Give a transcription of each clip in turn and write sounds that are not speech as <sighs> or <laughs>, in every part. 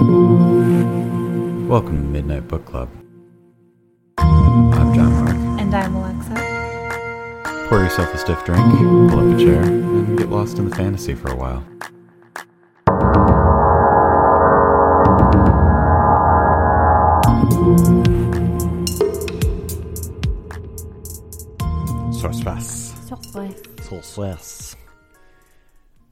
Welcome to Midnight Book Club. I'm John Mark. And I'm Alexa. Pour yourself a stiff drink, pull up a chair, and get lost in the fantasy for a while. Sorsvas. Sorsvas.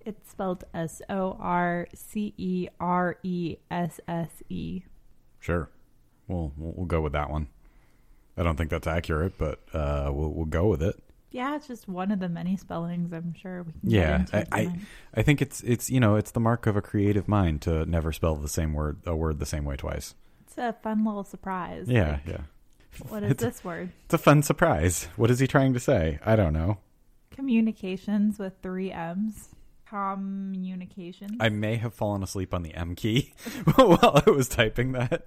It's spelled S O R C E R E S S E. Sure. We'll, we'll go with that one. I don't think that's accurate, but uh, we'll we'll go with it. Yeah, it's just one of the many spellings. I'm sure we can. Yeah, I, I. I think it's it's you know it's the mark of a creative mind to never spell the same word a word the same way twice. it's a fun little surprise. Yeah, Like, yeah. What <laughs> is It's- this word? It's a fun surprise. What is he trying to say? I don't know. Communications with three M's. Communications. I may have fallen asleep on the M key <laughs> while I was typing that.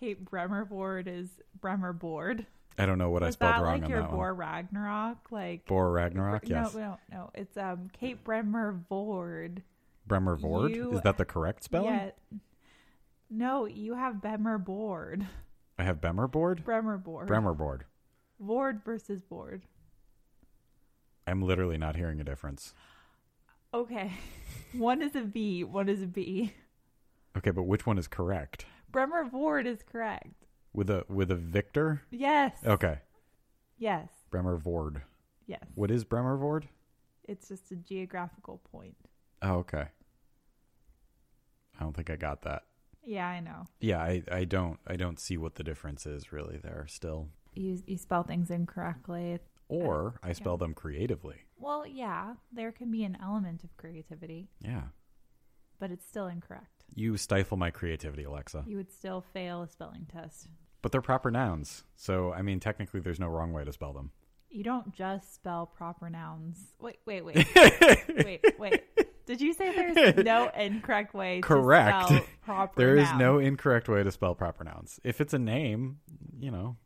Kate Bremer board is Bremer board. I don't know what I spelled that wrong like on your that Bor one. Ragnarok? Like Bor Ragnarok, no, yes. no, no. It's um Kate Bremer board. Bremer Vord. You- Is that the correct spelling? Yeah. No, you have Bremer board. I have Bemer board. Bremer board. Bremer board. Board versus board. I'm literally not hearing a difference. Okay. One is a V, one is a B. Okay, but which one is correct? Bremer board is correct. With a with a Victor? Yes. Okay. Yes. Bremer Vord. Yes. What is Bremer Vord? It's just a geographical point. Oh, okay. I don't think I got that. Yeah, I know. Yeah, I, I don't I don't see what the difference is really there still. You you spell things incorrectly. Or I spell them creatively. Well, yeah, there can be an element of creativity, Yeah. but it's still incorrect. You stifle my creativity, Alexa. You would still fail a spelling test. But they're proper nouns. So I mean technically there's no wrong way to spell them. You don't just spell proper nouns. Wait, wait, wait. <laughs> wait, wait. Did you say there's no <laughs> incorrect way Correct. to spell proper There is noun? no incorrect way to spell proper nouns. If it's a name, you know,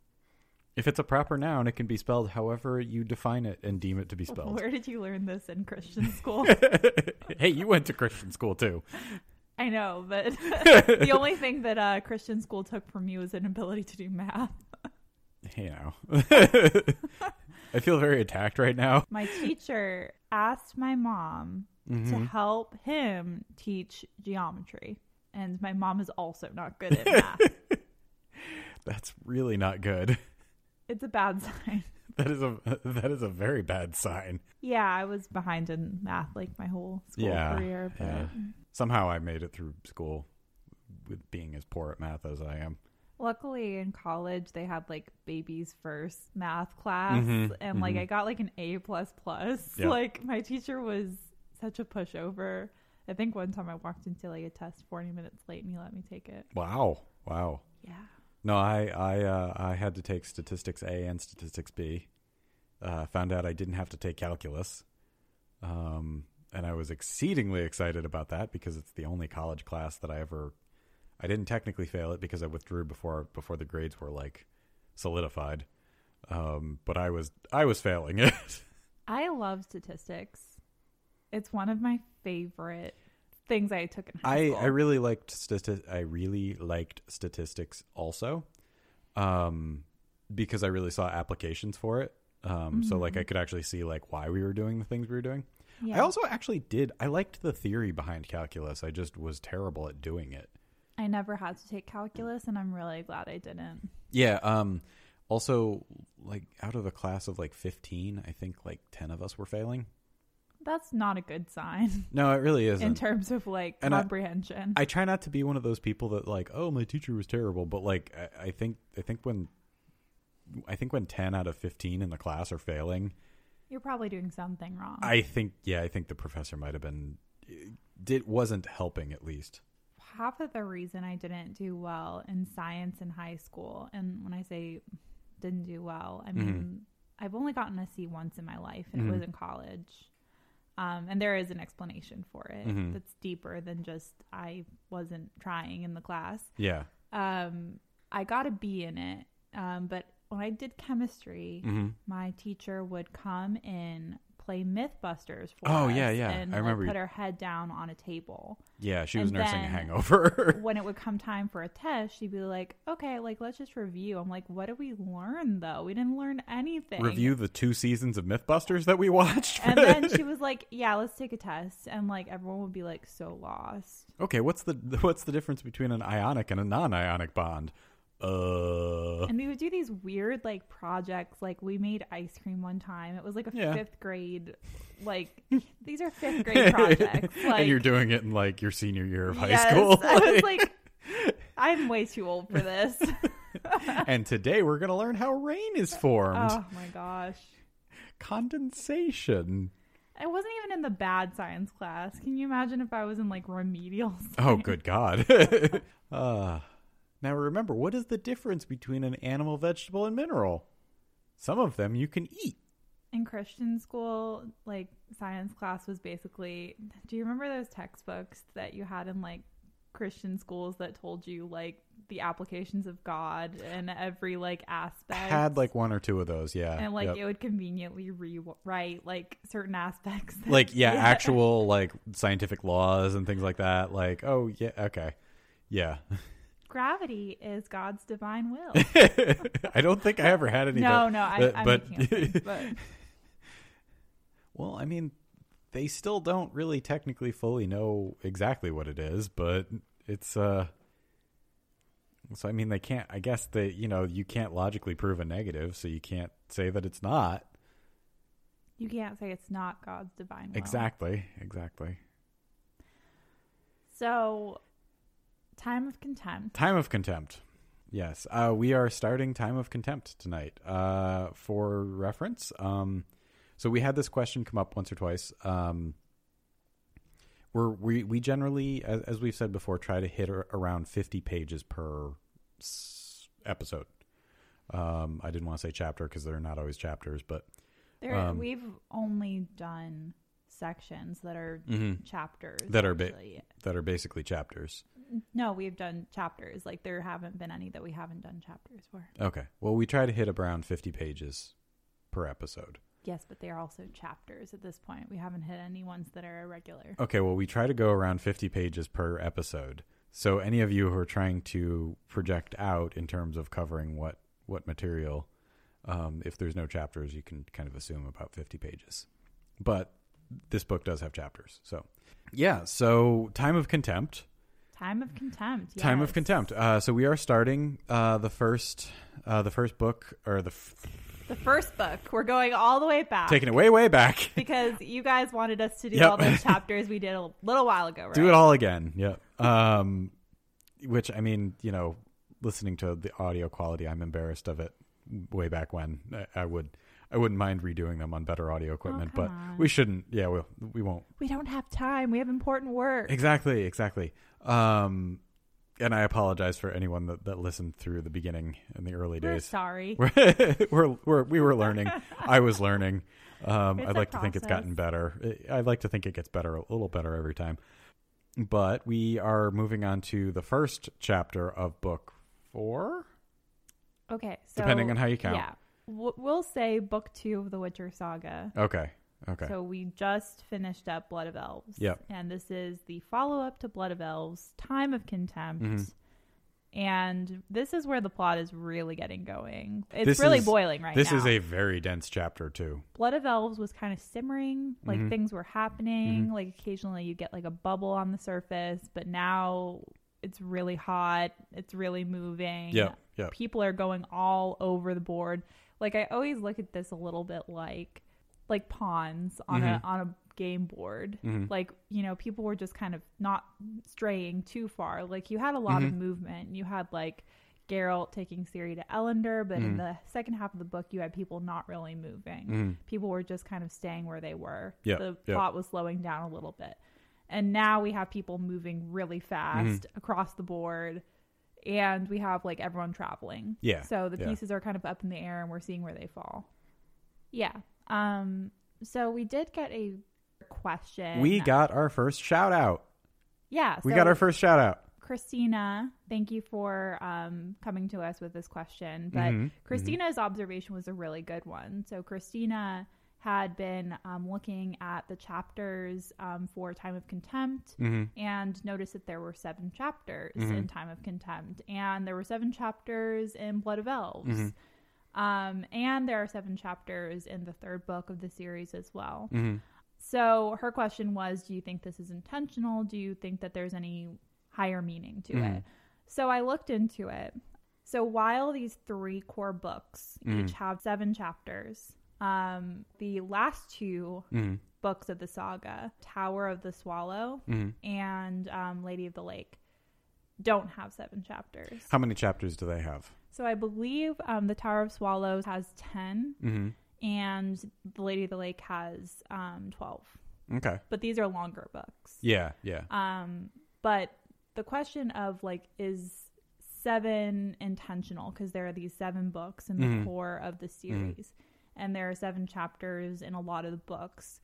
if it's a proper noun, it can be spelled however you define it and deem it to be <laughs> spelled. Where did you learn this in Christian school? <laughs> hey, you went to Christian school too. I know, but <laughs> the only thing that uh, Christian school took from you was an ability to do math. You know. I feel very attacked right now. My teacher asked my mom to Mhm. help him teach geometry. And my mom is also not good at math. That's really not good. It's a bad sign. <laughs> That is a that is a very bad sign. Yeah, I was behind in math like my whole school Yeah, career, but yeah. Somehow I made it through school with being as poor at math as I am. luckily in college they had like babies first math class Mhm, and like mhm. I got like an A plus plus. Yeah. <laughs> Like my teacher was such a pushover. I think one time I walked into like a test 40 minutes late and he let me take it. Wow. Wow. Yeah. No, I I uh, I had to take statistics A and statistics B. Uh, found out I didn't have to take calculus, um, and I was exceedingly excited about that because it's the only college class that I ever. I didn't technically fail it because I withdrew before before the grades were like solidified, um, but I was I was failing <laughs> it. I love statistics. It's one of my favorite things I took in high I school. I really liked stati- I really liked statistics also, um, because I really saw applications for it. Um, so like I could actually see like why we were doing the things we were doing. yeah. I also actually did. I liked the theory behind calculus. I just was terrible at doing it. I never had to take calculus and I'm really glad I didn't. Yeah. Um. Also, like out of a class of like fifteen, I think like ten of us were failing. That's not a good sign <laughs> No, it really isn't. in terms of like And I- comprehension. I try not to be one of those people that like, oh, my teacher was terrible, but like, I, I think, I think when, I think when ten out of fifteen in the class are failing, You're probably doing something wrong. I think, yeah, I think the professor might have been, did wasn't helping at least. half of the reason I didn't do well in science in high school, and when I say didn't do well, I mean I've only gotten a C once in my life, and it was Mhm. in college. Um, and there is an explanation for it Mhm. that's deeper than just I wasn't trying in the class. Yeah. Um, I got a B in it, um, but when I did chemistry, hmm my teacher would come in play MythBusters for Oh, us yeah, yeah. and I like, remember you- put her head down on a table. Yeah, she was And nursing a then- hangover. <laughs> when it would come time for a test, she'd be like, "Okay, like let's just review." I'm like, "What did we learn though? We didn't learn anything." Review the two seasons of MythBusters that we watched. And then she was like, "Yeah, let's take a test," and like everyone would be like so lost. okay, what's the what's the difference between an ionic and a non-ionic bond? Uh, And we would do these weird like projects. Like we made ice cream one time. It was like a Yeah. fifth grade. Like <laughs> these are fifth <laughs> grade projects. Like and you're doing it in like your senior year of high yes, school. <laughs> I was like, I'm way too old for this. and today we're gonna learn how rain is formed. oh my gosh. Condensation. I wasn't even in the bad science class. Can you imagine if I was in like remedial? Oh, good God. uh, now remember, what is the difference between an animal, vegetable, and mineral? Some of them you can eat. In Christian school, like science class was basically. Do you remember those textbooks that you had in like Christian schools that told you like the applications of God and every like aspect? Had like one or two of those, yeah. and like Yep. it would conveniently rewrite like certain aspects. that- like <laughs> yeah, actual like scientific laws and things like that. Like, oh yeah, okay. Yeah. <laughs> gravity is God's divine will. <laughs> I don't think I ever had any no, that- no, I, that- but but <laughs> well, I mean, they still don't really technically fully know exactly what it is, but it's uh so I mean they can't I guess they you know, you can't logically prove a negative, so you can't say that it's not. you can't say it's not God's divine will. Exactly. Exactly. So, time of contempt. Time of Contempt. Yes, uh, we are starting Time of Contempt tonight. Uh, for reference, um, so we had this question come up once or twice. Um, we're, we we generally, as, as we've said before, try to hit around fifty pages per episode. Um, I didn't want to say chapter because they're not always chapters, but There, Um, we've only done sections that are Mhm. chapters. That are ba- that are basically chapters. No, we've done chapters. Like there haven't been any that we haven't done chapters for. Okay, well, we try to hit around fifty pages per episode. Yes, but they are also chapters at this point. We haven't hit any ones that are irregular. Okay, well, we try to go around 50 pages per episode. So, any of you who are trying to project out in terms of covering what what material, um, if there's no chapters, you can kind of assume about 50 pages. But this book does have chapters, so yeah. So, time of contempt. Time of contempt. Time of contempt. Uh, so we are starting uh, the first uh, the first book or the f- The first book. We're going all the way back. taking it way way back. <laughs> because you guys wanted us to do Yep. all those <laughs> chapters we did a little while ago, right? Do it all again. Yep. Um, which I mean, you know, listening to the audio quality, I'm embarrassed of it. Way back when, I, I would, I wouldn't mind redoing them on better audio equipment, come but on. we shouldn't. Yeah, we we won't. We don't have time. We have important work. Exactly, exactly. Um, and I apologize for anyone that, that listened through the beginning in the early We're days. sorry. We're, <laughs> we're, we're we were learning. <laughs> I was learning. Um, I'd like to think it's gotten better. I'd like to think it gets better, a little better every time. But we are moving on to the first chapter of book four. Okay, so Depending on how you count. Yeah, W- we'll say book two of the Witcher saga. Okay. Okay. So we just finished up Blood of Elves. Yep. And this is the follow up to Blood of Elves, Time of Contempt. Mhm. And this is where the plot is really getting going. It's This really is- boiling right this now. This is a very dense chapter too. Blood of Elves was kind of simmering, like Mhm. things were happening. Mm-hmm. Like occasionally you get like a bubble on the surface, but now it's really hot. It's really moving. Yep. Yep. People are going all over the board. Like I always look at this a little bit like like pawns on Mhm. a on a game board. Mhm. Like, you know, people were just kind of not straying too far. Like you had a lot of Mhm. movement. You had like Geralt taking Ciri to Ellander, but in Mhm. the second half of the book you had people not really moving Mhm. people were just kind of staying where they were. Yep, The yep. plot was slowing down a little bit. And now we have people moving really fast Mm-hmm. across the board. And we have like everyone traveling. Yeah, So the yeah. pieces are kind of up in the air and we're seeing where they fall. Yeah. Um so we did get a question. We got our first shout out. Yeah. We got our first shout out. Christina, thank you for um, coming to us with this question. But Mhm, Christina's observation was a really good one. So Christina had been um, looking at the chapters um, for Time of Contempt hmm and noticed that there were seven chapters Mhm. in Time of Contempt, and there were seven chapters in Blood of Elves. Mhm. Um, and there are seven chapters in the third book of the series as well. hmm So her question was Do you think this is intentional? Do you think that there's any higher meaning to Mhm. it? So I looked into it. So while these three core books Mhm. each have seven chapters, um, the last two hmm books of the saga, Tower of the Swallow hmm and um, Lady of the Lake, don't have seven chapters. How many chapters do they have? So I believe um, the Tower of Swallows has 10 hmm and the Lady of the Lake has um, 12. Okay. But these are longer books. Yeah. Yeah. Um, but the question of like, is seven intentional? Because there are these seven books in the Mhm. core of the series, and there are seven chapters in a lot of the books.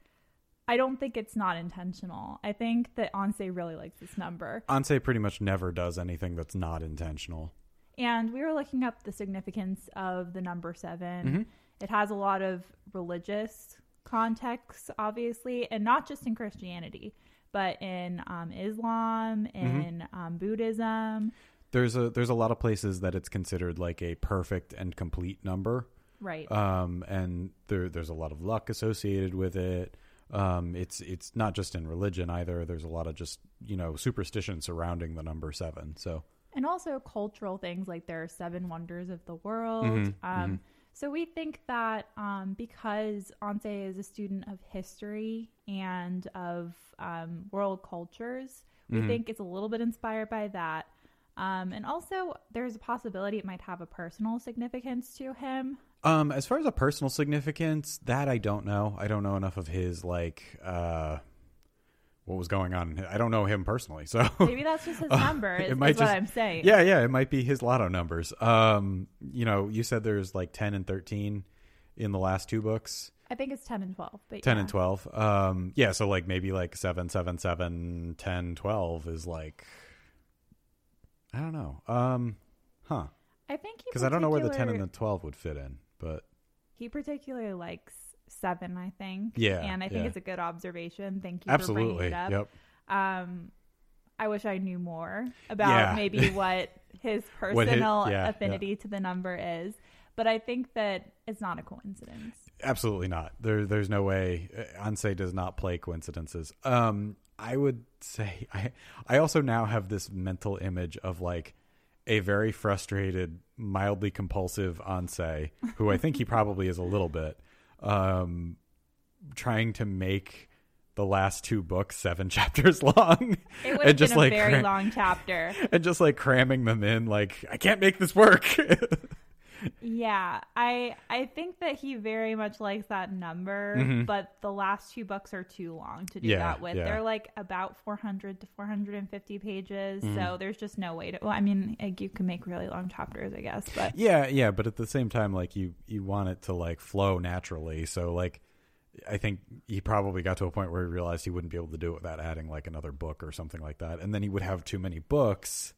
I don't think it's not intentional. I think that Andrzej really likes this number. Andrzej pretty much never does anything that's not intentional. And we were looking up the significance of the number 7 Mhm. It has a lot of religious context, obviously, and not just in Christianity, but in um, Islam, in um, Buddhism. There's a there's a lot of places that it's considered like a perfect and complete number. Right. um, and there there's a lot of luck associated with it. Um, it's it's not just in religion either. There's a lot of just you know superstition surrounding the number seven. So and also cultural things like there are seven wonders of the world. Mhm, um, mhm. So we think that um, because Andrzej is a student of history and of um, world cultures, we Mhm. think it's a little bit inspired by that. Um, and also, there's a possibility it might have a personal significance to him. Um, as far as a personal significance, that I don't know. I don't know enough of his like uh, what was going on. I don't know him personally, so Maybe that's just his <laughs> number. it Is, might is what just- I'm saying. yeah, yeah, it might be his lotto numbers. Um, you know, you said there's like ten and thirteen in the last two books. I think it's 10 and 12. But 10 yeah. and 12 um yeah so like maybe like 7 7 7 10 12 is like i don't know um huh I think because i don't know where the 10 and the 12 would fit in but He particularly likes seven, I think. Yeah, And I think yeah. it's a good observation. Thank you for absolutely bringing it up. yep Um, I wish I knew more about Yeah. <laughs> maybe what his What his- personal yeah, yeah. affinity to the number is. But I think that it's not a coincidence. absolutely not there there's no way uh, Andrzej does not play coincidences um i would say <laughs> i i also now have this mental image of like a very frustrated mildly compulsive Andrzej who i think he <laughs> probably is a little bit um trying to make the last two books seven <laughs> chapters long It would and have just been a like very cram- long chapter. <laughs> and just like cramming them in like i can't make this work Yeah, I I think that he very much likes that number, Mhm. but the last two books are too long to do Yeah, that with. yeah. They're like about 400 to 450 pages, Mm-hmm. so there's just no way to. Well, I mean, like, you can make really long chapters, I guess, but Yeah, yeah, but at the same time, like you, you want it to like flow naturally. So like, I think he probably got to a point where he realized he wouldn't be able to do it without adding like another book or something like that, and then he would have too many books,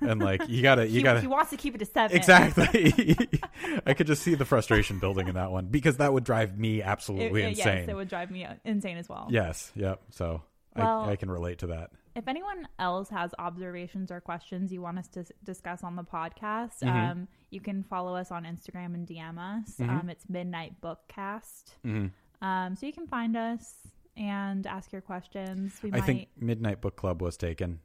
and like you gotta, <laughs> you he, gotta he wants to keep it to seven. exactly. <laughs> <laughs> I could just see the frustration building in that one because that would drive me absolutely it- insane. Yes, it would drive me insane as well. yes, yep. So Well- I, I can relate to that. If anyone else has observations or questions you want us to s- discuss on the podcast, Mhm. um, you can follow us on Instagram and DM us. Mhm. Um, it's Midnight Bookcast. hmm Um, so you can find us and ask your questions. We I might. think Midnight Book Club was taken.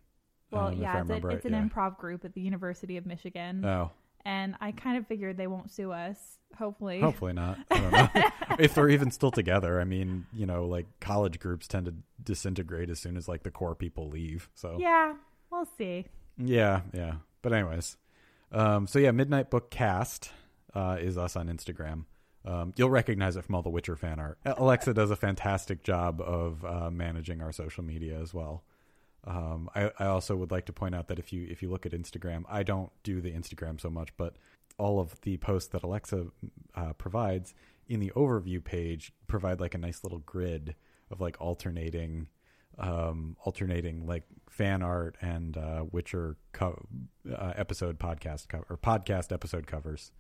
well, um, yeah, it's, a, it's it, an yeah. improv group at the University of Michigan, Oh, and I kind of figured they won't sue us. Hopefully, Hopefully not. I don't know. <laughs> if they're even still together, I mean, you know, like college groups tend to disintegrate as soon as like the core people leave. So yeah, we'll see. yeah, yeah. But anyways, um, so yeah, Midnight Book Cast uh, is us on Instagram. Um, you'll recognize it from all the Witcher fan art. Alexa does a fantastic job of uh, managing our social media as well. Um, I, I also would like to point out that if you if you look at Instagram, I don't do the Instagram so much, but all of the posts that Alexa uh, provides in the overview page provide like a nice little grid of like alternating um alternating like fan art and uh witcher co- uh, episode podcast or podcast episode covers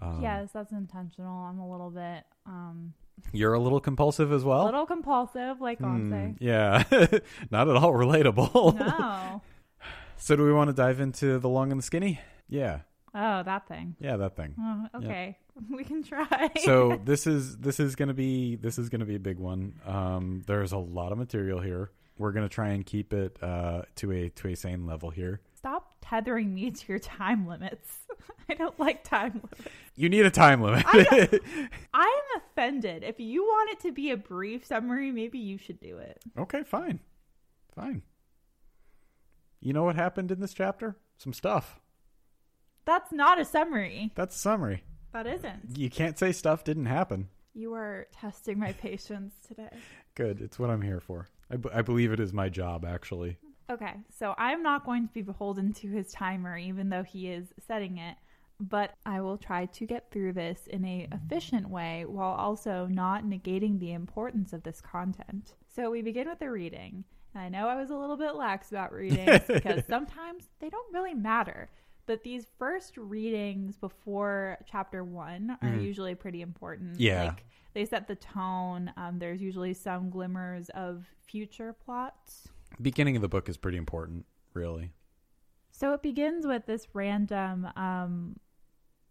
um yes, that's intentional. I'm a little bit um, You're a little compulsive as well. A little compulsive, like Hmm, Gonse. yeah, <laughs> not at all relatable. No. <laughs> so, do we want to dive into the long and the skinny? Yeah, Oh, that thing. yeah, that thing. Oh, okay. <laughs> We can try. so this is this is gonna be this is gonna be a big one. Um, there's a lot of material here. We're gonna try and keep it uh, to a to a sane level here. Stop tethering me to your time limits. <laughs> I don't like time limits. You need a time limit. <laughs> I'm offended. If you want it to be a brief summary, maybe you should do it. okay, fine, fine. You know what happened in this chapter? Some stuff. That's not a summary. That's a summary. That isn't. You can't say stuff didn't happen. You are testing my patience today. Good. It's what I'm here for. I, b- I believe it is my job, actually. Okay, so I'm not going to be beholden to his timer, even though he is setting it. But I will try to get through this in a efficient way while also not negating the importance of this content. So we begin with the reading. And I know I was a little bit lax about readings <laughs> because sometimes they don't really matter. But these first readings before chapter one are Mhm. usually pretty important. Yeah. Like they set the tone. Um, there's usually some glimmers of future plots. Beginning of the book is pretty important, really. So it begins with this random, um,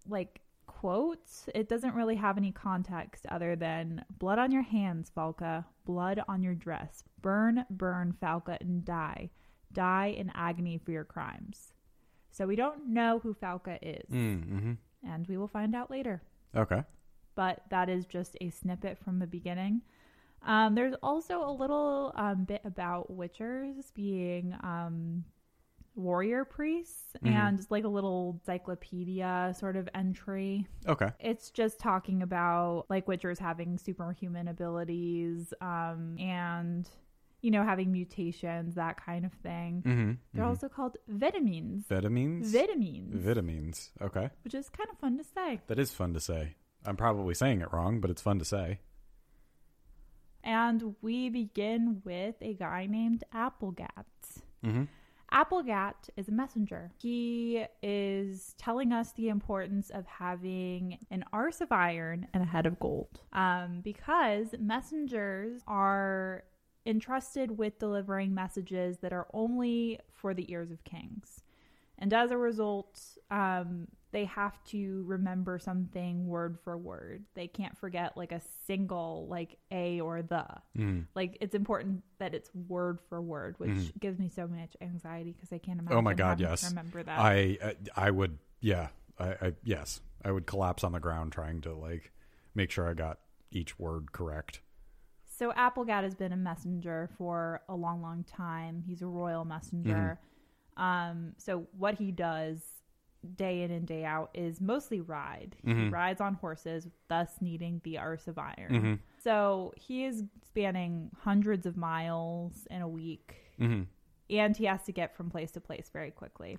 like quote. It doesn't really have any context other than blood on your hands, Falca, blood on your dress. Burn, burn, Falca, and die. Die in agony for your crimes. So we don't know who Falca is, Mm-hmm. and we will find out later. Okay. But that is just a snippet from the beginning. Um, there's also a little um, bit about witchers being um, warrior priests Mhm. and like a little encyclopedia sort of entry. Okay. It's just talking about like witchers having superhuman abilities um, and, you know, having mutations, that kind of thing. Mm-hmm. They're also called vitamins. vitamins. Vitamins, Vitamins. Okay. which is kind of fun to say. That is fun to say. I'm probably saying it wrong, but it's fun to say. And we begin with a guy named Aplegatt. Mm-hmm. Aplegatt is a messenger. He is telling us the importance of having an arse of iron and a head of gold. Um, because messengers are entrusted with delivering messages that are only for the ears of kings. And as a result, um, they have to remember something word for word. They can't forget like a single, like a or the Mm. like it's important that it's word for word, which Mhm. gives me so much anxiety because I can't imagine. Oh my God, yes. remember that. I, I I would yeah I, I yes I would collapse on the ground trying to like make sure I got each word correct. so Aplegatt has been a messenger for a long, long time. He's a royal messenger. Mm-hmm. Um, so what he does day in and day out is mostly ride. He Mhm. rides on horses, thus needing the arse of iron. Mm-hmm. So he is spanning hundreds of miles in a week. Mm-hmm. and he has to get from place to place very quickly.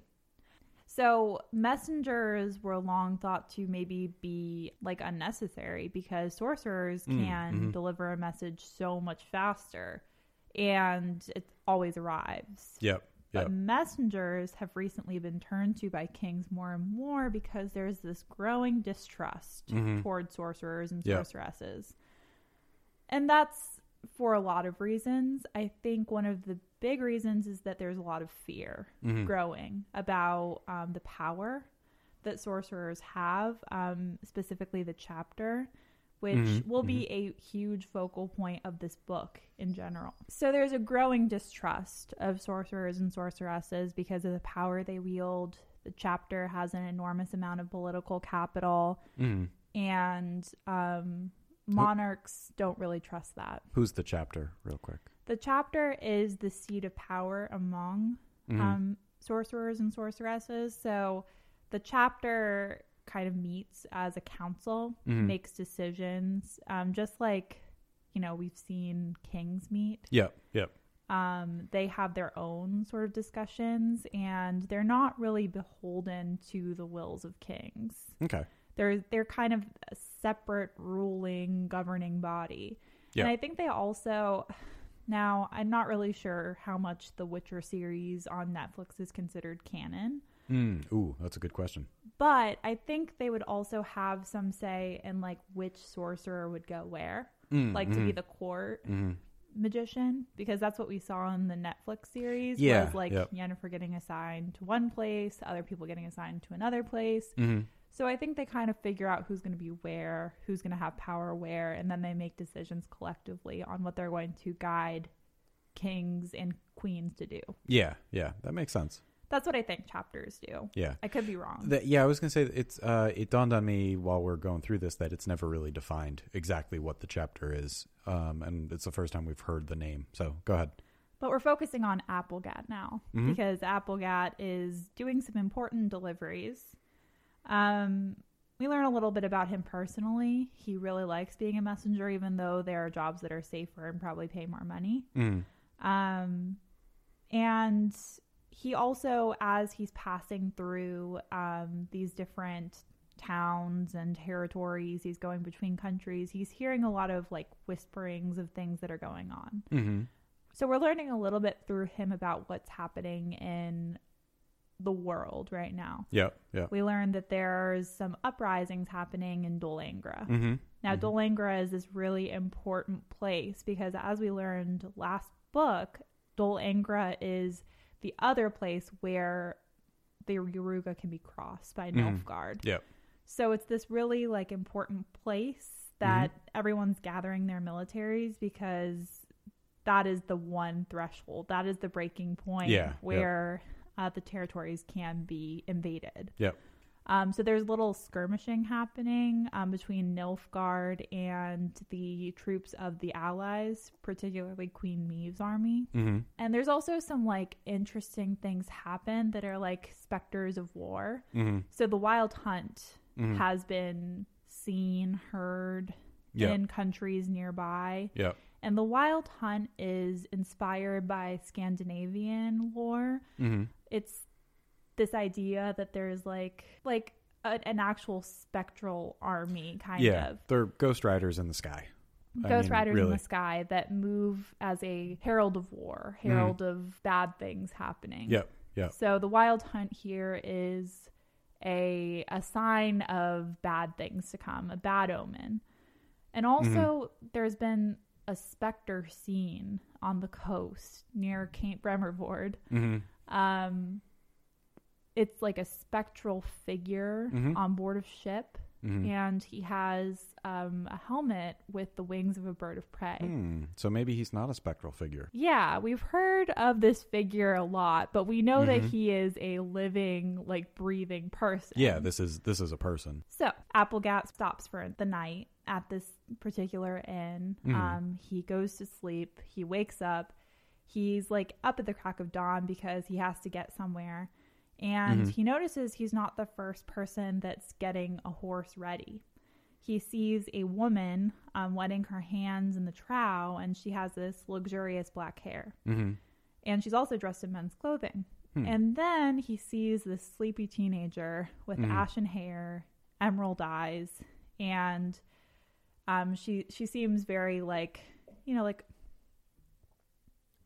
So messengers were long thought to maybe be like unnecessary because sorcerers Mm, can mhm. deliver a message so much faster and it always arrives. Yep. But Yep. messengers have recently been turned to by kings more and more because there's this growing distrust Mhm. toward sorcerers and sorceresses. And that's for a lot of reasons. I think one of the big reasons is that there's a lot of fear Mhm. growing about um, the power that sorcerers have, um, specifically the chapter, which Mhm, will be a huge focal point of this book in general. So there's a growing distrust of sorcerers and sorceresses because of the power they wield. The chapter has an enormous amount of political capital, Mm-hmm. and um, monarchs don't really trust that. Who's the chapter, real quick? The chapter is the seat of power among Mhm. um, sorcerers and sorceresses. So the chapter kind of meets as a council, Mhm. makes decisions, um, just like you know we've seen kings meet. Yep. Yep. Um, they have their own sort of discussions, and they're not really beholden to the wills of kings. Okay. They're they're kind of a separate ruling governing body. Yeah. And I think they also now I'm not really sure how much the Witcher series on Netflix is considered canon, Mm. Ooh, that's a good question. but I think they would also have some say in like which sorcerer would go where. Mm, like to be mhm, the court mhm. magician because that's what we saw in the Netflix series Yeah, was like yep. Yennefer getting assigned to one place, other people getting assigned to another place. Mhm. So I think they kind of figure out who's going to be where, who's going to have power where, and then they make decisions collectively on what they're going to guide kings and queens to do. Yeah, yeah, that makes sense. That's what I think chapters do. Yeah. I could be wrong. That, yeah, I was gonna say it's. Uh, it dawned on me while we're going through this that it's never really defined exactly what the chapter is, um, and it's the first time we've heard the name. So go ahead. But we're focusing on Aplegatt now Mhm. because Aplegatt is doing some important deliveries. Um, we learn a little bit about him personally. He really likes being a messenger, even though there are jobs that are safer and probably pay more money. Mm. Um, and he also, as he's passing through um, these different towns and territories, he's going between countries, he's hearing a lot of like whisperings of things that are going on. hmm So we're learning a little bit through him about what's happening in the world right now. Yeah, Yep. We learned that there's some uprisings happening in Dol Angra. hmm Now, Mhm. Dol Angra is this really important place because, as we learned last book, Dol Angra is the other place where the Yaruga can be crossed by. Nilfgaard. Yep. So it's this really like important place that everyone's gathering their militaries because that is the one threshold. That is the breaking point Yeah, yep. where uh, the territories can be invaded. Yep. Um, so there's little skirmishing happening um, between Nilfgaard and the troops of the Allies, particularly Queen Maeve's army. hmm And there's also some like interesting things happen that are like specters of war. hmm So the Wild Hunt Mhm. has been seen, heard Yep. in countries nearby. Yep. And the Wild Hunt is inspired by Scandinavian lore. hmm It's this idea that there's like like a, an actual spectral army kind Yeah. of They're ghost riders in the sky. I ghost mean, riders in the sky that move as a herald of war, herald of bad things happening. Mm-hmm. Yep. Yep. So the wild hunt here is a a sign of bad things to come, a bad omen. And also Mm-hmm. there's been a specter seen on the coast near Cape Bremervoord. hmm Um it's like a spectral figure Mhm. on board of ship hmm and he has um, a helmet with the wings of a bird of prey. Hmm. So maybe he's not a spectral figure. Yeah, we've heard of this figure a lot, but we know that Mhm. he is a living, like breathing person. Yeah. This is this is a person. So Aplegatt stops for the night at this particular inn. Mhm. Um, he goes to sleep. He wakes up. He's like up at the crack of dawn because he has to get somewhere. And Mhm. he notices he's not the first person that's getting a horse ready. He sees a woman um, wetting her hands in the trough, and she has this luxurious black hair. hmm And she's also dressed in men's clothing. Hmm. And then he sees this sleepy teenager with Mhm. ashen hair, emerald eyes, and um, she she seems very like you know like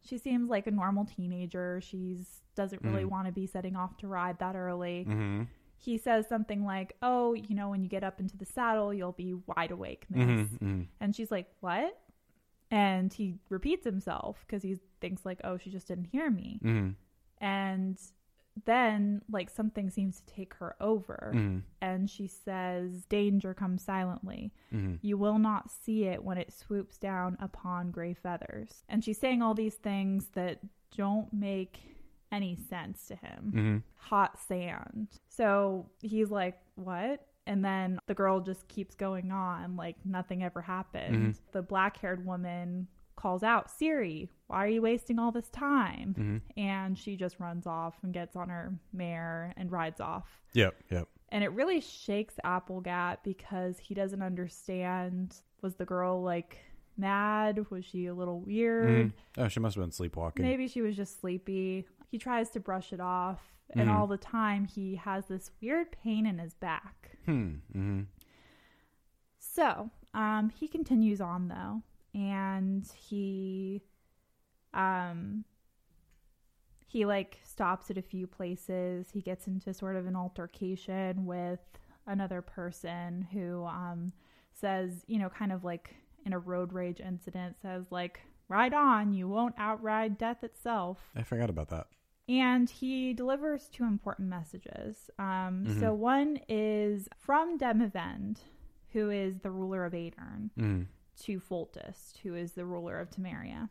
she seems like a normal teenager. She's doesn't really Mhm. want to be setting off to ride that early. hmm He says something like, "Oh, you know, when you get up into the saddle, you'll be wide awake, miss." hmm hmm And she's like, "What?" And he repeats himself because he thinks like, "Oh, she just didn't hear me." hmm And then like something seems to take her over hmm and she says, "Danger comes silently. hmm You will not see it when it swoops down upon gray feathers." And she's saying all these things that don't make any sense to him hmm hot sand. So he's like, What? And then the girl just keeps going on like nothing ever happened. The black haired woman calls out, Ciri, why are you wasting all this time? hmm And she just runs off and gets on her mare and rides off. Yep. Yep. And it really shakes Aplegatt because he doesn't understand was the girl like mad? Was she a little weird? Mhm. Oh, she must have been sleepwalking. Maybe she was just sleepy. He tries to brush it off, and Mhm. all the time he has this weird pain in his back. Hmm. hmm So, um, he continues on though, and he, um, he like stops at a few places. He gets into sort of an altercation with another person who, um, says, you know, kind of like in a road rage incident says like, "Ride on, you won't outride death itself." I forgot about that. And he delivers two important messages. Um, Mhm. So one is from Demavend, who is the ruler of Aedirn, Mm. To Foltest, who is the ruler of Temeria.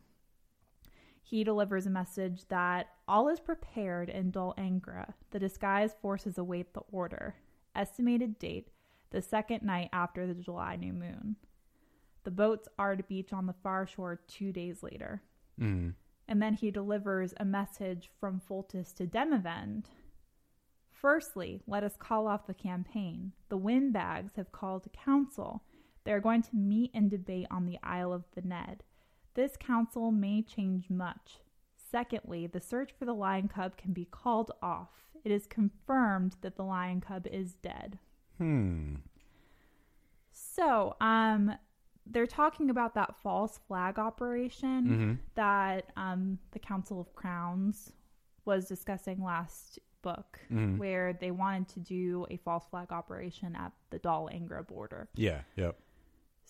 He delivers a message that all is prepared in Dol Angra. The disguised forces await the order. Estimated date, the second night after the July new moon. The boats are to beach on the far shore two days later. Mm. And then he delivers a message from Foltest to Demavend. Firstly, let us call off the campaign. The windbags have called a council. They are going to meet and debate on the Isle of Thanedd. This council may change much. Secondly, the search for the lion cub can be called off. It is confirmed that the lion cub is dead. Hmm. So, um, they're talking about that false flag operation hmm that um, the Council of Crowns was discussing last book, Mhm. where they wanted to do a false flag operation at the Dol Angra border. Yeah. Yep.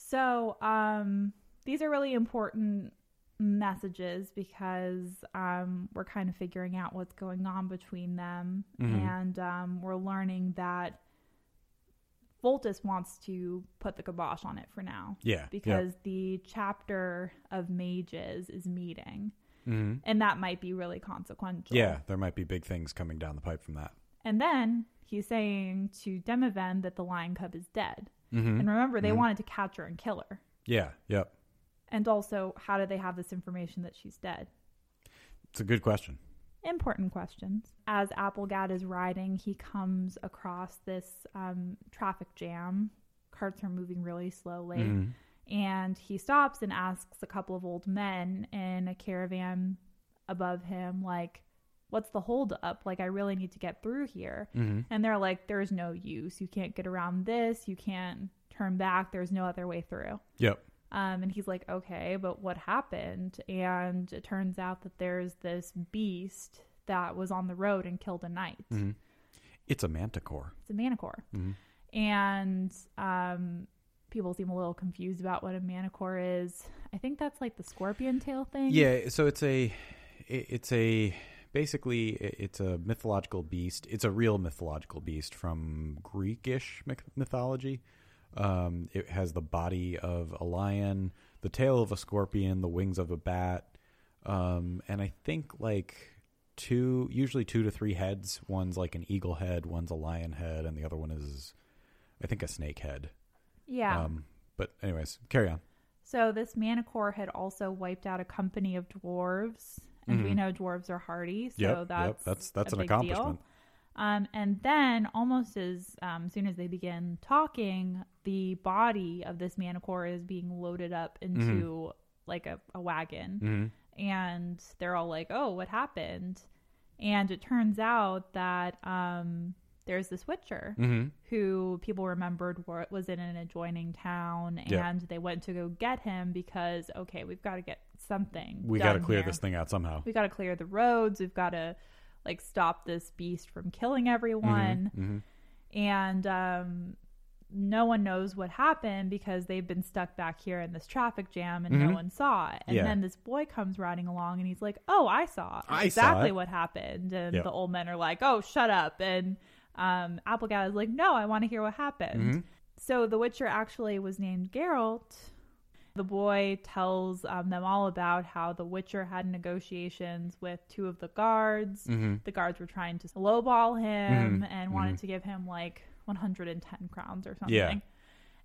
So um, these are really important messages because um, we're kind of figuring out what's going on between them, Mhm. and um, we're learning that Foltest wants to put the kibosh on it for now Yeah. because the chapter of mages is meeting hmm and that might be really consequential Yeah. There might be big things coming down the pipe from that. and then he's saying to Demavend that the lion cub is dead hmm and remember they Mhm. wanted to catch her and kill her Yeah. Yep. and also how do they have this information that she's dead It's a good question. important questions as Aplegatt is riding he comes across this um, traffic jam carts are moving really slowly Mhm. and he stops and asks a couple of old men in a caravan above him like what's the hold up like i really need to get through here Mhm. and they're like there's no use you can't get around this you can't turn back there's no other way through Yep. um, and he's like okay but what happened and it turns out that there's this beast that was on the road and killed a knight hmm It's a manticore. it's a manicore Mhm. and um, people seem a little confused about what a manicore is. I think that's like the scorpion tail thing. Yeah, so it's a it- it's a basically it's a mythological beast. It's a real mythological beast from Greekish myth- mythology. Um, it has the body of a lion, the tail of a scorpion, the wings of a bat, um, and I think like two, usually two to three heads. One's like an eagle head, one's a lion head, and the other one is, I think, a snake head. Yeah. Um, but anyways, carry on. so this manicore had also wiped out a company of dwarves, and we Mhm. know dwarves are hardy. So yep, that's yep, that's that's an big deal. accomplishment. Um, and then, almost as um, soon as they begin talking, the body of this manicore is being loaded up Mm-hmm. into like a, a wagon. hmm and they're all like, "Oh, what happened?" And it turns out that um, there's this Witcher hmm who people remembered were, was in an adjoining town, and Yeah. they went to go get him because okay, we've got to get something. We got to clear here. this thing out somehow. We got to clear the roads. We've got to like stop this beast from killing everyone hmm and um, no one knows what happened because they've been stuck back here in this traffic jam and no Mhm. one saw it. And Yeah. then this boy comes riding along and he's like, "Oh, I saw I exactly it." what happened." And Yep. the old men are like, "Oh, shut up!" And um, Applegate is like, "No, I want to hear what happened." Mhm. So the Witcher actually was named Geralt. The boy tells um, them all about how the Witcher had negotiations with two of the guards hmm the guards were trying to lowball him Mhm, and wanted mhm. to give him like 110 crowns or something. Yeah.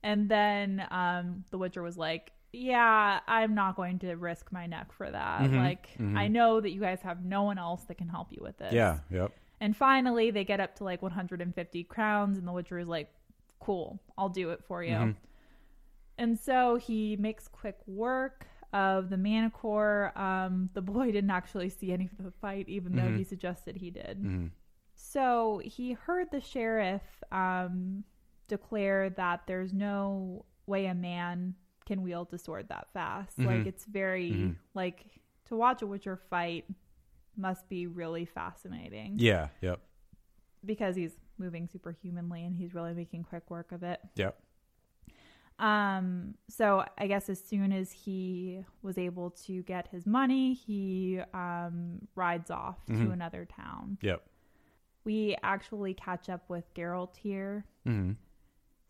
And then um, the Witcher was like, "Yeah, I'm not going to risk my neck for that. Mhm, Like, mhm. I know that you guys have no one else that can help you with this." Yeah. Yep. And finally, they get up to like 150 crowns, and the Witcher is like, "Cool, I'll do it for you." Mhm. And so he makes quick work of the manicore. Um, the boy <laughs> didn't actually see any of the fight, even though Mhm. he suggested he did. hmm So he heard the sheriff um, declare that there's no way a man can wield a sword that fast. Mhm. Like it's very Mhm. like to watch a Witcher fight must be really fascinating Yeah. Yep. because he's moving superhumanly and he's really making quick work of it. Yep. Um, so I guess as soon as he was able to get his money, he um, rides off to Mhm. another town. Yep. We actually catch up with Geralt here. Mm-hmm.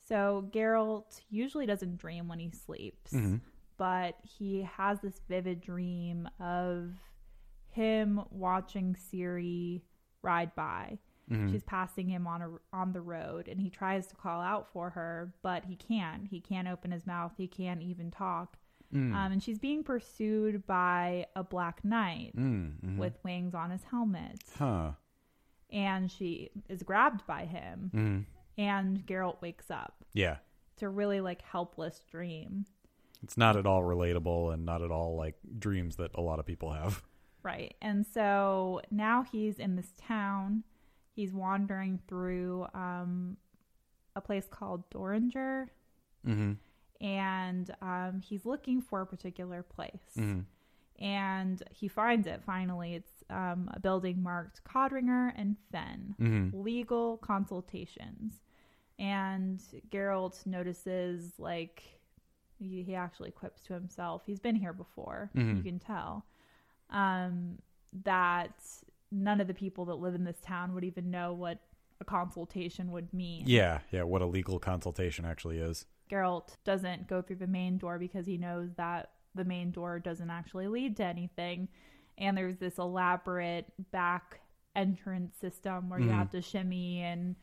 So Geralt usually doesn't dream when he sleeps, Mhm. but he has this vivid dream of him watching Ciri ride by. Mhm. She's passing him on a, on the road, and he tries to call out for her, but he can't. He can't open his mouth. He can't even talk. Mm. Um, and she's being pursued by a black knight Mm, mhm. with wings on his helmet, Huh. and she is grabbed by him. Mm. And Geralt wakes up. Yeah. It's a really like helpless dream. It's not at all relatable and not at all like dreams that a lot of people have. Right. And so now he's in this town. He's wandering through um, a place called Dorian, Mm-hmm. and um, he's looking for a particular place. Mm-hmm. And he finds it finally. It's um, a building marked Codringer and Fen, Mm-hmm. legal consultations. And Geralt notices, like, he, he actually quips to himself, he's been here before, Mhm. you can tell, um, that none of the people that live in this town would even know what a consultation would mean. Yeah, yeah. What a legal consultation actually is. Geralt doesn't go through the main door because he knows that the main door doesn't actually lead to anything. And there's this elaborate back entrance system where you Mhm. have to shimmy and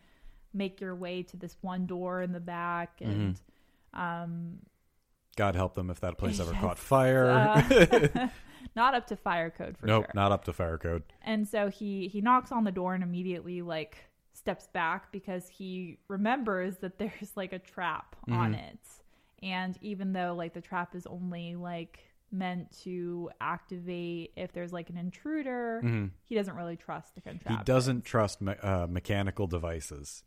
make your way to this one door in the back. Mm-hmm. And um, God help them if that place ever <laughs> caught fire. uh, <laughs> not up to fire code for nope, sure. not up to fire code. And so he he knocks on the door and immediately like steps back because he remembers that <laughs> there's like a trap on Mhm. it. And even though like the trap is only like meant to activate if there's like an intruder, Mhm. he doesn't really trust the contractor. He doesn't trust me- uh, mechanical devices.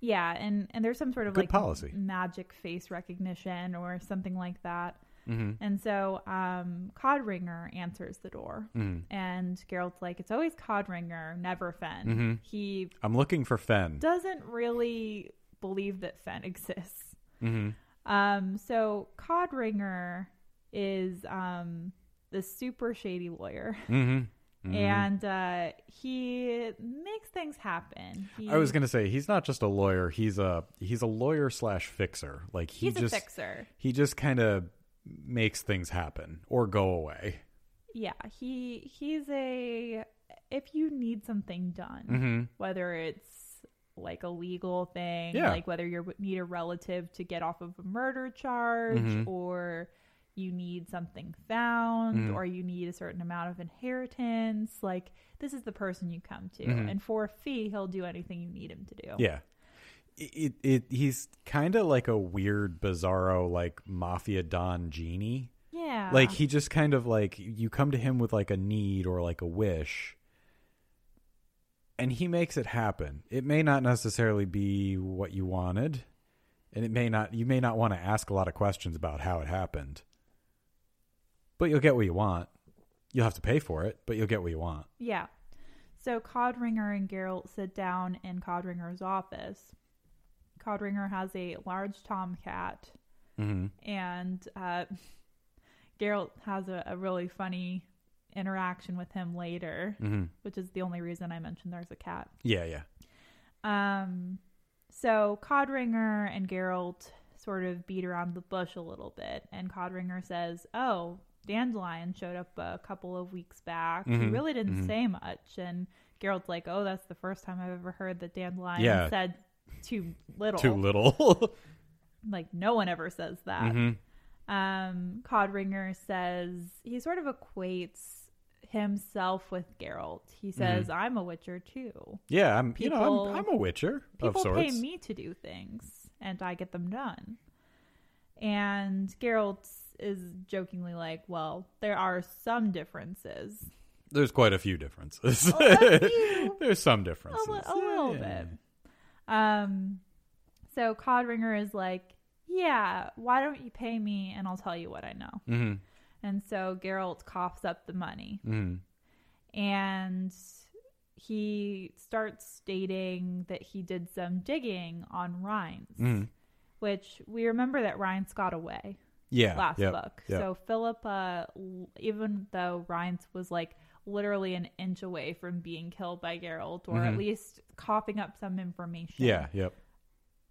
Yeah, and and there's some sort of Good like policy. magic face recognition or something like that. Mm-hmm. And so um Codringer answers the door. Mm-hmm. And Geralt's like, it's always Codringer, never Fen. Mhm. He I'm looking for Fen. doesn't really believe that Fen <laughs> exists. mm-hmm. Um, so Codringer is um, the super shady lawyer, <laughs> Mm-hmm. and uh, he makes things happen. He, I was gonna say he's not just a lawyer. He's a he's a lawyer slash fixer. Like he he's just a fixer. he just kind of makes things happen or go away. Yeah, he he's a. If you need something done, Mm-hmm. whether it's like a legal thing, Yeah. like whether you need a relative to get off of a murder charge, Mhm. or you need something found, Mhm. or you need a certain amount of inheritance, like this is the person you come to, Mhm. and for a fee, he'll do anything you need him to do. Yeah. It, it, he's kind of like a weird bizarro like mafia don genie. yeah, Like he just kind of like you come to him with like a need or like a wish and he makes it happen. It may not necessarily be what you wanted and it may not you may not want to ask a lot of questions about how it happened. But you'll get what you want. You'll have to pay for it, but you'll get what you want. yeah. So Codringer and Geralt sit down in Codringer's office. Codringer has a large tomcat Mhm. and uh, Geralt has a, a really funny interaction with him later, Mhm. which is the only reason I mentioned there's a cat. Yeah, yeah. Um, so Codringer and Geralt sort of beat around the bush a little bit, and Codringer says, "Oh, Dandelion showed up a couple of weeks back. He Mhm, really didn't mhm. say much." And Geralt's like, "Oh, that's the first time I've ever heard that Dandelion Yeah. said too little. Too little. <laughs> Like no one ever says that." Mhm. um, Codringer says he sort of equates himself with Geralt. He says, "I'm a Witcher too. Yeah, I'm you know, I'm, I'm a witcher of People pay me to do things, and I get them done." And Geralt is jokingly like, "Well, there are some differences, There's quite a few differences. a few. <laughs> There's some a, differences. li- a little Yeah. bit." Um, so Codringer is like, "Yeah, why don't you pay me, and I'll tell you what I know." Mhm. And so Geralt coughs up the money. Mhm. and he starts stating that he did some digging on Rience. Mhm. which we remember that Rience got away Yeah. last yep, book. yep. So Philippa, even though Rience was like literally an inch away from being killed by Geralt, or at Mhm. least coughing up some information. Yeah. Yep.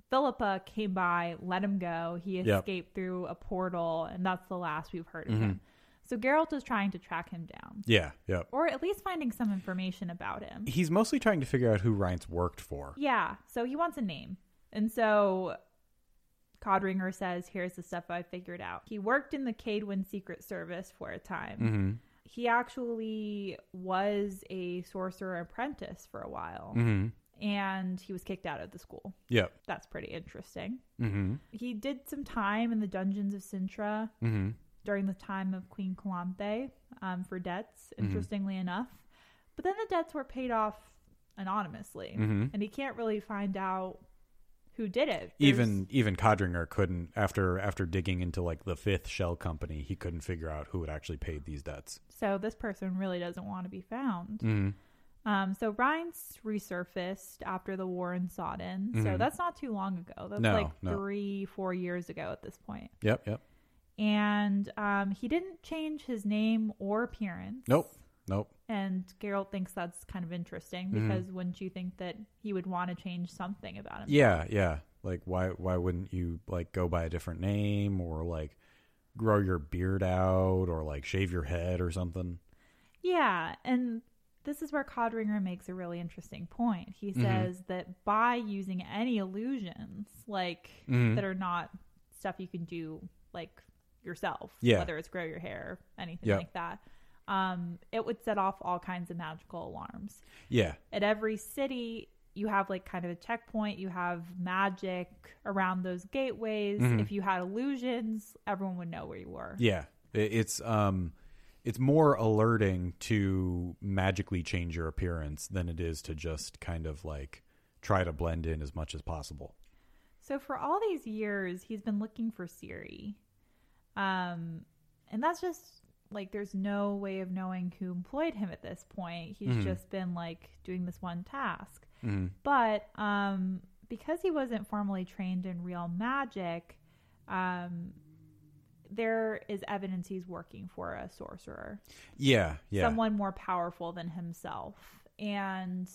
Philippa came by, let him go. He Yep. escaped through a portal, and that's the last we've heard of Mhm. him. So Geralt is trying to track him down, Yeah. Yep. or at least finding some information about him. He's mostly trying to figure out who Rience worked for. Yeah, so he wants a name. And so Codringer says, Here's the stuff I figured out. He worked in the Kaedwen Secret Service for a time. Mm-hmm. He actually was a sorcerer apprentice for a while, Mm-hmm. and he was kicked out of the school. Yep. That's pretty interesting. Mm-hmm. He did some time in the dungeons of Cintra Mm-hmm. during the time of Queen Calanthe um, for debts, Mhm. interestingly enough. But then the debts were paid off anonymously, Mm-hmm. and he can't really find out who did it. There's- Even even Codringer couldn't after after digging into like the fifth shell company, he couldn't figure out who had actually paid these debts. so this person really doesn't want to be found. Mm-hmm. Um, so Rience resurfaced after the war in Sodden. So Mhm. that's not too long ago. That's No, like no. three, four years ago at this point. Yep. Yep. And um, he didn't change his name or appearance. Nope. Nope. And Geralt thinks that's kind of interesting Mhm. because wouldn't you think that he would want to change something about him? Yeah. Yeah. Like why why wouldn't you like go by a different name or like grow your beard out or like shave your head or something? Yeah, and this is where Codringer makes a really interesting point. He Mhm. says that by using any illusions, like Mhm. that are not stuff you can do like yourself, Yeah. whether it's grow your hair, anything Yeah. like that, um, it would set off all kinds of magical alarms. Yeah. At every city, you have like kind of a checkpoint. You have magic around those gateways. Mhm. If you had illusions, everyone would know where you were. Yeah. It's um it's more alerting to magically change your appearance than it is to just kind of like try to blend in as much as possible. So for all these years, he's been looking for Ciri. Um, and that's just like there's no way of knowing who employed him at this point. He's Mhm. just been like doing this one task. Mhm. But um, because he wasn't formally trained in real magic, um, there is evidence he's working for a sorcerer, Yeah, yeah. someone more powerful than himself. And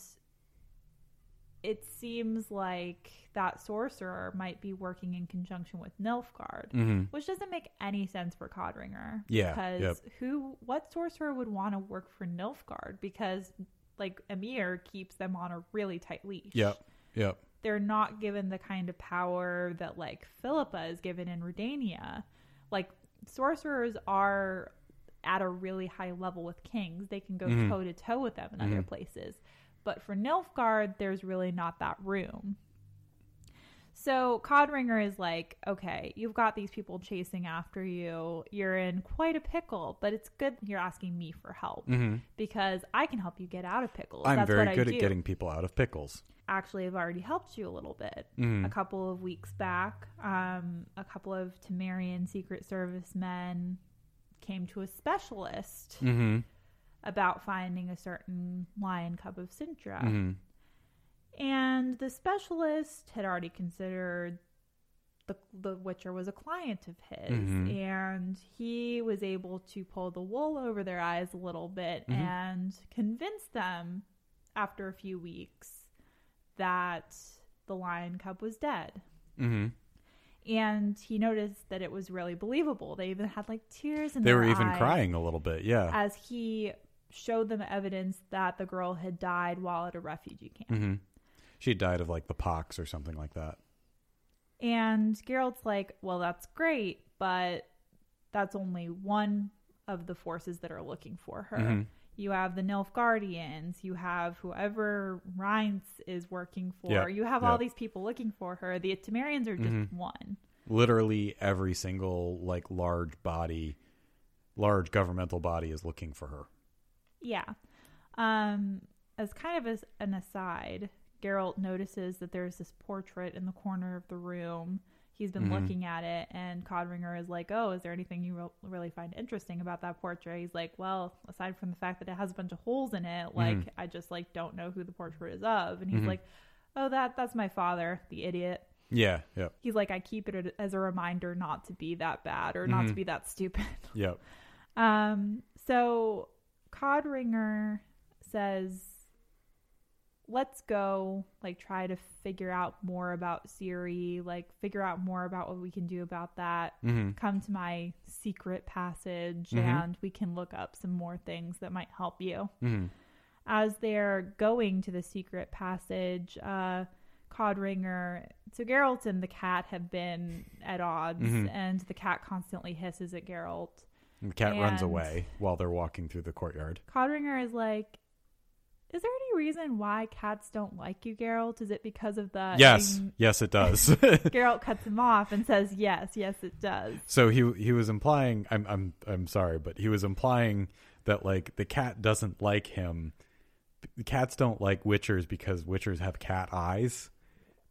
it seems like that sorcerer might be working in conjunction with Nilfgaard, hmm which doesn't make any sense for Codringer. Yeah, because yep. who, what sorcerer would want to work for Nilfgaard? Because like Emhyr keeps them on a really tight leash. Yep. Yep. They're not given the kind of power that like Philippa is given in Redania. Like sorcerers are at a really high level with kings. They can go toe to toe with them in other Mhm. places. But for Nilfgaard, there's really not that room. So Codringer is like, okay, you've got these people chasing after you. You're in quite a pickle, but it's good you're asking me for help hmm because I can help you get out of pickles. I'm That's very good at getting people out of pickles. Actually, I've already helped you a little bit. Mhm. A couple of weeks back, um, a couple of Temerian Secret Service men came to a specialist hmm about finding a certain lion cub of Cintra. hmm And the specialist had already considered the, the Witcher was a client of his. Mhm. And he was able to pull the wool over their eyes a little bit Mhm. and convince them after a few weeks that the lion cub was dead. hmm And he noticed that it was really believable. They even had like tears in They were even crying a little bit. Yeah. as he showed them evidence that the girl had died while at a refugee camp. hmm She died of like the pox or something like that. And Geralt's like, well, that's great, but that's only one of the forces that are looking for her. Mhm. You have the Nilfgaardians, you have whoever Rience is working for, Yep, you have all these people looking for her. The Temerians are just Mhm. one. Literally every single like large body, large governmental body is looking for her. Yeah. Um, as kind of as an aside, Geralt notices that there's this portrait in the corner of the room. He's been Mhm. looking at it, and Codringer is like, "Oh, is there anything you re- really find interesting about that portrait?" He's like, "Well, aside from the fact that it has a bunch of holes in it, like Mhm. I just like don't know who the portrait is of." And he's Mhm. like, "Oh, that that's my father, the idiot." Yeah. Yep. He's like, I keep it as a reminder not to be that bad or not to Mhm. be that stupid. Yep. <laughs> Um, so Codringer says, let's go, like, try to figure out more about Ciri, like, figure out more about what we can do about that. Mm-hmm. Come to my secret passage Mhm. and we can look up some more things that might help you. Mm-hmm. As they're going to the secret passage, uh, Codringer, so Geralt and the cat have been at odds, Mhm. and the cat constantly hisses at Geralt. The cat runs away while they're walking through the courtyard. Codringer is like, "Is there any reason why cats don't like you, Geralt? Is it because of the?" yes. and Yes, it does. <laughs> <laughs> Geralt cuts him off and says, "Yes, yes, it does." so he he was implying. I'm I'm I'm sorry, but he was implying that like the cat doesn't like him. Cats don't like witchers because witchers have cat eyes,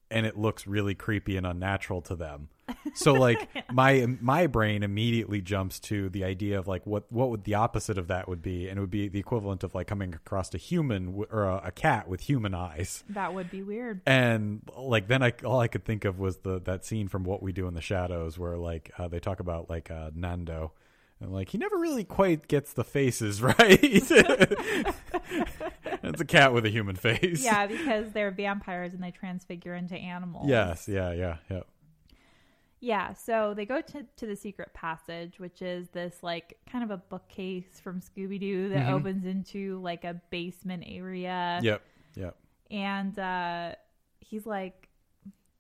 and it looks really creepy and unnatural to them. So like <laughs> my my brain immediately jumps to the idea of like what what would the opposite of that would be, and it would be the equivalent of like coming across a human w- or a, a cat with human eyes. That would be weird. and like then I all I could think of was the that scene from What We Do in the Shadows where like uh, they talk about like uh, Nando and like he never really quite gets the faces <laughs> right. it's a cat with a human face. yeah, because they're vampires and they transfigure into animals. Yes. Yeah. Yeah. Yeah. Yeah, so they go to, to the secret passage, which is this like kind of a bookcase from Scooby Doo that Mhm. opens into like a basement area. Yep. Yep. And uh, he's like,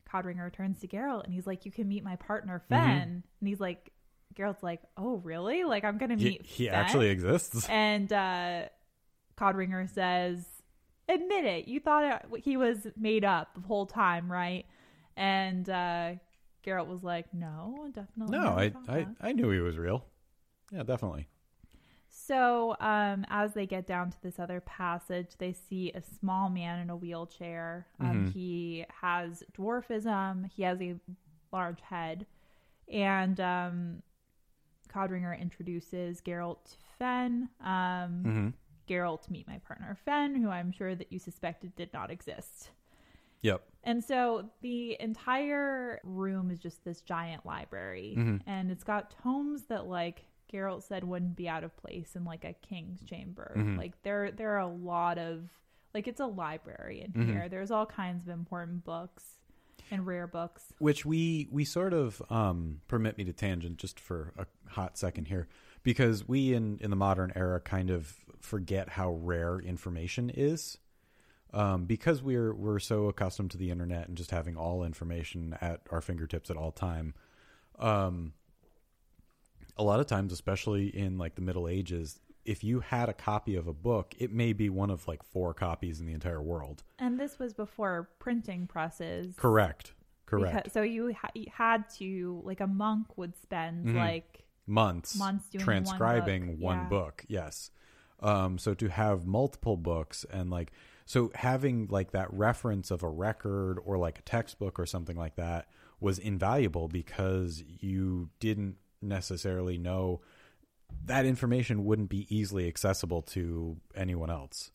Codringer turns to Geralt and he's like, You can meet my partner, Mm-hmm. Fen. And he's like, Geralt's like, Oh, really? Like, I'm going to meet he Fen? actually exists. <laughs> And uh, Codringer says, Admit it. You thought it, he was made up the whole time, right? And uh, Geralt was like, No, definitely. No, I, I. I knew he was real. Yeah, definitely. So, um, as they get down to this other passage, they see a small man in a wheelchair. Um, Mhm. He has dwarfism. He has a large head, and um, Codringer introduces Geralt to Fen. Um, hmm Geralt, meet my partner Fen, who I'm sure that you suspected did not exist. Yep. And so the entire room is just this giant library, Mhm. and it's got tomes that like Geralt said wouldn't be out of place in like a king's chamber. Mhm. Like there there are a lot of like it's a library in Mhm. here. There's all kinds of important books and rare books. which we we sort of um permit me to tangent just for a hot second here because we in in the modern era kind of forget how rare information is um because we're we're so accustomed to the internet and just having all information at our fingertips at all time um a lot of times especially in like the middle ages if you had a copy of a book it may be one of like four copies in the entire world And this was before printing presses. correct correct Because, so you, ha- you had to like a monk would spend Mhm. like months, Months doing one transcribing book, one yeah. book. Yes. Um, so to have multiple books and like so having like that reference of a record or like a textbook or something like that was invaluable because you didn't necessarily know that information wouldn't be easily accessible to anyone else.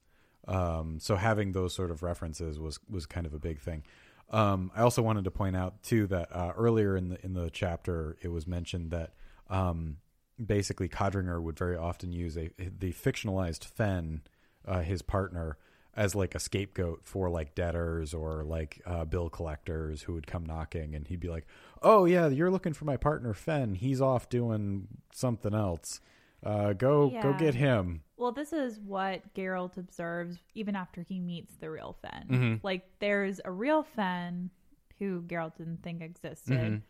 Um, so having those sort of references was was kind of a big thing. Um, I also wanted to point out too that uh, earlier in the in the chapter it was mentioned that um, basically Codringer would very often use a the fictionalized Fen, uh, his partner, as like a scapegoat for like debtors or like uh, bill collectors who would come knocking, and he'd be like, "Oh yeah, you're looking for my partner Fen. He's off doing something else. Uh, go go get him." Well, this is what Geralt observes even after he meets the real Fen. Mhm. Like, there's a real Fen who Geralt didn't think existed, Mhm.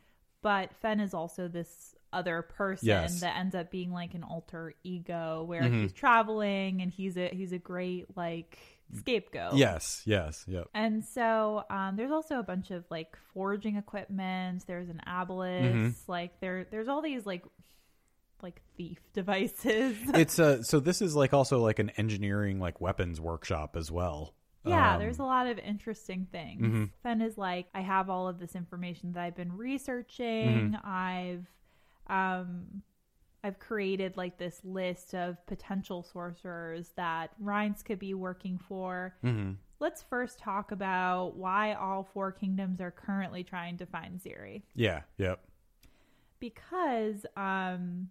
but Fen is also this other person Yes. that ends up being like an alter ego where Mhm. he's traveling and he's a he's a great like scapegoat. Yes, yes, yep. And so um, there's also a bunch of like forging equipment. There's an obelisk. Mhm. Like there there's all these like like thief <laughs> devices. it's uh so this is like also like an engineering like weapons workshop as well. Yeah, Um, there's a lot of interesting things. Mhm. Fen is like, I have all of this information that I've been researching. Mm-hmm. I've um I've created like this list of potential sorcerers that Rience could be working for. mhm. let's first talk about why all four kingdoms are currently trying to find Ciri. Yeah. Yep. Because um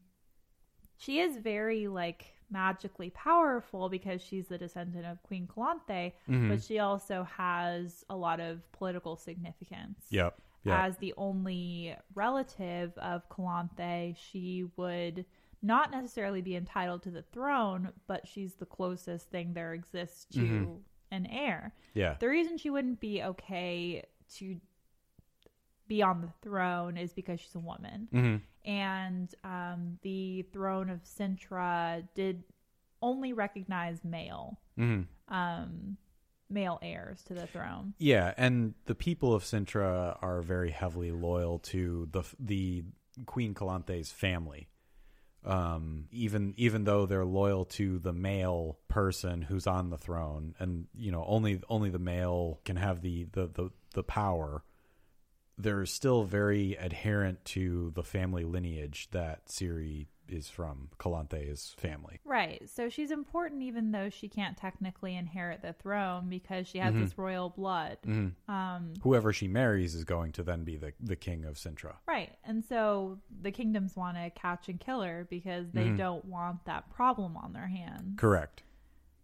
she is very like magically powerful because she's the descendant of Queen Calanthe, Mhm. but she also has a lot of political significance. Yep. Yep. As the only relative of Calanthe, she would not necessarily be entitled to the throne, but she's the closest thing there exists to Mhm. an heir. yeah. The reason she wouldn't be okay to be on the throne is because she's a woman. hmm And um, the throne of Cintra did only recognize male hmm um, male heirs to the throne. Yeah, and the people of Cintra are very heavily loyal to the the Queen Calanthe's family. Um, even even though they're loyal to the male person who's on the throne, and you know only only the male can have the the the, the power. They're still very adherent to the family lineage that Ciri is from, Calanthe's family. Right. So she's important even though she can't technically inherit the throne because she has Mhm. this royal blood. Mhm. Um, Whoever she marries is going to then be the the king of Cintra. right. And so the kingdoms want to catch and kill her because they Mhm. don't want that problem on their hands. Correct.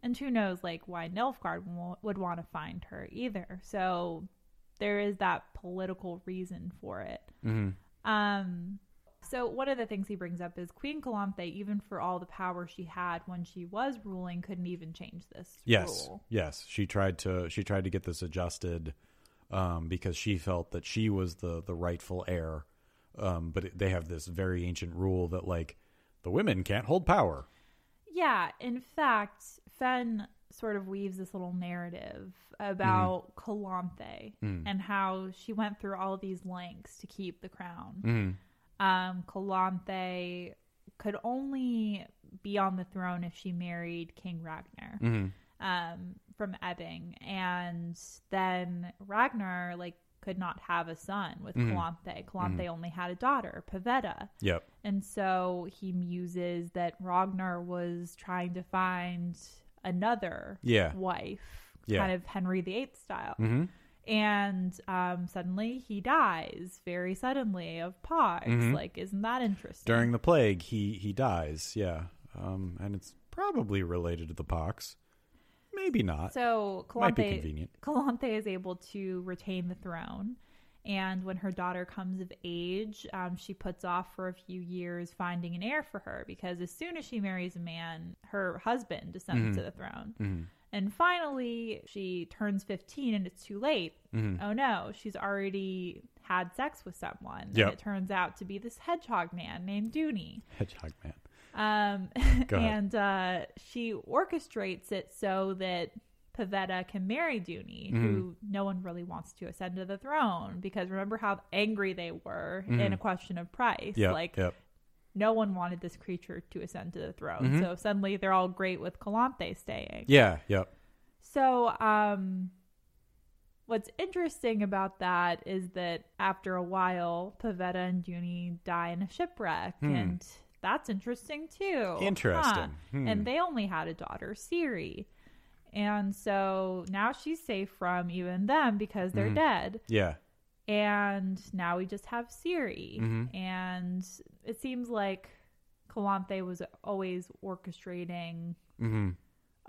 And who knows, like, why Nilfgaard w- would want to find her either. So there is that political reason for it. hmm Um, so one of the things he brings up is Queen Calanthe, even for all the power she had when she was ruling, couldn't even change this Yes, rule. yes. She tried to she tried to get this adjusted um, because she felt that she was the the rightful heir. Um, but it, they have this very ancient rule that like the women can't hold power. Yeah, in fact, Fen sort of weaves this little narrative about Calanthe Mm. and how she went through all these lengths to keep the crown. Mm. Um, Calanthe could only be on the throne if she married King Ragnar. hmm um, from Ebbing, and then Ragnar like could not have a son with Mhm. Calanthe. Calanthe only had a daughter, Pavetta, Yep. and so he muses that Ragnar was trying to find another Yeah. wife, Yeah. kind of Henry VIII style. hmm And um, suddenly he dies very suddenly of pox. Mhm. Like, isn't that interesting? During the plague, he he dies. Yeah. Um, and it's probably related to the pox. Maybe not. so Might be Calanthe convenient. Calanthe is able to retain the throne. And when her daughter comes of age, um, she puts off for a few years finding an heir for her because as soon as she marries a man, her husband descends Mhm. to the throne. hmm And finally, she turns 15 and it's too late. hmm Oh no, she's already had sex with someone. Yep. And it turns out to be this hedgehog man named Duny. Hedgehog man. Um, <laughs> and uh, she orchestrates it so that Pavetta can marry Duny, Mm-hmm. who no one really wants to ascend to the throne because remember how angry they were in Mhm. a question of price. Yep. Like yep. No one wanted this creature to ascend to the throne. Mhm. So suddenly they're all great with Calanthe staying. Yeah. Yep. So, um, what's interesting about that is that after a while, Pavetta and Duny die in a shipwreck, Hmm. and that's interesting too. Interesting. Huh. Hmm. And they only had a daughter, Ciri. And so now she's safe from even them because they're Mhm. dead. Yeah. And now we just have Ciri. Mhm. And it seems like Calanthe was always orchestrating hmm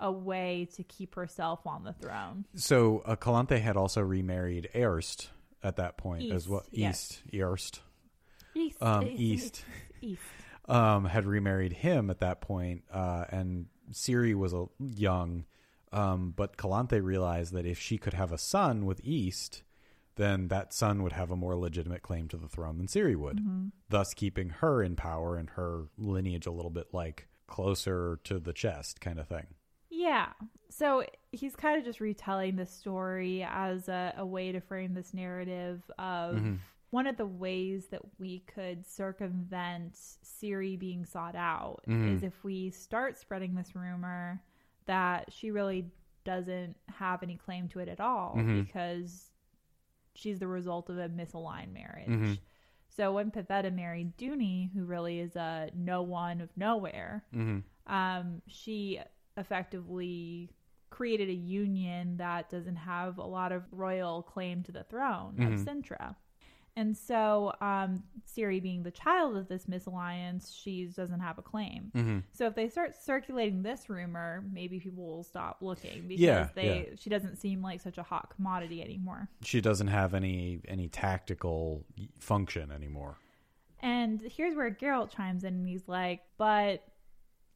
a way to keep herself on the throne. So uh, Calanthe had also remarried Erst at that point as well. yes. East, Erst, East. um, East. <laughs> East, East. um, had remarried him at that point, uh, and Ciri was a young. Um, but Calanthe realized that if she could have a son with East, then that son would have a more legitimate claim to the throne than Ciri would, Mm-hmm. thus keeping her in power and her lineage a little bit like closer to the chest kind of thing. Yeah. So he's kind of just retelling the story as a, a way to frame this narrative of Mhm. one of the ways that we could circumvent Ciri being sought out Mhm. is if we start spreading this rumor that she really doesn't have any claim to it at all Mhm. because she's the result of a misaligned marriage. Mhm. So when Pavetta married Duny, who really is a no one of nowhere, hmm um, she effectively created a union that doesn't have a lot of royal claim to the throne of Mhm. Cintra. And so, um, Ciri being the child of this misalliance, she doesn't have a claim. hmm So if they start circulating this rumor, maybe people will stop looking because Yeah, they she doesn't seem like such a hot commodity anymore. She doesn't have any any tactical function anymore. And here's where Geralt chimes in and he's like, "But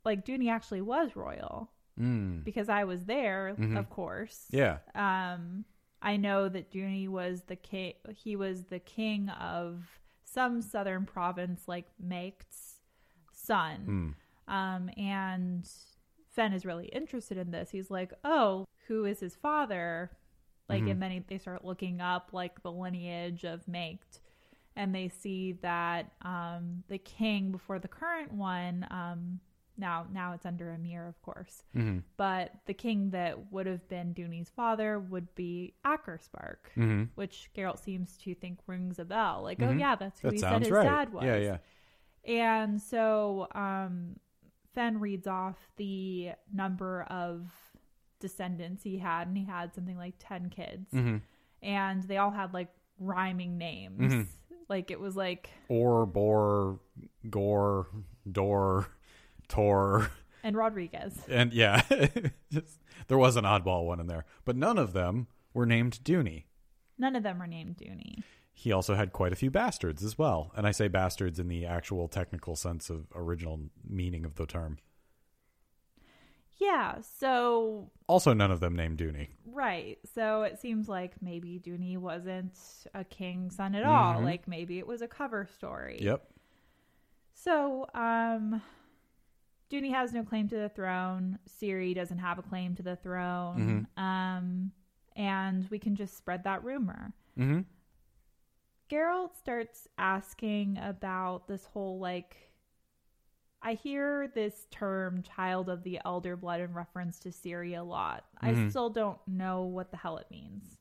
like Duny actually was royal Mm. because I was there, Mhm. of course. Yeah. Um, I know that Duny was the king. He was the king of some southern province, like Maecht's son. Mm. Um, and Fen is really interested in this. He's like, "Oh, who is his father?" Like, Mhm. and then he, they start looking up like the lineage of Maecht, and they see that um, the king before the current one. Um, now, now it's under Emhyr, of course, hmm but the king that would have been Duny's father would be Akerspaark, hmm which Geralt seems to think rings a bell. Like, oh Mhm. yeah, that's who That he said his right. dad was. Yeah, yeah. And so um, Fen reads off the number of descendants he had, and he had something like 10 kids. hmm And they all had like rhyming names. Mhm. Like it was like, Or, bore, gore, door, tor, and Rodriguez. and yeah, <laughs> Just- there was an oddball one in there, but none of them were named Duny. None of them were named Duny. He also had quite a few bastards as well, and I say bastards in the actual technical sense of original meaning of the term. Yeah, so Also, none of them named Duny. right. So it seems like maybe Duny wasn't a king's son at all. Mhm. Like maybe it was a cover story. Yep. So, um, Duny has no claim to the throne. Ciri doesn't have a claim to the throne. Um, and we can just spread that rumor. hmm Geralt starts asking about this whole like. I hear this term "child of the elder blood" in reference to Ciri a lot. I Mhm. still don't know what the hell it means.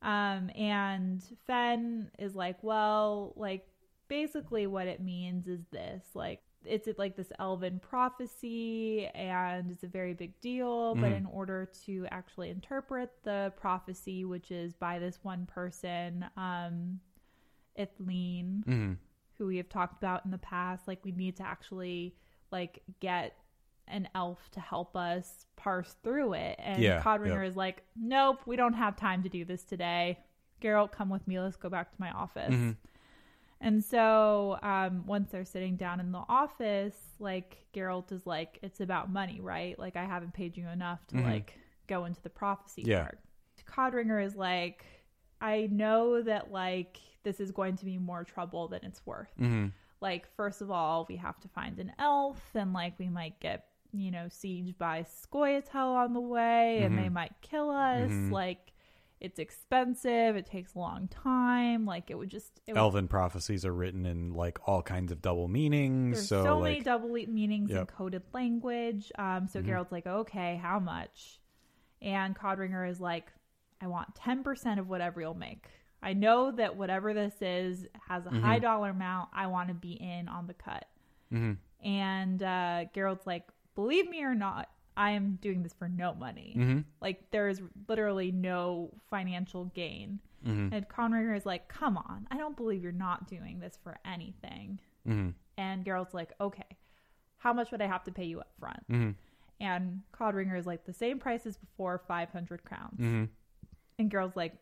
Um, and Fen is like, well, like basically what it means is this, like it's like this elven prophecy, and it's a very big deal. But Mhm. in order to actually interpret the prophecy, which is by this one person, um, Ithlinne, hmm who we have talked about in the past like we need to actually like get an elf to help us parse through it and Yeah, codringer yeah. is like nope we don't have time to do this today Geralt come with me let's go back to my office Mhm. And so um once they're sitting down in the office like Geralt is like it's about money right like I haven't paid you enough to Mhm. like go into the prophecy Yeah. part Codringer is like I know that like this is going to be more trouble than it's worth hmm like first of all we have to find an elf and like we might get you know sieged by scoia'tael on the way and they Mhm. might kill us Mhm. like it's expensive it takes a long time like it would just it would, Elven prophecies are written in like all kinds of double meanings. there's so, so, like, many double le- meanings in Yep. coded language um so Mhm. geralt's like okay how much and codringer is like i want 10% of whatever you'll make i know that whatever this is has a Mhm. high dollar amount i want to be in on the cut mhm, And uh, Geralt's like, believe me or not, I am doing this for no money. mhm, Like, there is literally no financial gain. mhm, And Codringer is like, come on, I don't believe you're not doing this for anything. mhm, And Geralt's like, okay, how much would I have to pay you up front? mhm, And Codringer is like, the same price as before, 500 crowns. mhm. And Geralt's like,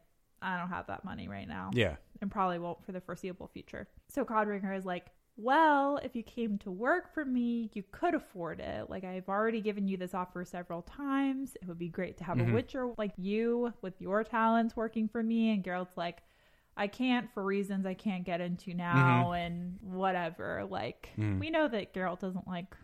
I don't have that money right now. Yeah. and probably won't for the foreseeable future. So Codringer is like, well, if you came to work for me, you could afford it. Like, I've already given you this offer several times. It would be great to have Mhm. a witcher like you with your talents working for me. And Geralt's like, I can't for reasons I can't get into now and whatever. Like, Mhm. we know that Geralt doesn't like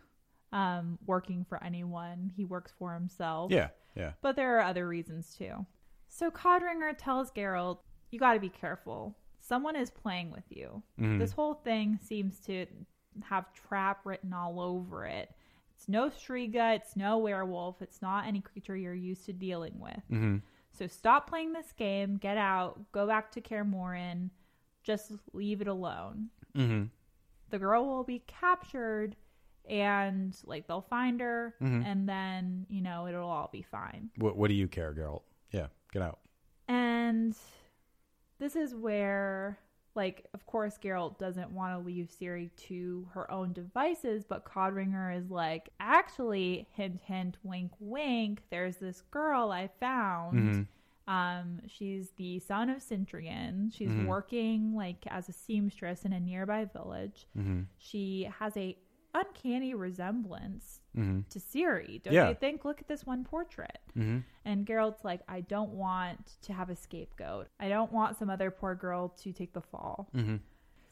um, working for anyone, he works for himself. Yeah. Yeah. But there are other reasons too. So Codringer tells Geralt, you got to be careful. Someone is playing with you. Mhm. This whole thing seems to have trap written all over it. It's no Striga, it's no werewolf, it's not any creature you're used to dealing with. Mhm. So stop playing this game, get out, go back to Kaer Morhen, just leave it alone. Mhm. The girl will be captured and like they'll find her, Mhm. and then you know it'll all be fine. What, what do you care, Geralt? Yeah, get out. And this is where, like, of course, Geralt doesn't want to leave Ciri to her own devices, but Codringer is like, actually, hint, hint, wink, wink. There's this girl I found. Mhm. Um, she's the son of Cintrian. She's Mhm. working like as a seamstress in a nearby village. Mm-hmm. She has a uncanny resemblance Mm-hmm. to Ciri, Don't Yeah. you think? Look at this one portrait. Mm-hmm. And Geralt's like, I don't want to have a scapegoat. I don't want some other poor girl to take the fall. Mm-hmm.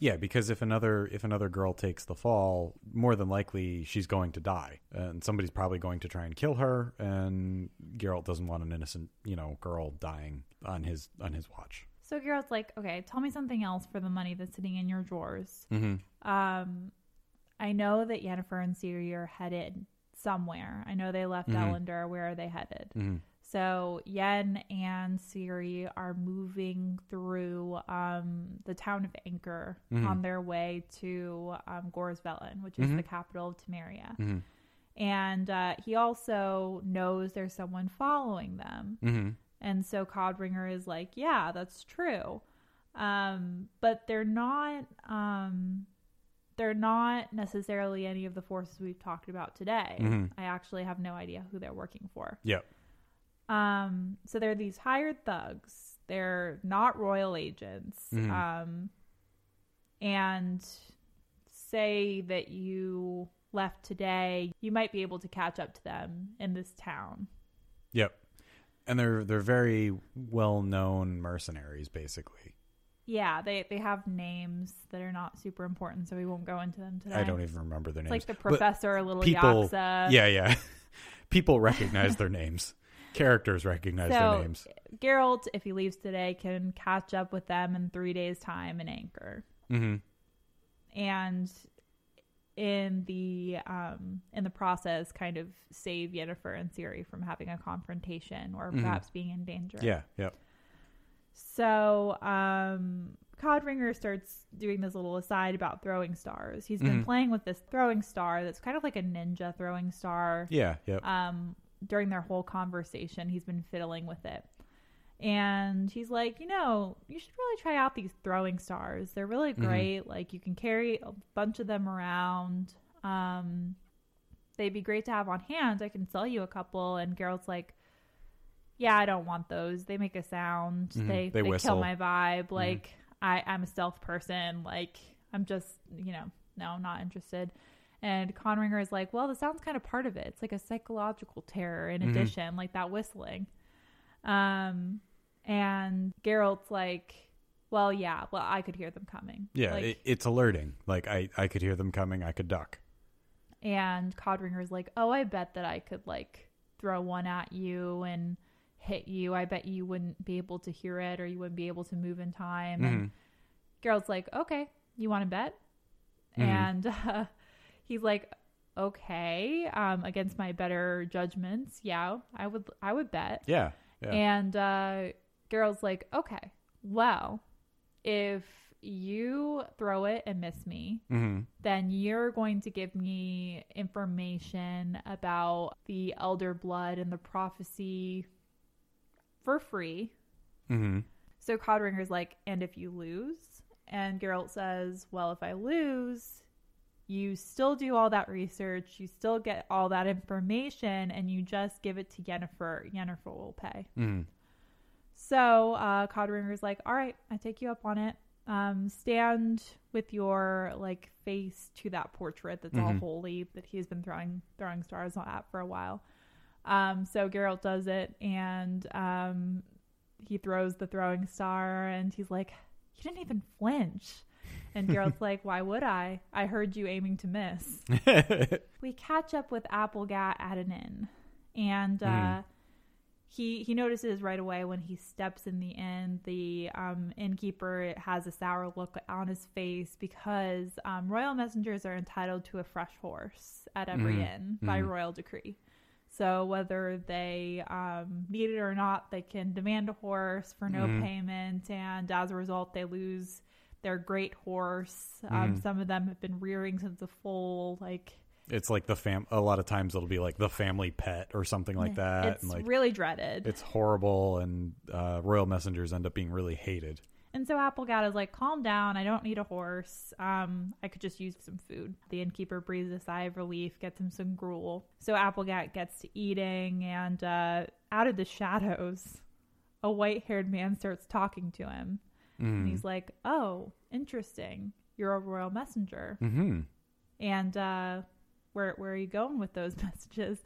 Yeah, because if another if another girl takes the fall, more than likely she's going to die, and somebody's probably going to try and kill her. And Geralt doesn't want an innocent, you know, girl dying on his on his watch. So Geralt's like, okay, tell me something else for the money that's sitting in your drawers. Mm-hmm. Um, I know that Yennefer and Ciri are headed somewhere. I know they left Mhm. Ellander. Where are they headed? Mm-hmm. So Yen and Ciri are moving through um, the town of Anchor Mhm. on their way to um, Gors Velen, which is Mhm. the capital of Temeria. Mm-hmm. And uh, he also knows there's someone following them. Mm-hmm. And so Codringer is like, yeah, that's true. Um, but they're not um, they're not necessarily any of the forces we've talked about today. Mhm. I actually have no idea who they're working for. Yep. Um, so they're these hired thugs. They're not royal agents. Mhm. Um, and say that you left today, you might be able to catch up to them in this town. Yep. And they're they're very well known mercenaries, basically. Yeah, they they have names that are not super important, so we won't go into them today. I don't even remember their It's names. like the But professor, Little people- Yaksa. yeah, yeah. <laughs> People recognize their names. Characters recognize So- their names. Geralt, if he leaves today, can catch up with them in three days' time in Anchor. Mm-hmm. and in the um in the process kind of save Yennefer and Ciri from having a confrontation or Mhm. perhaps being in danger. Yeah, yep. So um Codringer starts doing this little aside about throwing stars. He's been Mhm. playing with this throwing star that's kind of like a ninja throwing star. Yeah, yep. Um during their whole conversation, he's been fiddling with it. And he's like, you know, you should really try out these throwing stars. They're really Mhm. great. Like you can carry a bunch of them around. Um, they'd be great to have on hand. I can sell you a couple. And Geralt's like, yeah, I don't want those. They make a sound. Mhm. They They they, kill my vibe. Like I, I'm a stealth person. Like I'm just, you know, no, I'm not interested. And Codringer is like, well, the sound's kind of part of it. It's like a psychological terror in Mhm. addition, like that whistling. Um, and Geralt's like, well, yeah, well, I could hear them coming. Yeah, Like, it, it's alerting. Like I, I could hear them coming. I could duck. and Codringer's like, oh, I bet that I could like throw one at you and hit you. I bet you wouldn't be able to hear it or you wouldn't be able to move in time. And Mhm. Geralt's like, okay, you want to bet? Mhm. And uh, <laughs> he's like, okay, um, against my better judgments, yeah, I would, I would bet. Yeah, yeah. And uh, Geralt's like, okay, well, if you throw it and miss me, mm-hmm. then you're going to give me information about the elder blood and the prophecy for free. Mm-hmm. So Codringer's like, and if you lose? And Geralt says, well, if I lose, you still do all that research, you still get all that information, and you just give it to Yennefer. Yennefer will pay. Mm-hmm. So uh, Codringer's like, all right, I take you up on it. Um, stand with your like face to that portrait that's all Mhm. holy that he's been throwing throwing stars at for a while. Um, so Geralt does it, and um, he throws the throwing star, and he's like, "You didn't even flinch." And <laughs> Geralt's like, "Why would I? I heard you aiming to miss." <laughs> we catch up with Aplegatt at an inn, and uh, Mhm. he he notices right away when he steps in the inn, the um, innkeeper has a sour look on his face because um, royal messengers are entitled to a fresh horse at every Mhm. inn by Mhm. royal decree. So whether they um, need it or not, they can demand a horse for no Mhm. payment, and as a result, they lose their great horse. Um, Mhm. Some of them have been rearing since the foal. Like It's like the fam. A lot of times it'll be like the family pet or something like that. It's and like really dreaded. it's horrible, and uh, royal messengers end up being really hated. And so Aplegatt is like, calm down. I don't need a horse. Um, I could just use some food. The innkeeper breathes a sigh of relief, gets him some gruel. So Aplegatt gets to eating, and uh, out of the shadows, a white haired man starts talking to him. And Mm. he's like, oh, interesting. You're a royal messenger. Mm-hmm. And uh, where, where are you going with those <laughs> messages?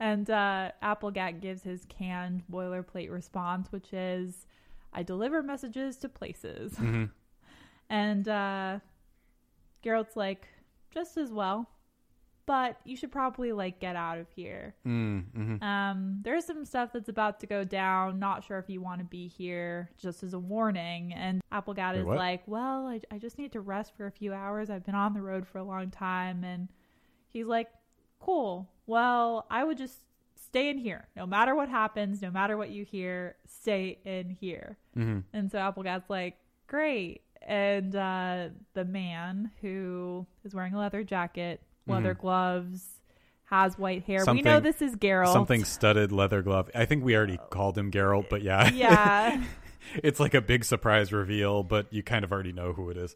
And uh, Aplegatt gives his canned boilerplate response, which is, I deliver messages to places. <laughs> Mm-hmm. And uh Geralt's like, just as well. But you should probably like get out of here. Mm-hmm. Um, there's some stuff that's about to go down. Not sure if you want to be here, just as a warning. And Aplegatt Wait, is what? like, Well, I, I just need to rest for a few hours. I've been on the road for a long time. And he's like, Cool. Well, I would just stay in here. No matter what happens, no matter what you hear, stay in here. Mm-hmm. And so Aplegatt's like, great. And uh, the man who is wearing a leather jacket, leather gloves, has white hair. we know this is Geralt. Something studded leather glove. I think we already called him Geralt, but yeah, Yeah. <laughs> <laughs> it's like a big surprise reveal, but you kind of already know who it is.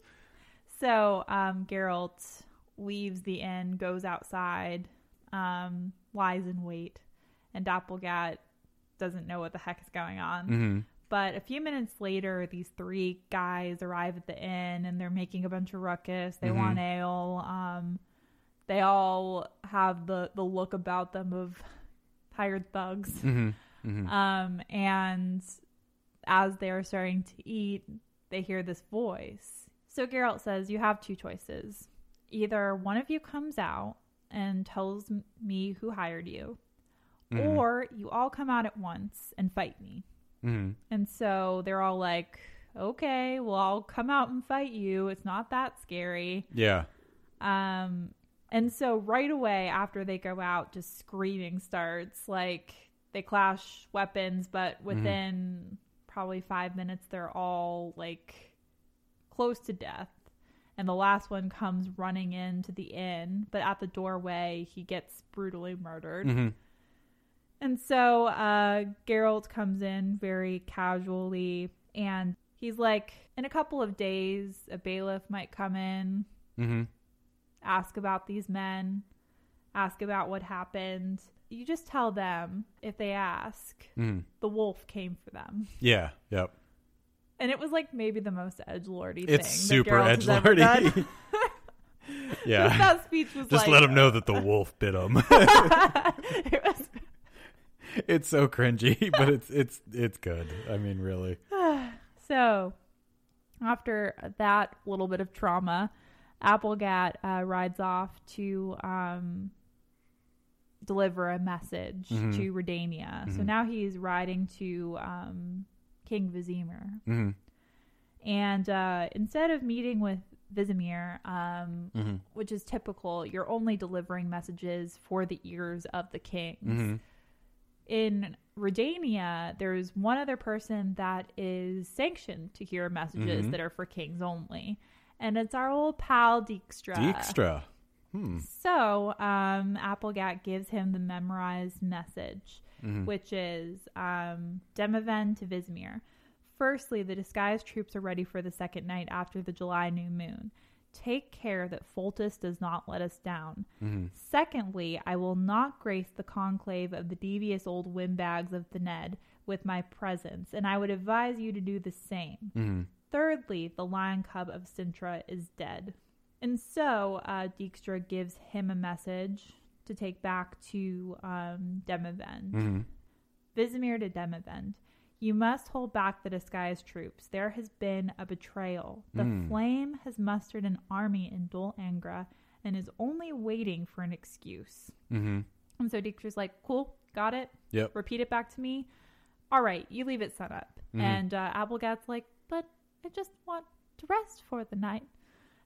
so um, Geralt leaves the inn, goes outside, um, lies in wait, and Aplegatt doesn't know what the heck is going on. Mm-hmm. But a few minutes later, these three guys arrive at the inn and they're making a bunch of ruckus. They Mhm. want ale. Um, they all have the, the look about them of hired thugs. Mm-hmm. Mm-hmm. Um, and as they're starting to eat, they hear this voice. So Geralt says, You have two choices. Either one of you comes out and tells me who hired you, Mhm. or you all come out at once and fight me. Mm-hmm. And so they're all like, okay, well, I'll come out and fight you. It's not that scary. Yeah. Um, and so right away after they go out, just screaming starts. Like they clash weapons, but within probably five minutes, they're all like close to death. And the last one comes running into the inn, but at the doorway, he gets brutally murdered. Mm-hmm. And so uh, Geralt comes in very casually and he's like, in a couple of days, a bailiff might come in, Mm-hmm. ask about these men, ask about what happened. You just tell them if they ask, Mm-hmm. the wolf came for them. Yeah. Yep. And it was like maybe the most edge lordy thing. It's super edge has ever done. <laughs> <laughs> lordy. yeah. that speech was Just like, let him know that the wolf bit him. <laughs> it was <laughs> it's so cringy, <laughs> but it's it's it's good. I mean, really. <sighs> So, after that little bit of trauma, Aplegatt uh, rides off to um, deliver a message Mhm. to Redania. So Mhm. now he's riding to um, King Vizimir. Mm-hmm. And uh, instead of meeting with Vizimir, um, Mm-hmm. which is typical, you're only delivering messages for the ears of the kings Mm-hmm. In Redania, there's one other person that is sanctioned to hear messages Mhm. that are for kings only, and it's our old pal Dijkstra. Dijkstra. Hmm. So, um, Aplegatt gives him the memorized message, Mhm. which is um, Demavend to Vizimir. Firstly, the disguised troops are ready for the second night after the July new moon. Take care that Foltest does not let us down. Mhm. Secondly, I will not grace the conclave of the devious old windbags of Thanedd with my presence, and I would advise you to do the same. Mhm. Thirdly, the lion cub of Cintra is dead. And so uh, Dijkstra gives him a message to take back to um, Demavend. Mhm. Vizimir to Demavend. You must hold back the disguised troops. There has been a betrayal. The Mm. flame has mustered an army in Dol Angra and is only waiting for an excuse. Mhm. And so Dijkstra's like, cool, got it. Yep. Repeat it back to me. All right, you leave it set up. Mhm. And uh, like, but I just want to rest for the night.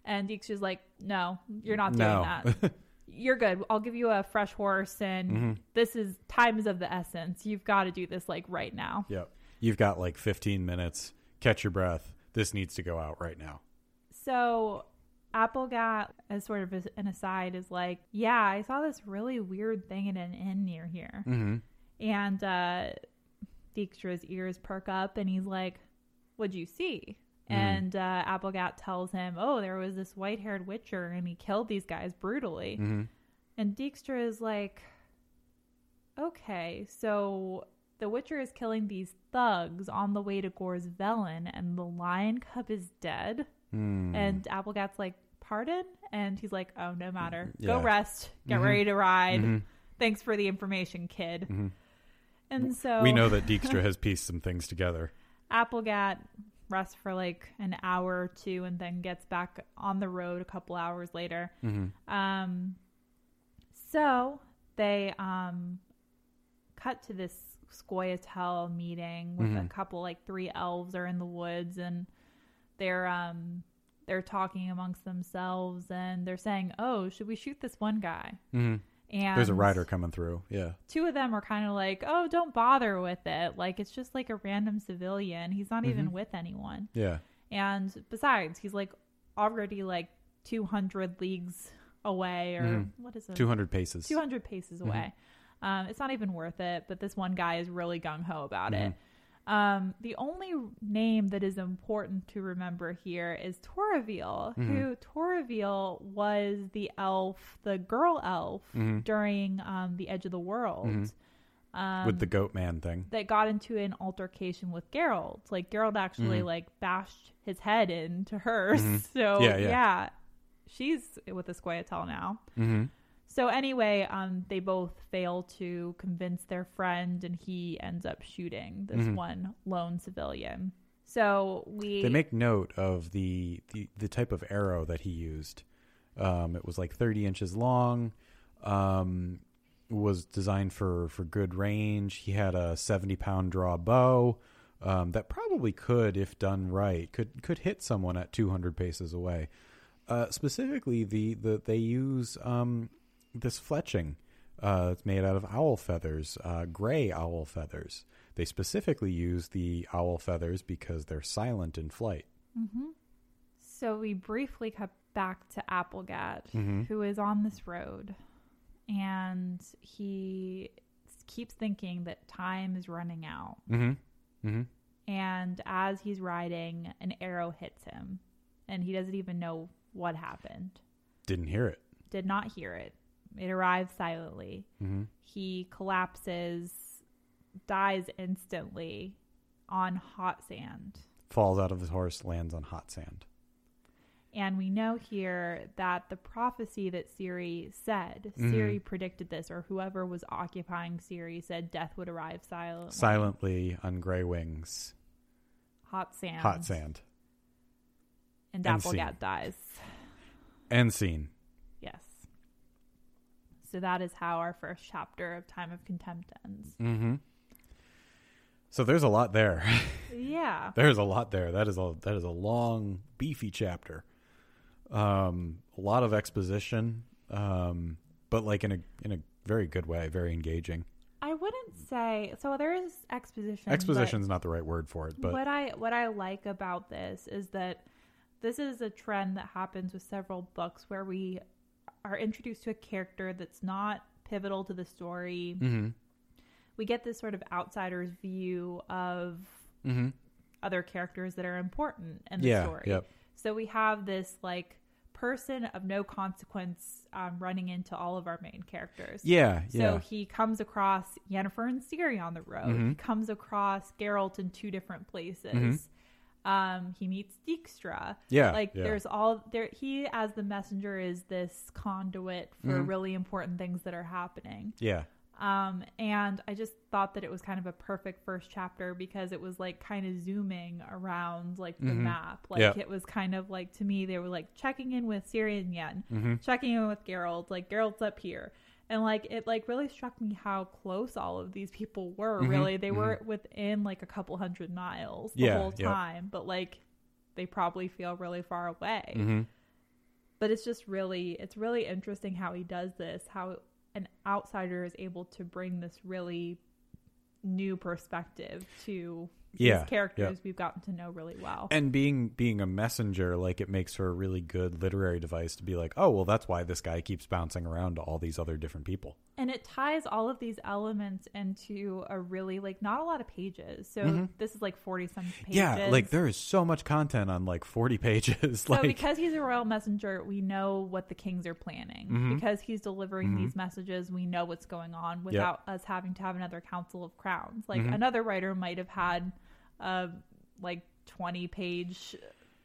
And Dijkstra's like, no, you're not doing No. that. <laughs> You're good. I'll give you a fresh horse, and Mhm. this is time is of the essence. You've got to do this like right now. Yep. You've got like 15 minutes. Catch your breath. This needs to go out right now. So Aplegatt, as sort of an aside, is like, yeah, I saw this really weird thing in an inn near here. Mm-hmm. And uh, Dijkstra's ears perk up and he's like, What'd you see? Mhm. And uh, Aplegatt tells him, Oh, there was this white haired witcher and he killed these guys brutally. Mm-hmm. And Dijkstra is like, Okay, so the witcher is killing these thugs on the way to Gors Velen and the lion cub is dead. Mm. And Aplegatt's like, Pardon? And he's like, Oh, no matter. Go rest. Get Mhm. ready to ride. Mhm. Thanks for the information, kid. Mhm. And so we know that <laughs> Dijkstra has pieced some things together. Aplegatt rests for like an hour or two and then gets back on the road a couple hours later. Mm-hmm. Um, so they um, cut to this Scoia'tael meeting with a Mhm. couple, like three elves are in the woods and they're um they're talking amongst themselves and they're saying, "Oh, should we shoot this one guy?" Mm-hmm. And There's a rider coming through. Yeah. two of them are kind of like, "Oh, don't bother with it. Like it's just like a random civilian. He's not even Mhm. with anyone." Yeah. And besides, he's like already like 200 leagues away, or Mhm. what is it? 200 paces. 200 paces Mhm. away. Um, it's not even worth it, but this one guy is really gung ho about Mhm. it. Um, the only name that is important to remember here is Toruviel, Mhm. who Toruviel was the elf, the girl elf Mhm. during um, the Edge of the World. Mhm. Um, With the goat man thing. that got into an altercation with Geralt. Like Geralt actually Mhm. like bashed his head into hers. Mhm. <laughs> So Yeah, yeah, yeah. she's with the Scoia'tael now. Mm-hmm. So anyway, um, they both fail to convince their friend, and he ends up shooting this Mhm. one lone civilian. So we They make note of the, the, the type of arrow that he used. Um, it was like 30 inches long. Um, was designed for, for good range. He had a 70 pound draw bow um, that probably could, if done right, could could hit someone at 200 paces away. Uh, specifically, the, the they use um, this fletching. Uh, it's made out of owl feathers, uh, gray owl feathers. They specifically use the owl feathers because they're silent in flight. Mhm. So we briefly cut back to Aplegatt, Mhm. who is on this road, and he keeps thinking that time is running out. Mm-hmm. Mm-hmm. And as he's riding, an arrow hits him, and he doesn't even know what happened. Didn't hear it. Did not hear it. It arrives silently. Mm-hmm. He collapses, dies instantly on hot sand. Falls out of his horse, lands on hot sand. And we know here that the prophecy that Ciri said, Mhm. Ciri predicted this, or whoever was occupying Ciri said death would arrive silently. Silently on gray wings, Hot sand. hot sand. And scene. Dies. End scene. Yes. So that is how our first chapter of Time of Contempt ends. Mm-hmm. So there's a lot there. <laughs> Yeah. there's a lot there. That is a that is a long, beefy chapter. Um, a lot of exposition, um, but like in a in a very good way, very engaging. I wouldn't say so. There is exposition. Exposition is not the right word for it, but what I what I like about this is that this is a trend that happens with several books where we are introduced to a character that's not pivotal to the story. mm-hmm. We get this sort of outsider's view of Mm-hmm. other characters that are important in the Yeah. story. Yep. So we have this like person of no consequence um, running into all of our main characters. Yeah. So Yeah. he comes across Yennefer and Ciri on the road. Mhm. He comes across Geralt in two different places. Um, he meets Dijkstra. yeah. like yeah. there's all there. He as the messenger is this conduit for Mhm. really important things that are happening. Yeah. Um, and I just thought that it was kind of a perfect first chapter because it was like kind of zooming around like the Mhm. map. Like Yep. it was kind of like to me they were like checking in with Ciri and Yen, Mm-hmm. checking in with Geralt. Like Geralt's up here, and like it like really struck me how close all of these people were. Mhm. Really, they were within like a couple hundred miles the Yeah, whole yep. time, but like they probably feel really far away Mm-hmm. but it's just really it's really interesting how he does this how an outsider is able to bring this really new perspective to Yeah, these characters yeah. we've gotten to know really well. and being being a messenger like it makes her a really good literary device to be like oh well that's why this guy keeps bouncing around to all these other different people And it ties all of these elements into a really like not a lot of pages. So this is like forty some pages. Mm-hmm. yeah like there is so much content on like 40 <laughs> pages So like because he's a royal messenger, we know what the kings are planning. Mm-hmm. Because he's delivering these messages, we know what's going on without us having to have another council of crowns. Like Mm-hmm. another writer might have had a like twenty page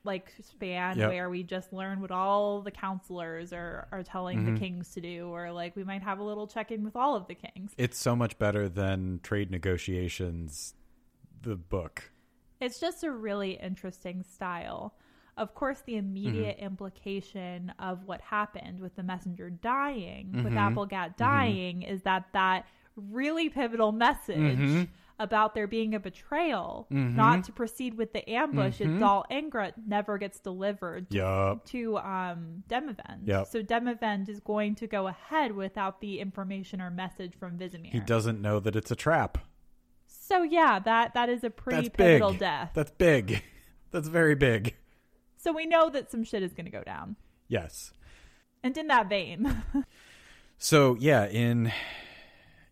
like span Yep. where we just learn what all the counselors are are telling Mm-hmm. the kings to do, or like we might have a little check in with all of the kings. it's so much better than trade negotiations the book It's just a really interesting style. Of course, the immediate Mm-hmm. implication of what happened with the messenger dying, with Mm-hmm. Aplegatt dying, is that that really pivotal message Mm-hmm. About there being a betrayal, not to proceed with the ambush, Mm-hmm. at Dol Angra never gets delivered yup to um, Demavend. Yep. So Demavend is going to go ahead without the information or message from Vizimir. he doesn't know that it's a trap So yeah, that that is a pretty that's pivotal big death. that's big <laughs> that's very big So we know that some shit is going to go down. yes And in that vein, <laughs> So yeah, in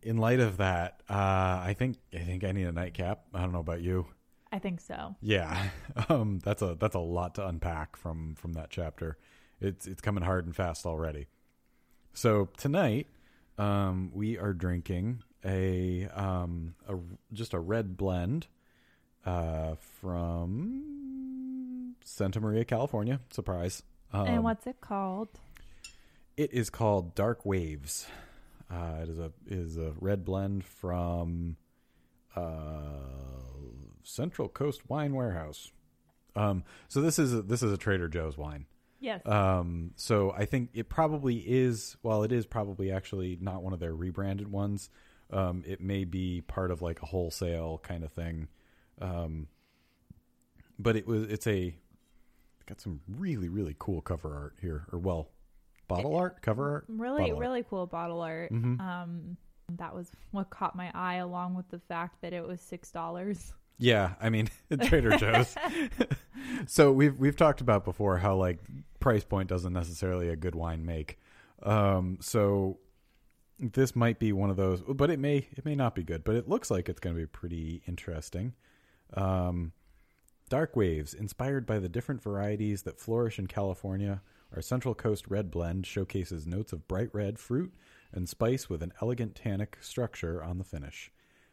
in light of that, uh, I think I think I need a nightcap. I don't know about you. I think so. Yeah, <laughs> um, that's a that's a lot to unpack from from that chapter. It's it's coming hard and fast already. So tonight, um, we are drinking a um a just a red blend, uh, from Santa Maria, California. Surprise. Um, and what's it called? it is called Dark Waves. Uh, it is a is a red blend from uh, Central Coast Wine Warehouse. Um, so this is a, this is a Trader Joe's wine. Yes. Um, so I think it probably is. While it is probably actually not one of their rebranded ones, um, it may be part of like a wholesale kind of thing. Um, but it was it's a got some really really cool cover art here, or well, bottle art, cover art, really, bottle art. really cool bottle art. Mhm. Um, that was what caught my eye, along with the fact that it was six dollars. Yeah, I mean <laughs> Trader Joe's. <laughs> so we've we've talked about before how like price point doesn't necessarily a good wine make. Um, so this might be one of those, but it may it may not be good. But it looks like it's going to be pretty interesting. Um, Dark Waves, inspired by the different varieties that flourish in California, our Central Coast Red Blend showcases notes of bright red fruit and spice with an elegant tannic structure on the finish.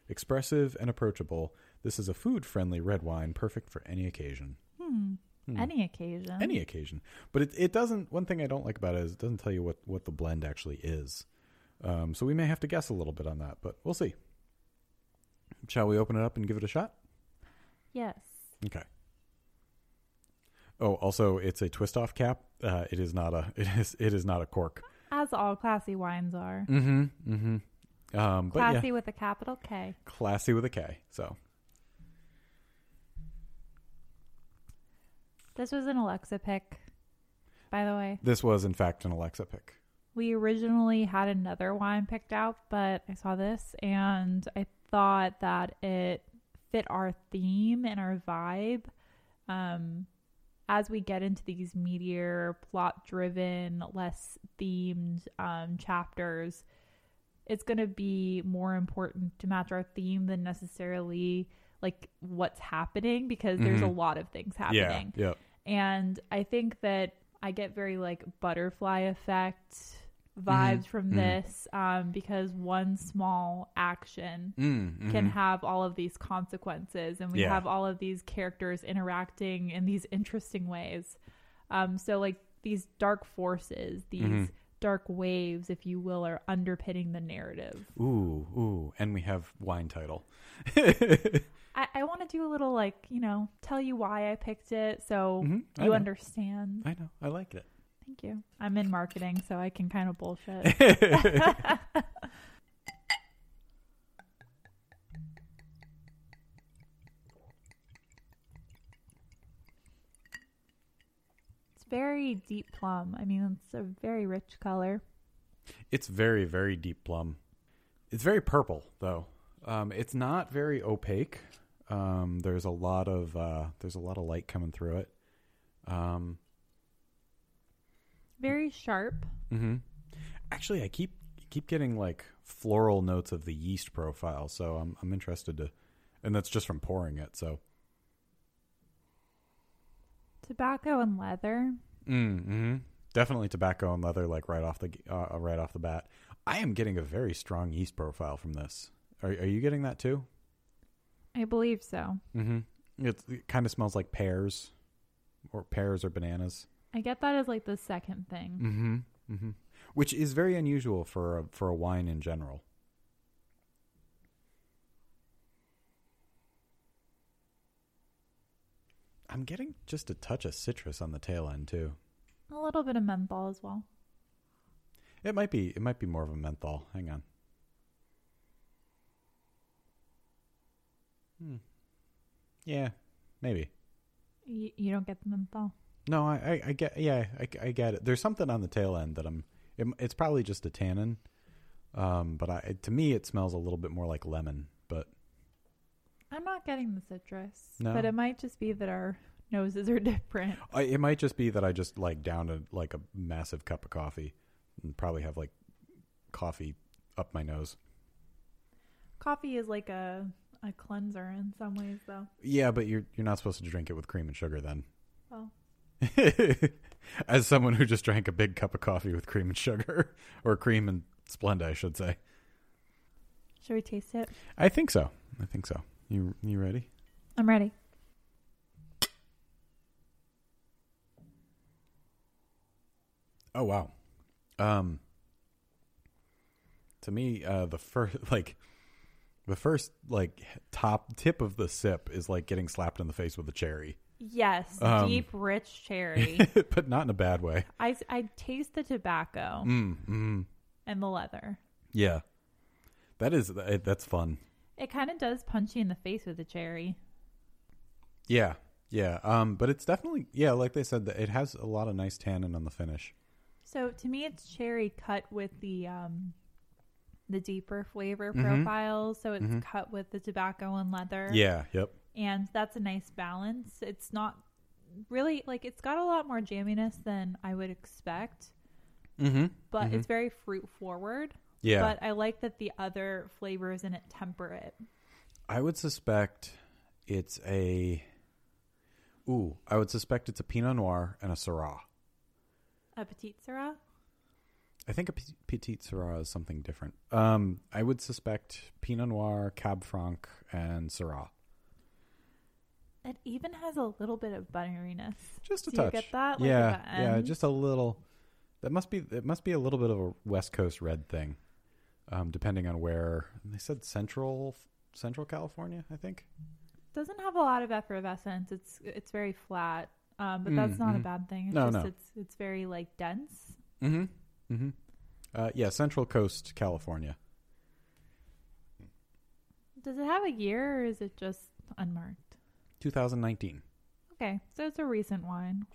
Expressive and approachable, this is a food friendly red wine perfect for any occasion. Hmm. Any occasion. Any occasion. But it, it doesn't, one thing I don't like about it is it doesn't tell you what, what the blend actually is. Um, so we may have to guess a little bit on that, but we'll see. Shall we open it up and give it a shot? Yes. Okay. Oh, also, it's a twist off cap. Uh, it is not a. <laughs> It is. It is not a cork. As all classy wines are. Mm-hmm. Mm-hmm. Um, but Classy yeah, with a capital K. classy with a K. So This was an Alexa pick, by the way. this was in fact an Alexa pick. We originally had another wine picked out, but I saw this and I thought that it fit our theme and our vibe. Um, as we get into these meteor, plot driven, less themed um, chapters, it's going to be more important to match our theme than necessarily like what's happening because there's a Mhm. lot of things Yeah. happening. Yep. And I think that I get very like butterfly effect vibes from mhm. this um, because one small action Mm, can have all of these consequences, and we Yeah. have all of these characters interacting in these interesting ways. Um, so, like these dark forces, these Mhm. dark waves, if you will, are underpinning the narrative. Ooh, ooh, and we have wine title. <laughs> I, I want to do a little like you know tell you why I picked it so Mhm, you know. understand. I know. I like it. Thank you. I'm in marketing, so I can kind of bullshit. <laughs> it's very deep plum. I mean, it's a very rich color. It's very, very deep plum. It's very purple, though. Um, it's not very opaque. Um, there's a lot of uh, there's a lot of light coming through it. Um, Very sharp. hmm Actually, I keep keep getting like floral notes of the yeast profile, so I'm I'm interested to, and that's just from pouring it. So, Tobacco and leather. mm-hmm. definitely tobacco and leather, like right off the uh, right off the bat. I am getting a very strong yeast profile from this. Are are you getting that too? I believe so. Mm-hmm. It's, it kind of smells like pears, or pears or bananas. I get that as like the second thing. Mm-hmm. Mm-hmm. Which is very unusual for a, for a wine in general. I'm getting just a touch of citrus on the tail end too. A little bit of menthol as well. It might be it might be more of a menthol. Hang on. Hmm. Yeah, maybe. You, you don't get the menthol. No, I, I, I get yeah, I, I get it. There's something on the tail end that I'm. It, it's probably just a tannin, um, but I to me it smells a little bit more like lemon. But I'm not getting the citrus. No? But it might just be that our noses are <laughs> different. I, it might just be that I just like downed a, like a massive cup of coffee, and probably have like coffee up my nose. Coffee is like a a cleanser in some ways though. Yeah, but you're you're not supposed to drink it with cream and sugar then. Well, <laughs> As someone who just drank a big cup of coffee with cream and sugar, <laughs> or cream and Splenda, I should say. should we taste it? I think so. I think so. You you ready? I'm ready. Oh wow. Um to me uh the first <laughs> like the first like top tip of the sip is like getting slapped in the face with a cherry. Yes, Um, deep, rich cherry. <laughs> but not in a bad way. I, I taste the tobacco Mm, mm, and the leather. yeah. That is that's fun. It kind of does punch you in the face with the cherry. Yeah. Yeah. Um but it's definitely yeah, like they said that it has a lot of nice tannin on the finish. So to me, it's cherry cut with the um, the deeper flavor Mhm. profiles. So it's Mhm. cut with the tobacco and leather. Yeah, yep. And that's a nice balance. It's not really like it's got a lot more jamminess than I would expect, Mhm. but Mhm. it's very fruit forward. Yeah. But I like that the other flavors in it temper it. I would suspect it's a. Ooh, I would suspect it's a Pinot Noir and a Syrah. A petite syrah. I think a Petite Syrah is something different. Um, I would suspect Pinot Noir, Cab Franc, and Syrah. It even has a little bit of butteriness. Just a Do you touch. get that? Like, yeah, yeah, just a little. That must be. It must be a little bit of a West Coast red thing, um, depending on where. They said Central, Central California, I think. Doesn't have a lot of effervescence. It's it's very flat. Um, but that's Mm, not a mhm. bad thing. It's No, just no. it's it's very like dense. Mm-hmm. Mm-hmm. Uh, yeah, Central Coast, California. Does it have a year or is it just unmarked? 2019. Okay, so it's a recent wine.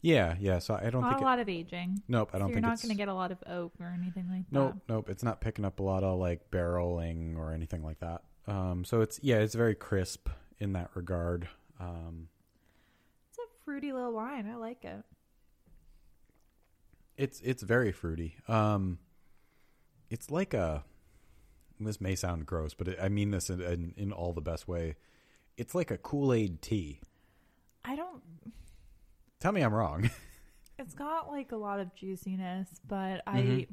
Yeah, yeah. So I don't not think. a It, lot of aging. nope, I don't so you're think not going to get a lot of oak or anything like Nope, that. Nope, nope. It's not picking up a lot of like barreling or anything like that. Um, so it's yeah, it's very crisp in that regard. Um, It's a fruity little wine. I like it. it's it's very fruity. Um, it's like a. This may sound gross, but it, I mean this in, in in all the best way. It's like a Kool Aid tea. I don't. Tell me I'm wrong. <laughs> It's got like a lot of juiciness, but I. Mhm.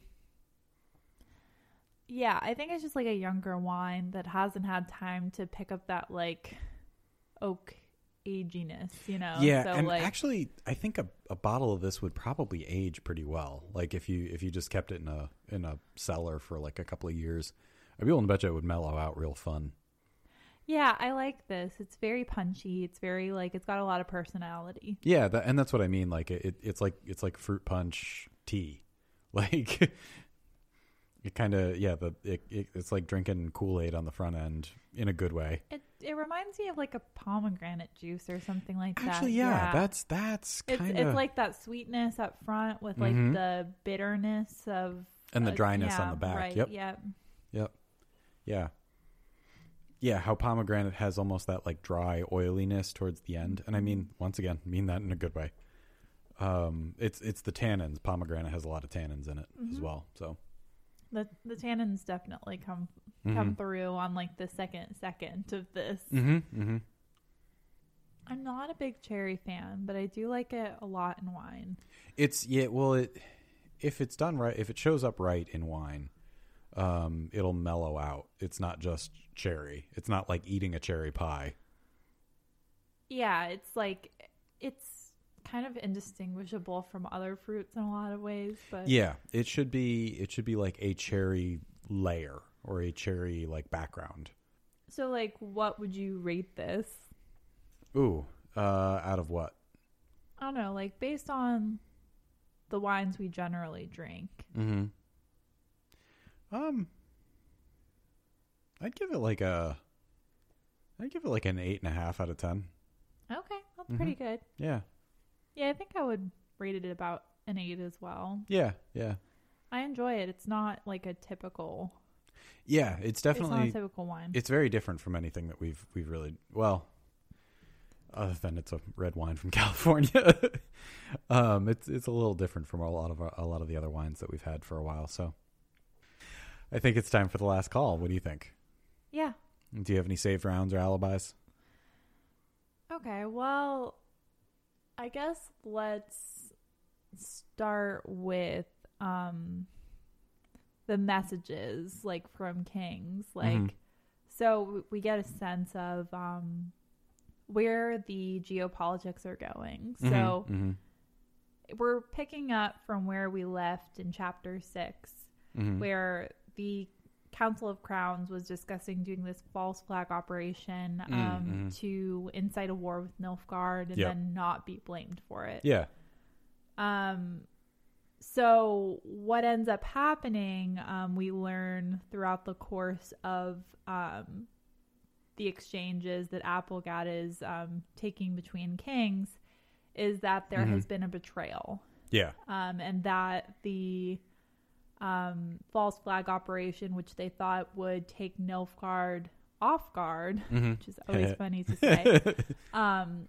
Yeah, I think it's just like a younger wine that hasn't had time to pick up that like oak aginess, you know. yeah, so and like actually, I think a, a bottle of this would probably age pretty well. Like if you if you just kept it in a in a cellar for like a couple of years, I'd be willing to bet you it would mellow out real fun. Yeah, I like this. It's very punchy. It's very like it's got a lot of personality. Yeah, that, and that's what I mean. Like it, it's like it's like fruit punch tea. <laughs> Like it kind of yeah. The it, it, it's like drinking Kool Aid on the front end in a good way. It it reminds me of like a pomegranate juice or something like that. Actually, yeah, that's that's it's kind it's of like that sweetness up front with like Mhm. the bitterness of and the uh, dryness yeah, on the back. Right, Yep, Yep. yeah. Yeah, how pomegranate has almost that like dry oiliness towards the end, and I mean once again, mean that in a good way. Um, it's it's the tannins. Pomegranate has a lot of tannins in it as Mhm. well. So The the tannins definitely come mm-hmm. come through on like the second second of this. hmm hmm I'm not a big cherry fan, but I do like it a lot in wine. It's yeah. Well, it if it's done right, if it shows up right in wine, um, it'll mellow out. It's not just cherry. It's not like eating a cherry pie. Yeah, it's like it's kind of indistinguishable from other fruits in a lot of ways, but Yeah, it should be. It should be like a cherry layer or a cherry like background. So like what would you rate this? Ooh, uh, out of what? I don't know, like based on the wines we generally drink. Mm-hmm. Um, I'd give it like a. I'd give it like an eight and a half out of ten. Okay, that's Mhm. pretty good. Yeah, Yeah, I think I would rate it about an 8 as well. yeah, yeah, I enjoy it. It's not like a typical yeah. It's it's not definitely a typical wine. it's very different from anything that we've we've really well other than it's a red wine from <laughs> California. <laughs> um it's it's a little different from a lot of our, a lot of the other wines that we've had for a while. So I think it's time for the last call. What do you think? yeah. Do you have any saved rounds or alibis? Okay, well, I guess let's start with um the messages like from kings like Mhm. so we get a sense of um where the geopolitics are going. So Mhm, we're picking up from where we left in chapter 6 mhm, mhm. where the Council of Crowns was discussing doing this false flag operation um, mhm. to incite a war with Nilfgaard and Yep. then not be blamed for it. Yeah. Um, so what ends up happening, um, we learn throughout the course of um, the exchanges that Aplegatt is um, taking between kings, is that there Mhm. has been a betrayal Yeah. um, and that the um, false flag operation, which they thought would take Nilfgaard off guard, Mhm. <laughs> which is always <laughs> funny to say, um,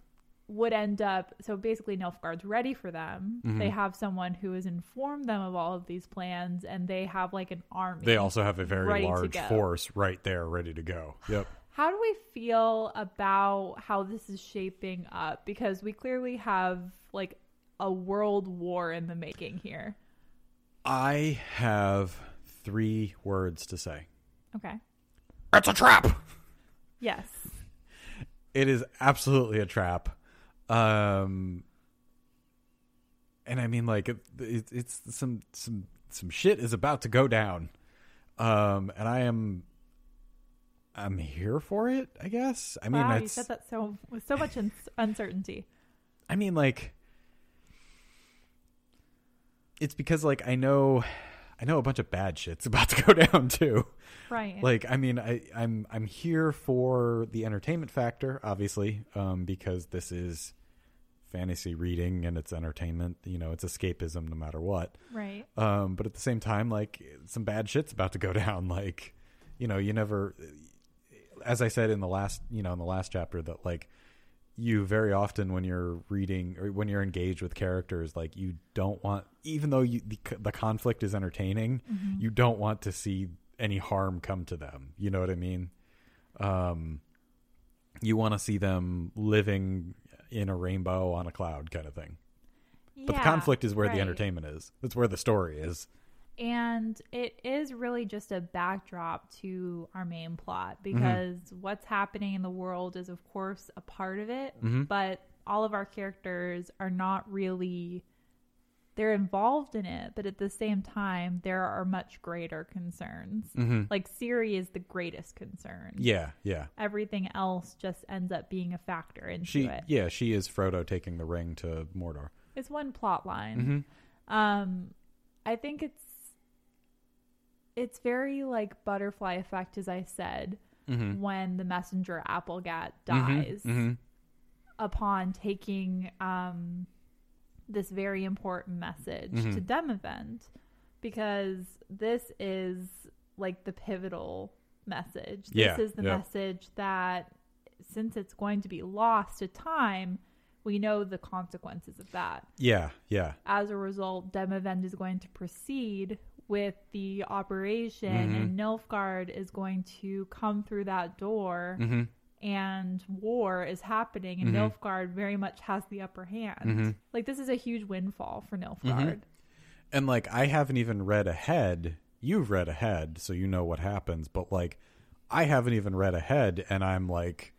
would end up. So basically, Nilfgaard's ready for them. Mhm. They have someone who has informed them of all of these plans, and they have like an army. They also have a very large force right there ready to go. Yep. How do we feel about how this is shaping up? Because we clearly have like a world war in the making here. I have three words to say. Okay. It's a trap. Yes. It is absolutely a trap. Um and I mean like it, it, it's some some some shit is about to go down. Um and I am I'm here for it, I guess. I mean wow, you said that so with so much un- uncertainty. I mean like it's because like I know I know a bunch of bad shit's <laughs> about to go <laughs> down too. Right. like i mean i i'm i'm here for the entertainment factor obviously um because this is fantasy reading and it's entertainment you know it's escapism no matter what right. um but at the same time like some bad shit's about to go <laughs> down like you know you never as i said in the last you know in the last chapter that like you very often when you're reading or when you're engaged with characters like you don't want even though you the, the conflict is entertaining Mhm. you don't want to see any harm come to them. You know what I mean? Um, you want to see them living in a rainbow on a cloud kind of thing. But the conflict is where right. the entertainment is. That's where the story is. And it is really just a backdrop to our main plot because what's happening in the world is, of course, a part of it, Mhm. but all of our characters are not really. They're involved in it, but at the same time, there are much greater concerns. Mm-hmm. Like Ciri is the greatest concern. Yeah, yeah. Everything else just ends up being a factor into She, it. yeah, she is Frodo taking the ring to Mordor. It's one plot line. Mm-hmm. Um, I think it's it's very like butterfly effect, as I said, Mm-hmm. when the messenger Aplegatt Mhm, dies mhm. upon taking um this very important message to Demavend, because this is like the pivotal message. This Yeah, is the yeah. message that since it's going to be lost to time, we know the consequences of that. Yeah, yeah. As a result, Demavend is going to proceed with the operation, Mhm. and Nilfgaard is going to come through that door, Mm-hmm. and war is happening, and Mhm. Nilfgaard very much has the upper hand. Mhm. Like, this is a huge windfall for Nilfgaard. And like I haven't even read ahead. You've read ahead, so you know what happens, but like I haven't even read ahead and I'm like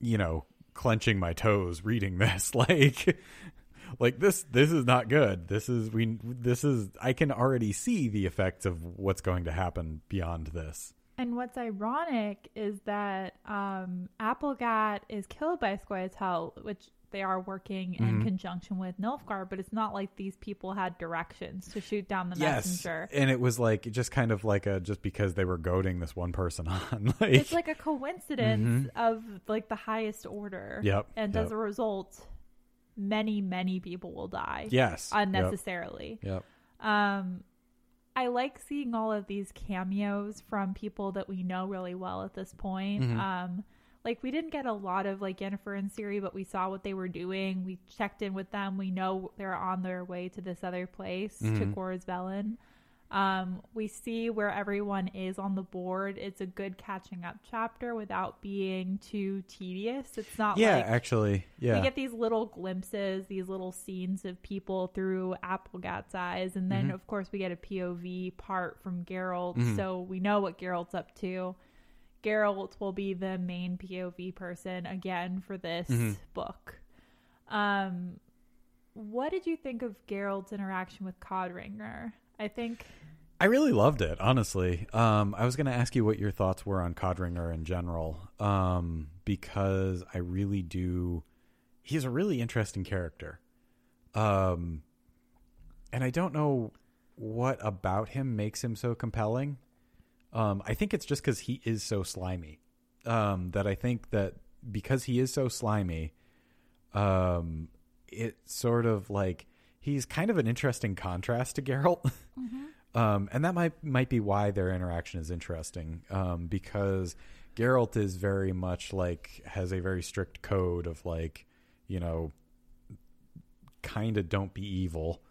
you know, clenching my toes reading this <laughs> like like this this is not good. This is we this is I can already see the effects of what's going to happen beyond this. And what's ironic is that um, Aplegatt is killed by Scoia'tael, which they are working in Mhm. conjunction with Nilfgaard, but it's not like these people had directions to shoot down the yes. messenger. And it was like just kind of like a just because they were goading this one person <laughs> on like It's like a coincidence Mhm. of like the highest order. Yep. And yep. as a result, many, many people will die Yes. Unnecessarily. Yep. Um, I like seeing all of these cameos from people that we know really well at this point. Mhm. Um, like we didn't get a lot of like Yennefer and Ciri, but we saw what they were doing. We checked in with them. We know they're on their way to this other place, to Mhm. Um, we see where everyone is on the board. It's a good catching up chapter without being too tedious. It's not Yeah, like actually. Yeah. we get these little glimpses, these little scenes of people through Aplegatt's eyes, and then Mhm. of course we get a POV part from Geralt, Mhm. so we know what Geralt's up to. Geralt will be the main POV person again for this Mhm. book. Um, what did you think of Geralt's interaction with Codringer? I think I really loved it, honestly. Um, I was going to ask you what your thoughts were on Codringer in general, um, because I really do. He's a really interesting character, um, and I don't know what about him makes him so compelling. Um, I think it's just because he is so slimy. Um, that I think that because he is so slimy, um, it sort of like he's kind of an interesting contrast to Geralt. <laughs> Um, and that might might be why their interaction is interesting, um, because Geralt is very much like has a very strict code of like, you know, kind of don't be evil,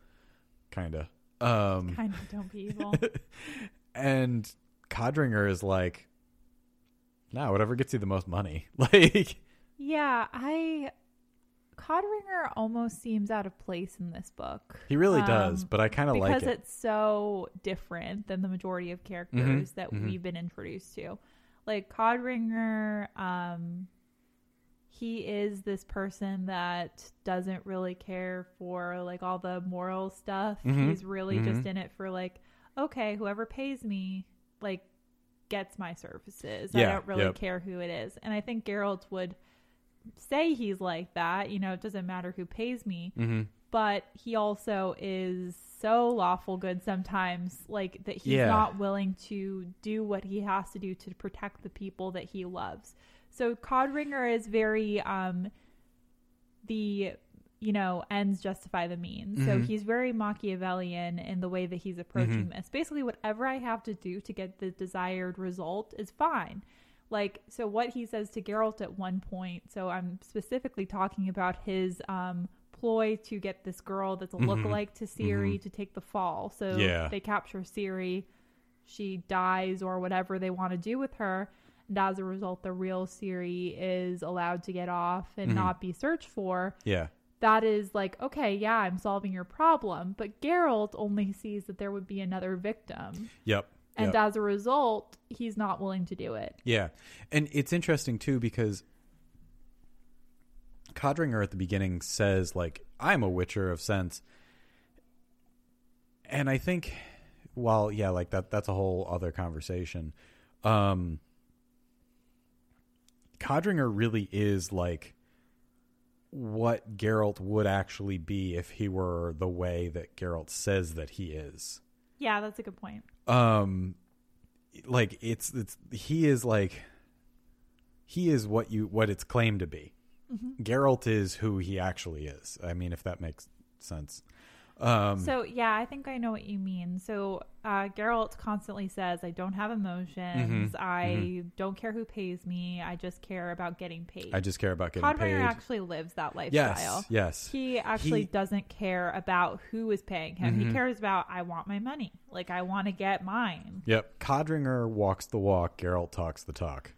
kind of. Um, kind of don't be evil. <laughs> and Codringer is like, nah, whatever gets you the most money. <laughs> Like, yeah, I Codringer almost seems out of place in this book. he really does, Um, but I kind of like it. because it's so different than the majority of characters Mhm, that mhm. we've been introduced to. Like Codringer, um, he is this person that doesn't really care for like all the moral stuff. Mhm, He's really mhm. just in it for like, okay, whoever pays me, like, gets my services. Yeah, I don't really yep. care who it is. And I think Geralt would say he's like that. You know, it doesn't matter who pays me hmm but he also is so lawful good sometimes like that he's Yeah. not willing to do what he has to do to protect the people that he loves so codringer is very um the you know ends justify the means so Mhm. he's very machiavellian in the way that he's approaching this basically whatever i have to do to get the desired result is fine like so what he says to Geralt at one point so i'm specifically talking about his um ploy to get this girl that's a Mhm. lookalike to Ciri to take the fall so Yeah. they capture Ciri she dies or whatever they want to do with her and as a result the real Ciri is allowed to get off and Mhm. not be searched for Yeah. that is like okay yeah i'm solving your problem but Geralt only sees that there would be another victim Yep. And yep. as a result he's not willing to do it Yeah. And it's interesting too because Codringer at the beginning says like I'm a witcher of sense. And I think well, yeah, like that that's a whole other conversation. Um Codringer really is like what Geralt would actually be if he were the way that Geralt says that he is yeah that's a good point um like it's it's he is like he is what you what it's claimed to be. Mhm. Geralt is who he actually is. I mean if that makes sense Um, So yeah, I think I know what you mean. So uh, Geralt constantly says, "I don't have emotions. Mhm, I don't care who pays me. I just care about getting paid." I just care about getting paid. Codringer paid. actually lives that lifestyle. yes, yes. He actually He- doesn't care about who is paying him. Mhm. He cares about I want my money. Like I want to get mine. Yep. Codringer walks the walk. Geralt talks the talk.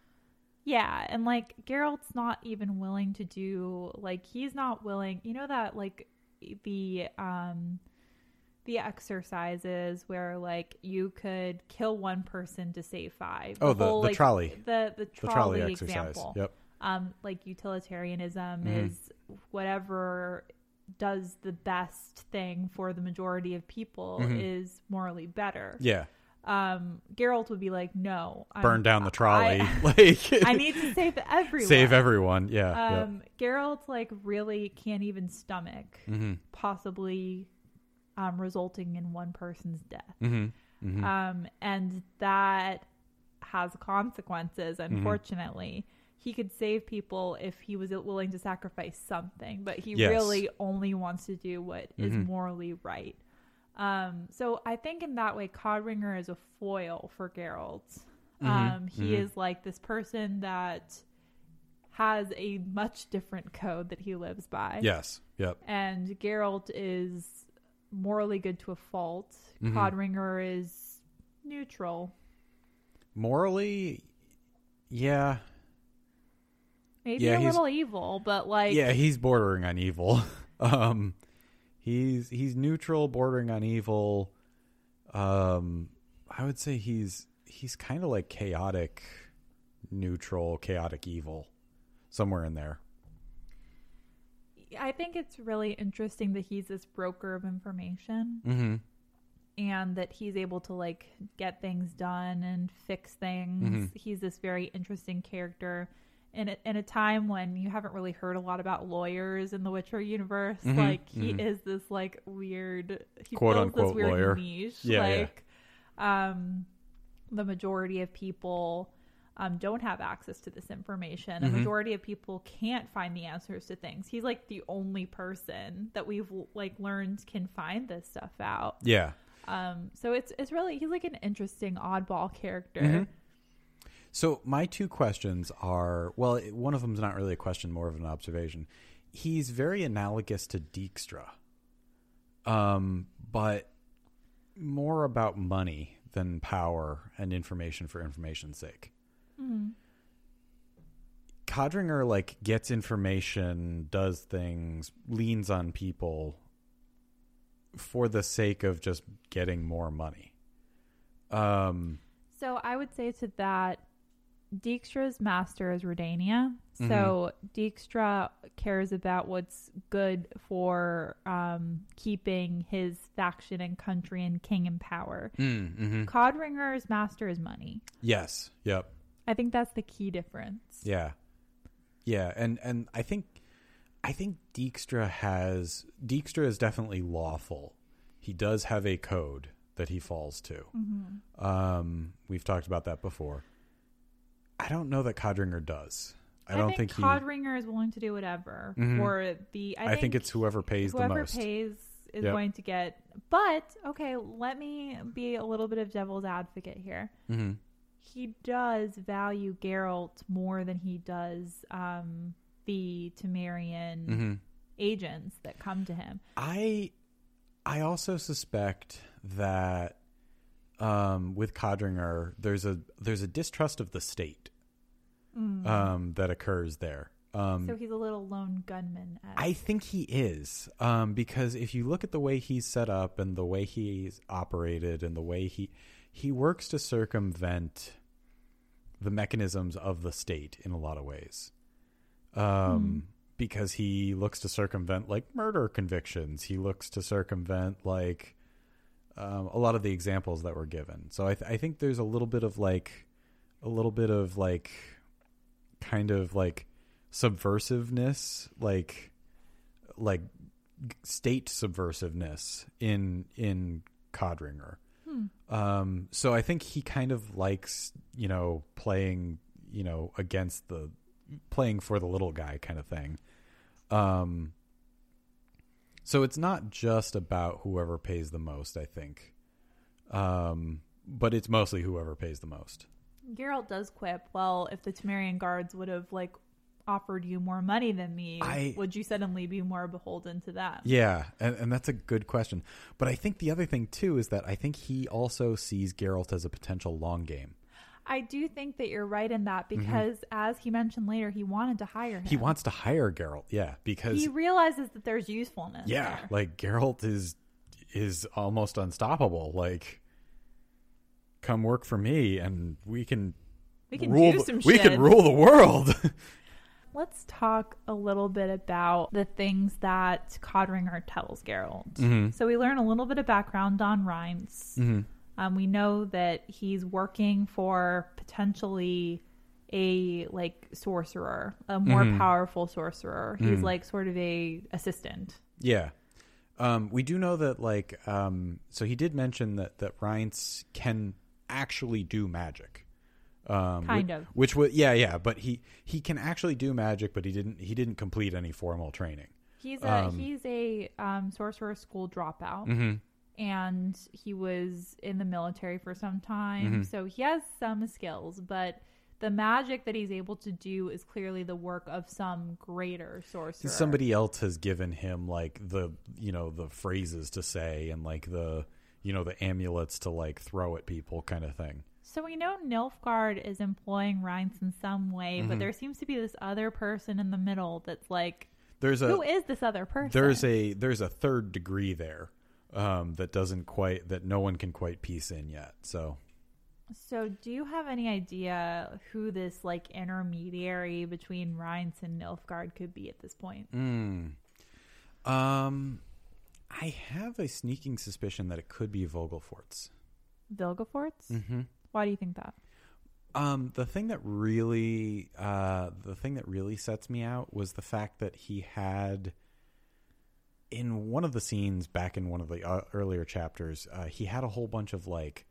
Yeah, and like Geralt's not even willing to do like he's not willing. You know that like the um the exercises where like you could kill one person to save five. Oh, the- the like, trolley. The the The trolley, trolley exercise. example. Yep. Um, like utilitarianism Mhm. is whatever does the best thing for the majority of people Mhm. is morally better. Yeah. Um, Geralt would be like, no, I'm- Burn down the trolley. I- <laughs> <laughs> like I need to save everyone. save everyone. Yeah. Um, Geralt like really can't even stomach. Mm-hmm. possibly um, resulting in one person's death. Mm-hmm. Mm-hmm. Um, and that has consequences. Mm-hmm. Unfortunately, he could save people if he was willing to sacrifice something, but he Yes. really only wants to do what is Mhm. morally right. Um, so I think in that way, Codringer is a foil for Geralt. Mhm. Um, he Mhm. is like this person that has a much different code that he lives by. yes. Yep. And Geralt is morally good to a fault. Mhm. Codringer is neutral. Morally, yeah. Maybe Yeah, a little evil, but like yeah, he's bordering on evil. <laughs> um, he's he's neutral, bordering on evil. Um, I would say he's he's kind of like chaotic, neutral, chaotic evil, somewhere in there. I think it's really interesting that he's this broker of information Mm-hmm. and that he's able to like get things done and fix things. Mhm. He's this very interesting character. In a, in a time when you haven't really heard a lot about lawyers in the Witcher universe, Mhm, like he mhm. is this like weird, he Quote, unquote, this weird lawyer. niche. Yeah, yeah. like, um, the majority of people um, don't have access to this information. A Mhm. majority of people can't find the answers to things. He's like the only person that we've like learned can find this stuff out. Yeah. Um, so it's it's really he's like an interesting oddball character. So my two questions are well, one of them is not really a question, more of an observation. He's very analogous to Dijkstra, um, but more about money than power and information for information's sake. Mhm. Codringer like gets information, does things, leans on people for the sake of just getting more money. Um, So I would say to that, Dijkstra's master is Redania. Mm-hmm. So Dijkstra cares about what's good for um, keeping his faction and country and king in power. mm, mhm. Codringer's master is money. Yes. Yep. I think that's the key difference. Yeah, yeah, and and I think I think Dijkstra has Dijkstra is definitely lawful. He does have a code that he falls to. Mm-hmm. Um, we've talked about that before. I don't know that Codringer does. I, don't think, he. Codringer is willing to do whatever Mhm. for the. I, I, think, it's whoever pays whoever the most. pays is Yep. going to get. But okay, let me be a little bit of devil's advocate here. hmm He does value Geralt more than he does um, the Temerian hmm agents that come to him. I I also suspect that um, with Codringer, there's a there's a distrust of the state um, that occurs there. Um, so he's a little lone gunman. I think he is um, because if you look at the way he's set up and the way he's operated and the way he he works to circumvent the mechanisms of the state in a lot of ways. Um, because he looks to circumvent like murder convictions. He looks to circumvent like um, a lot of the examples that were given. So I, th- I think there's a little bit of like a little bit of like kind of like subversiveness, like like state subversiveness in in Codringer. Hmm. Um, so I think he kind of likes you know playing you know against the playing for the little guy kind of thing. Um, So it's not just about whoever pays the most, I think. Um, but it's mostly whoever pays the most. Geralt does quip, well, if the Temerian guards would have like offered you more money than me, I- would you suddenly be more beholden to them? Yeah, and, and that's a good question. But I think the other thing too is that I think he also sees Geralt as a potential long game. I do think that you're right in that because as he mentioned later, he wanted to hire him. Mm-hmm. He wants to hire Geralt, yeah, because he realizes that there's usefulness. yeah, there. like Geralt is is almost unstoppable. Like, come work for me, and we can we can rule. do the- we can rule the world. <laughs> Let's talk a little bit about the things that Codringer tells Geralt. Mm-hmm. So we learn a little bit of background on Rience. Um, we know that he's working for potentially a like sorcerer, a more Mm-hmm. powerful sorcerer. He's like sort of a assistant. Yeah. Um, we do know that, like, um, so he did mention that that Rience can actually do magic. Um, Kind whi- of. Which was, yeah, yeah, but he he can actually do magic, but he didn't he didn't complete any formal training. He's a Um, he's a um, sorcerer school dropout, Mm-hmm. And he was in the military for some time, Mm-hmm. so he has some skills. But the magic that he's able to do is clearly the work of some greater sorcerer. Somebody else has given him like the you know the phrases to say and like the you know the amulets to like throw at people kind of thing. So we know Nilfgaard is employing Rience in some way, Mm-hmm. but there seems to be this other person in the middle that's like, There's a who is this other person? there's a there's a third degree there um, that doesn't quite that no one can quite piece in yet. So So do you have any idea who this like intermediary between Rience and Nilfgaard could be at this point? Mm. Um, I have a sneaking suspicion that it could be Vogelforts. Vilgefortz? Mm-hmm. Why do you think that? Um, the thing that really, uh, the thing that really sets me out was the fact that he had, in one of the scenes back in one of the uh, earlier chapters, uh, he had a whole bunch of like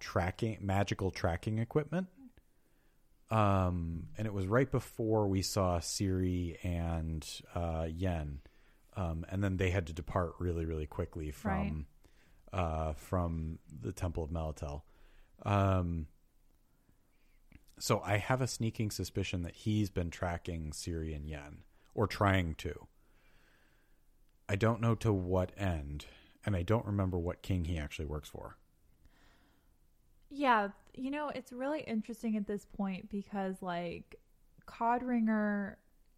tracking, magical tracking equipment. Um, and it was right before we saw Ciri and uh, Yen, um, and then they had to depart really, really quickly from uh, from the Temple of Melitele. Um, so I have a sneaking suspicion that he's been tracking Ciri and Yen, or trying to. I don't know to what end, and I don't remember what king he actually works for. Yeah, you know, it's really interesting at this point because like Codringer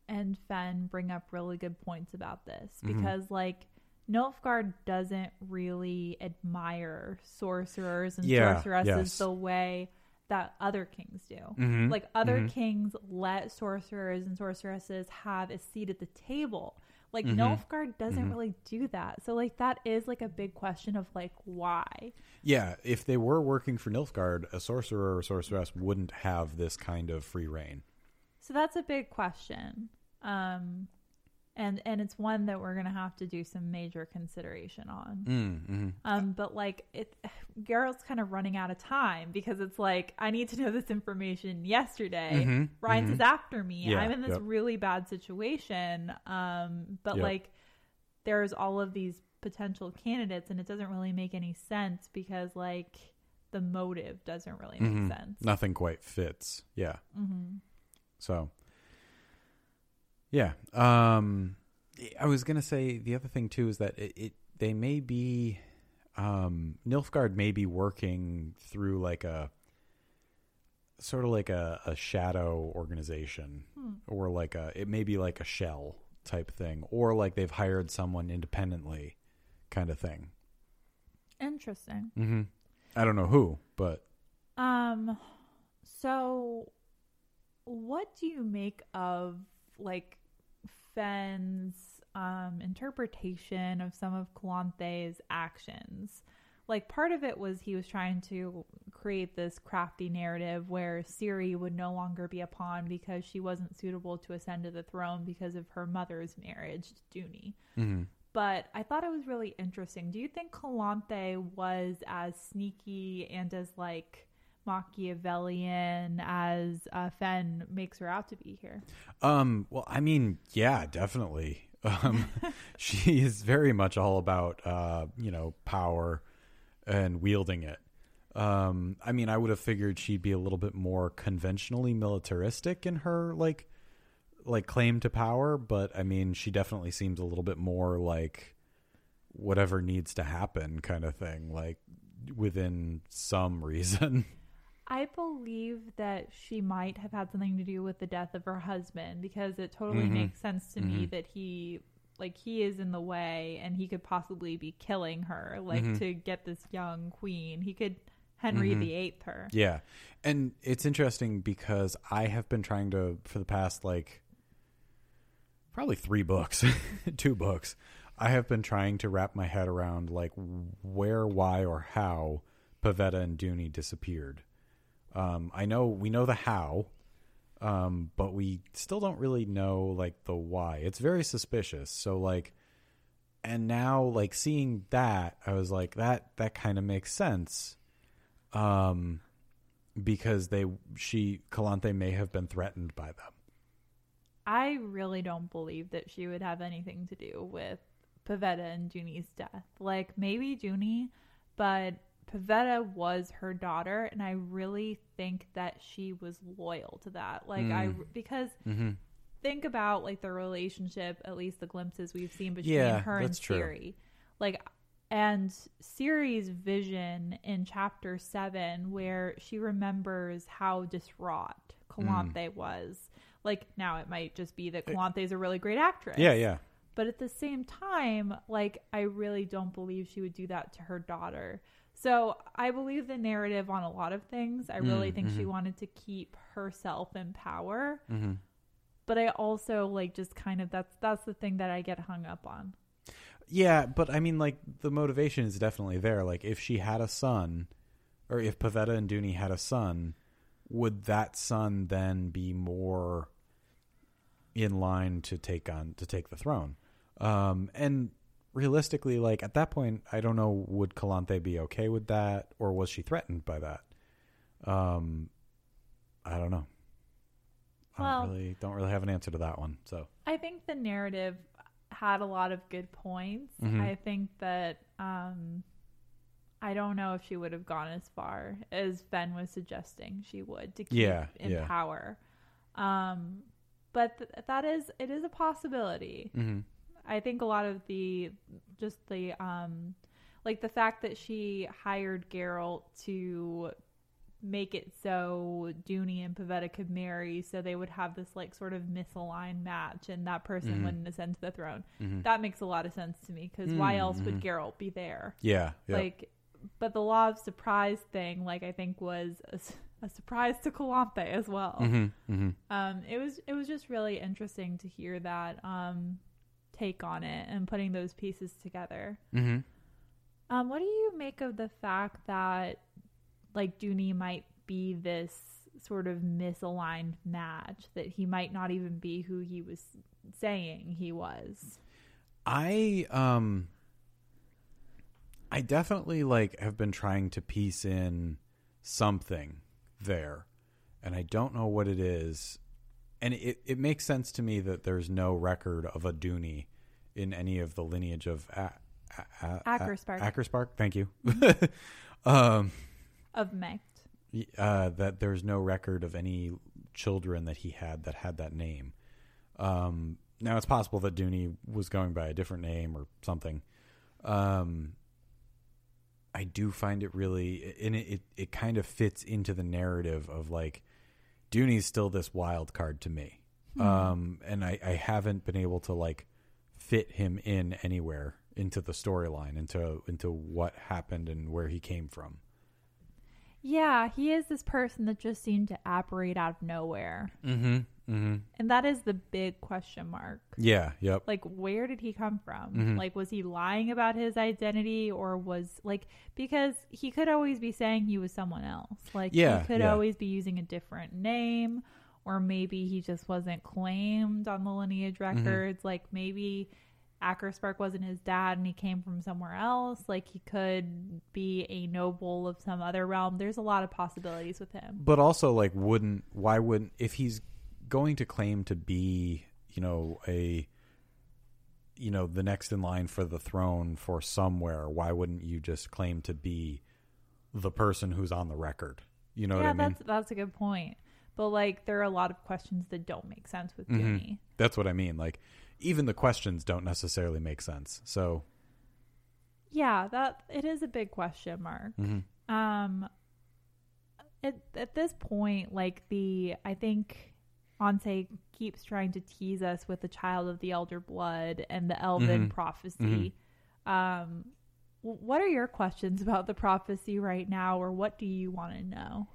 and Fenn bring up really good points about this Mm-hmm. because like Nilfgaard doesn't really admire sorcerers and Yeah, sorceresses yes. the way that other kings do. Mhm, Like other mhm. kings let sorcerers and sorceresses have a seat at the table. Like Mhm, Nilfgaard doesn't mhm. really do that. So like that is like a big question of like why. Yeah, if they were working for Nilfgaard, a sorcerer or sorceress wouldn't have this kind of free reign. So that's a big question. Um and and it's one that we're going to have to do some major consideration on. Mm, hmm Um but like it Geralt's kind of running out of time because it's like I need to know this information yesterday. Mhm, Ryan's mhm. is after me. Yeah, I'm in this yep. really bad situation. Um but Yep. like there's all of these potential candidates and it doesn't really make any sense because like the motive doesn't really make Mhm. sense. Nothing quite fits. Yeah. Mhm. So, yeah. Um, I was gonna say the other thing too is that it, it they may be, um, Nilfgaard may be working through like a sort of like a, a shadow organization, Hmm. or like a it may be like a shell type thing, or like they've hired someone independently, kind of thing. Interesting. hmm I don't know who, but Um, so what do you make of like Fenn's um interpretation of some of Calanthe's actions? Like part of it was he was trying to create this crafty narrative where Ciri would no longer be a pawn because she wasn't suitable to ascend to the throne because of her mother's marriage to Duny mhm. but I thought it was really interesting. Do you think Calanthe was as sneaky and as like Machiavellian as uh, Fenn makes her out to be here? Um, well, I mean, yeah, definitely. <laughs> Um, <laughs> she is very much all about uh, you know power and wielding it. Um, I mean, I would have figured she'd be a little bit more conventionally militaristic in her like like claim to power, but I mean, she definitely seems a little bit more like whatever needs to happen kind of thing, like within some reason. <laughs> I believe that she might have had something to do with the death of her husband because it totally Mhm. makes sense to me Mhm. that he like he is in the way and he could possibly be killing her like Mhm. to get this young queen. He could Henry Mhm. the Eighth her. Yeah. And it's interesting because I have been trying to for the past like probably 3 books, <laughs> 2 books. I have been trying to wrap my head around like where, why or how Pavetta and Duny disappeared. Um I know we know the how um but we still don't really know like the why. It's very suspicious. So like and now like seeing that I was like that that kind of makes sense. Um because they she Calanthe may have been threatened by them. I really don't believe that she would have anything to do with Pavetta and Duny's death. Like maybe Duny, but Pavetta was her daughter, and I really think that she was loyal to that. Like I Mm. because Mm-hmm. think about like the relationship, at least the glimpses we've seen between Yeah, her and that's true. Ciri. Like and Ciri's vision in chapter seven where she remembers how distraught Mm. Was. Like now it might just be that Calanthe is a really great actress. Yeah, yeah. But at the same time, like I really don't believe she would do that to her daughter. So I believe the narrative on a lot of things. I really Mm, think she mhm. wanted to keep herself in power Mm-hmm. but I also like just kind of that's that's the thing that I get hung up on. Yeah, but I mean, like the motivation is definitely there. Like, if she had a son, or if Pavetta and Duny had a son, would that son then be more in line to take on to take the throne? Um, and realistically, like at that point, I don't know, would Calanthe be okay with that, or was she threatened by that? Um, I don't know. I Well- don't really don't really have an answer to that one. So I think the narrative had a lot of good points. Mhm. I think that um I don't know if she would have gone as far as Ben was suggesting she would to keep Yeah, in yeah. power. Um but th- that is it is a possibility. mm-hmm. I think a lot of the just the um like the fact that she hired Geralt to make it so Duny and Pavetta could marry so they would have this like sort of misaligned match and that person Mhm. wouldn't ascend to the throne. Mm-hmm. That makes a lot of sense to me because why else would. Geralt be there? yeah, yeah. Like but the law of surprise thing like I think was a surprise to Calanthe as well mm-hmm. Mm-hmm. um, it was it was just really interesting to hear that um, take on it and putting those pieces together. Mm-hmm. Um, what do you make of the fact that like Duny might be this sort of misaligned match that he might not even be who he was saying he was? I um I definitely like have been trying to piece in something there and I don't know what it is. And it, it makes sense to me that there's no record of a Duny in any of the lineage of a- a- a- Akerspaark. Akerspaark, thank you. <laughs> um Of Maecht. uh, that there's no record of any children that he had that had that name. Um, now it's possible that Duny was going by a different name or something. Um, I do find it really, and it, it, it kind of fits into the narrative of like Duny's still this wild card to me. Um, and I, I haven't been able to like fit him in anywhere into the storyline, into into what happened and where he came from. Yeah, he is this person that just seemed to operate out of nowhere. Mm-hmm. Mm-hmm. And that is the big question mark. Yeah. Yep. like where did he come from Mhm. like was he lying about his identity or was like because he could always be saying he was someone else like Yeah, he could yeah. always be using a different name or maybe he just wasn't claimed on the lineage Mm-hmm. records like maybe Akerspaark wasn't his dad and he came from somewhere else like he could be a noble of some other realm there's a lot of possibilities with him But also, like, wouldn't why wouldn't if he's going to claim to be, you know, a you know, the next in line for the throne for somewhere, why wouldn't you just claim to be the person who's on the record? You know yeah, what I mean? that's that's a good point. But like, there are a lot of questions that don't make sense with Mhm. That's what I mean. Like, even the questions don't necessarily make sense. So, Yeah, that it is a big question mark. mhm. Um, at at this point, like the I think Anse keeps trying to tease us with the child of the elder blood and the elven Mhm. prophecy. Um, what are your questions about the prophecy right now, or what do you want to know?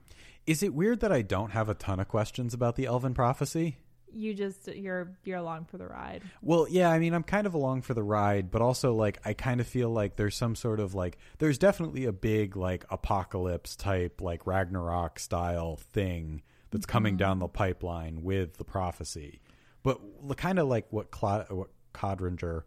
is it weird that I don't have a ton of questions about the Elven prophecy? You just you're you're along for the ride. Well, yeah, I mean, I'm kind of along for the ride, but also like I kind of feel like there's some sort of like there's definitely a big like apocalypse type like Ragnarok style thing that's coming down the pipeline with the prophecy. But kind of like what Cla- what Codringer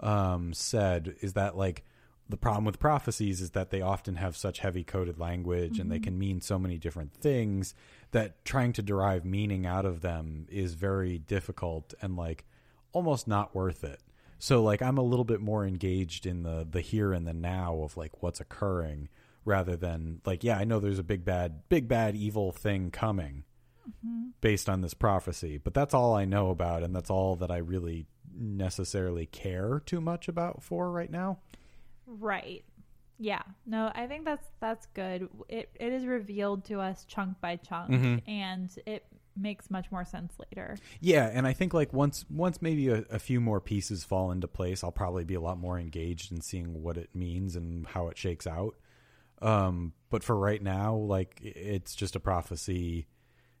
um, said is that like the problem with prophecies is that they often have such heavy coded language and they can mean so many different things that trying to derive meaning out of them is very difficult and like almost not worth it. So like I'm a little bit more engaged in the the here and the now of like what's occurring rather than like yeah, I know there's a big bad big bad evil thing coming based on this prophecy, but that's all I know about and that's all that I really necessarily care too much about for right now. Right. Yeah. No, I think that's that's good. It it is revealed to us chunk by chunk Mhm. and it makes much more sense later. Yeah, and I think like once once maybe a, a few more pieces fall into place, I'll probably be a lot more engaged in seeing what it means and how it shakes out. Um, but for right now, like it's just a prophecy.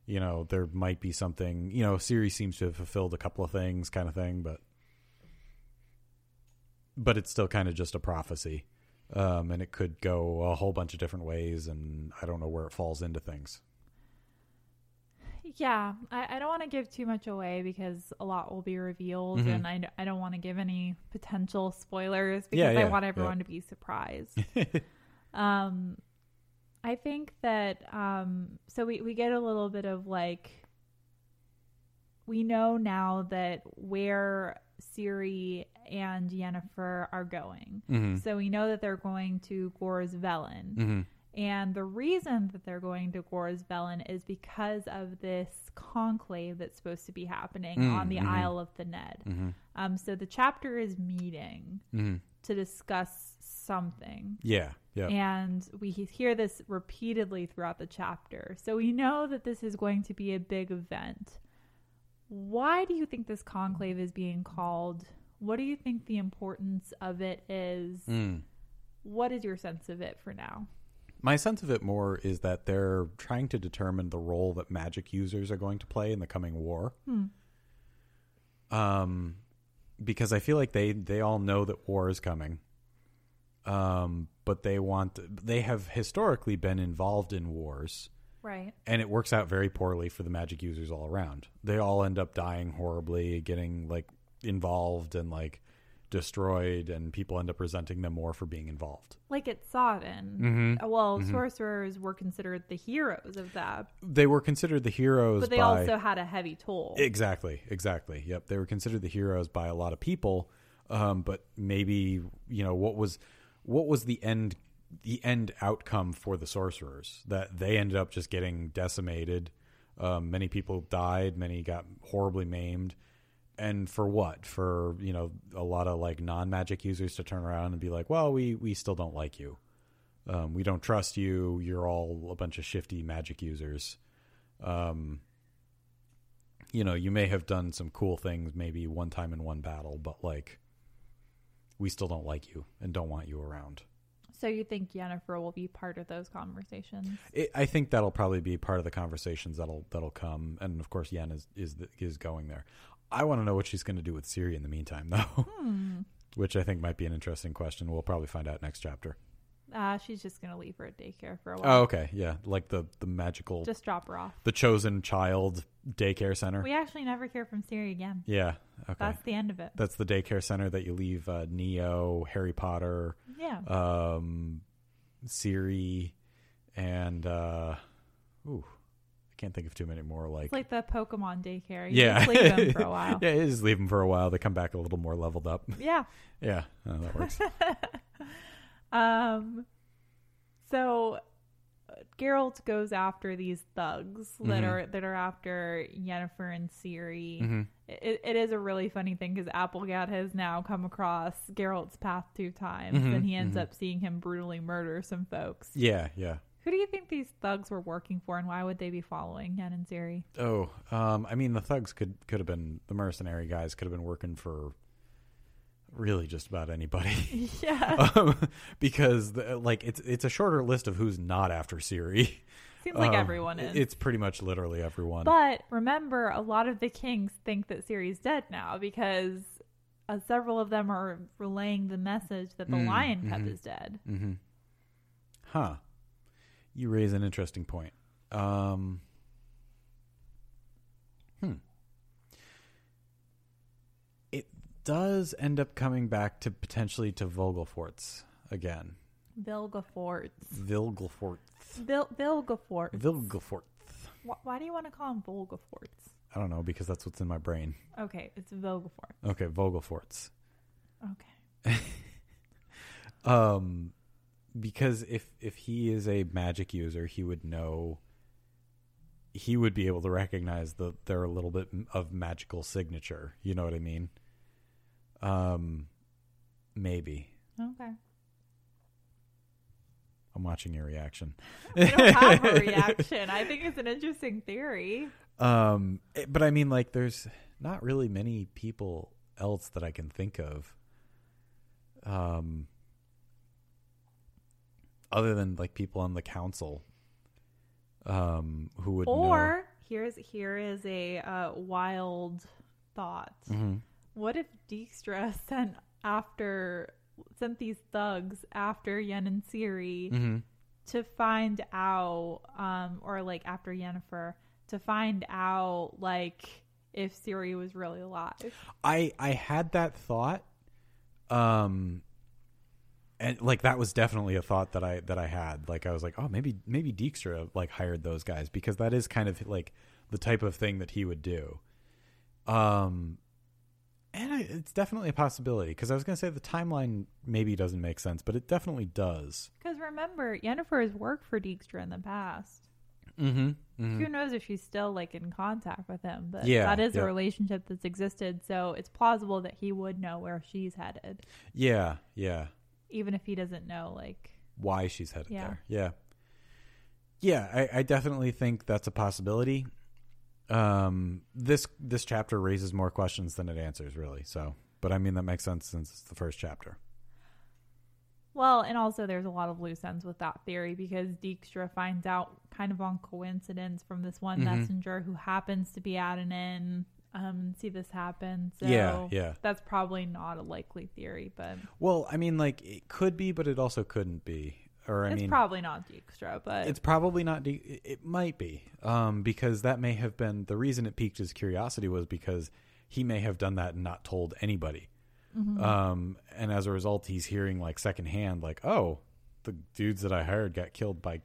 You know, there might be something. You know, Ciri seems to have fulfilled a couple of things, kind of thing, but but it's still kind of just a prophecy, um, and it could go a whole bunch of different ways, and I don't know where it falls into things. Yeah, I, I don't want to give too much away because a lot will be revealed, Mhm. and I don't want to give any potential spoilers because Yeah, I yeah, want yeah. everyone to be surprised. <laughs> um, I think that um, so we we get a little bit of like we know now that where Ciri and Yennefer are going. hmm So we know that they're going to Gors Velen. hmm And the reason that they're going to Gors Velen is because of this conclave that's supposed to be happening Mm, on the mhm. Isle of Thanedd. hmm Um, so the chapter is meeting hmm to discuss something. Yeah, yeah. And we hear this repeatedly throughout the chapter. So we know that this is going to be a big event. Why do you think this conclave is being called? What do you think the importance of it is? Mm. What is your sense of it for now? My sense of it more is that they're trying to determine the role that magic users are going to play in the coming war. Hmm. Um, because I feel like they they all know that war is coming. Um, but they want they have historically been involved in wars, Right. and it works out very poorly for the magic users all around. They all end up dying horribly, getting like involved and like destroyed, and people end up resenting them more for being involved. Like at Sodden. Mhm. Uh, Well, Mhm. sorcerers were considered the heroes of that, They were considered the heroes, but they by, also had a heavy toll. Exactly, exactly. Yep, they were considered the heroes by a lot of people, um, but maybe you know what was what was the end the end outcome for the sorcerers that they ended up just getting decimated. Um, many people died, many got horribly maimed, and for what? For you know a lot of like non magic users to turn around and be like, "Well, we we still don't like you. Um, we don't trust you. You're all a bunch of shifty magic users." Um, you know, you may have done some cool things maybe one time in one battle, but like we still don't like you and don't want you around. so you think Yennefer will be part of those conversations? It, I think that'll probably be part of the conversations that'll that'll come, and of course, Yen is is the, is going there. I want to know what she's going to do with Ciri in the meantime, though, Hmm. <laughs> which I think might be an interesting question. We'll probably find out next chapter. Uh, she's just gonna leave her at daycare for a while. Oh, okay, yeah, like the the magical, Just drop her off. the chosen child daycare center. We actually never hear from Ciri again. yeah, okay, That's the end of it. that's the daycare center that you leave uh, Neo, Harry Potter, Yeah. um, Ciri, and uh, ooh, I can't think of too many more like, It's like the Pokemon daycare. You yeah, just leave them for a <laughs> while. yeah, you just leave them for a while. They come back a little more leveled up. yeah. <laughs> yeah, oh, that works. <laughs> Um, so Geralt goes after these thugs that Mhm. are that are after Yennefer and Ciri. hmm It, it is a really funny thing because Aplegatt has now come across Geralt's path two times, Mhm, and he ends mhm. up seeing him brutally murder some folks. Yeah, yeah. Who do you think these thugs were working for, and why would they be following Yen and Ciri? Oh, um, I mean, the thugs could could have been the mercenary guys could have been working for really just about anybody. <laughs> <laughs> yeah, um, because the, like it's it's a shorter list of who's not after Ciri. seems like Um, everyone is. It's pretty much literally everyone. But remember, a lot of the kings think that Ciri's dead now because uh, several of them are relaying the message that the Mm, lion cub mhm. is dead. mm-hmm. Huh. You raise an interesting point. Um, hmm. It does end up coming back to potentially to Vogelforts again. Vilgefortz. Vilgelfort. Vil- Vilgefortz. Vilgelfort. Wh- Why do you want to call him Volgefortz? I don't know because that's what's in my brain. Okay, it's Vilgefort. Okay, Vogelforts. Okay. <laughs> Um, because if if he is a magic user, he would know. He would be able to recognize that the their a little bit of magical signature. You know what I mean? Um, maybe Okay. I'm watching your reaction. I don't have a <laughs> reaction. I think it's an interesting theory. Um, eh, but I mean, like, there's not really many people else that I can think of. Um, other than like people on the council, um, who would Or here's here is a uh, wild thought. know. What if Dijkstra <laughs> sent after sent these thugs after Yen and Ciri Mhm. to find out, um, or like after Yennefer to find out like if Ciri was really alive. I I had that thought, um, and like that was definitely a thought that I that I had. Like I was like, oh, maybe maybe Dijkstra like hired those guys because that is kind of like the type of thing that he would do. Um, and I, it's definitely a possibility because I was gonna say the timeline maybe doesn't make sense, but it definitely does. Because remember, Yennefer has worked for Dijkstra in the past. Mm-hmm. Who knows if she's still like in contact with him? But Yeah, that is yeah. a relationship that's existed, so it's plausible that he would know where she's headed, Yeah, yeah. even if he doesn't know. Like, why she's headed Yeah. there. Yeah. Yeah, I, I definitely think that's a possibility. Um this this chapter raises more questions than it answers really. So but I mean that makes sense since it's the first chapter. well, and also there's a lot of loose ends with that theory because Dijkstra finds out kind of on coincidence from this one Mhm. messenger who happens to be at an inn um, and see this happen. So yeah, yeah. that's probably not a likely theory, but Well, I mean like it could be but it also couldn't be. Or I it's mean probably not Dijkstra. But it's probably not de- it- might be. Um because that may have been the reason it piqued his curiosity was because he may have done that and not told anybody. Mhm. Um, and as a result, he's hearing like secondhand, like, "Oh, the dudes that I hired got killed by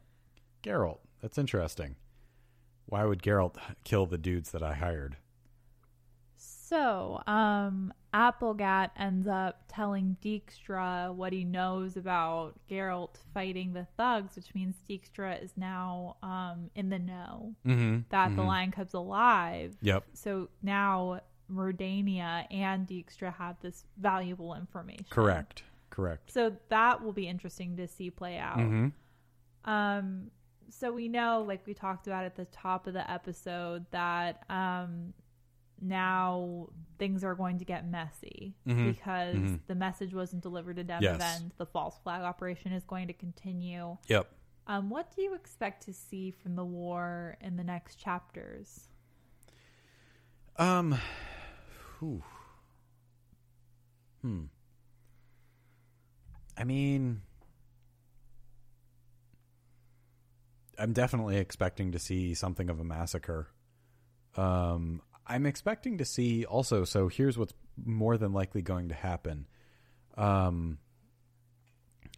Geralt." That's interesting. Why would Geralt kill the dudes that I hired? So, um, Aplegatt ends up telling Dijkstra what he knows about Geralt fighting the thugs, which means Dijkstra is now um, in the know Mm-hmm. that the Lion Cub's alive. Yep. So now Mordania and Dijkstra have this valuable information. Correct. Correct. So that will be interesting to see play out. Mm-hmm. Um, so we know, like we talked about at the top of the episode, that um, now things are going to get messy Mhm. because Mhm. the message wasn't delivered to Yes. Demavend. The false flag operation is going to continue. Yep. Um, what do you expect to see from the war in the next chapters? Um. whew. Hmm. I mean, I'm definitely expecting to see something of a massacre. Um, I'm expecting to see also. So here's what's more than likely going to happen. Um,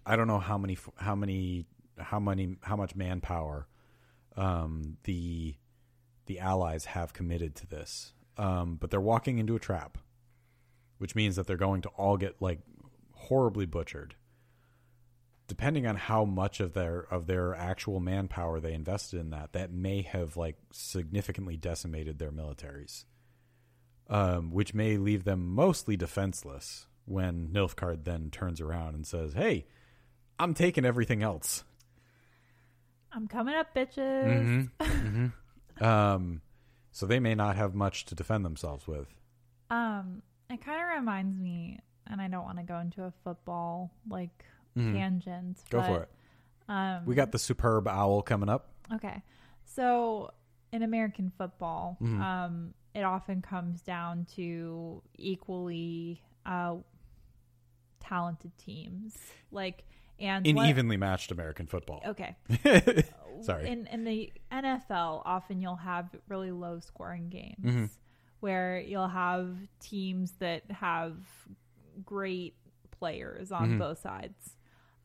I don't know how many, how many, how many, how much manpower um, the the Allies have committed to this, um, but they're walking into a trap, which means that they're going to all get like horribly butchered. Depending on how much of their of their actual manpower they invested in that, that may have like significantly decimated their militaries, um, which may leave them mostly defenseless when Nilfgaard then turns around and says, "Hey, I'm taking everything else." I'm coming up, bitches. Mm-hmm. <laughs> um, so they may not have much to defend themselves with. Um, it kind of reminds me, and I don't want to go into a football like Mhm. tangent. Go but, for it. Um, We got the superb owl coming up. Okay. So in American football, Mhm. um, it often comes down to equally uh, talented teams. Like, and In what- evenly matched American football. Okay. <laughs> Sorry. In in the NFL, often you'll have really low scoring games Mhm. where you'll have teams that have great players on Mhm. both sides.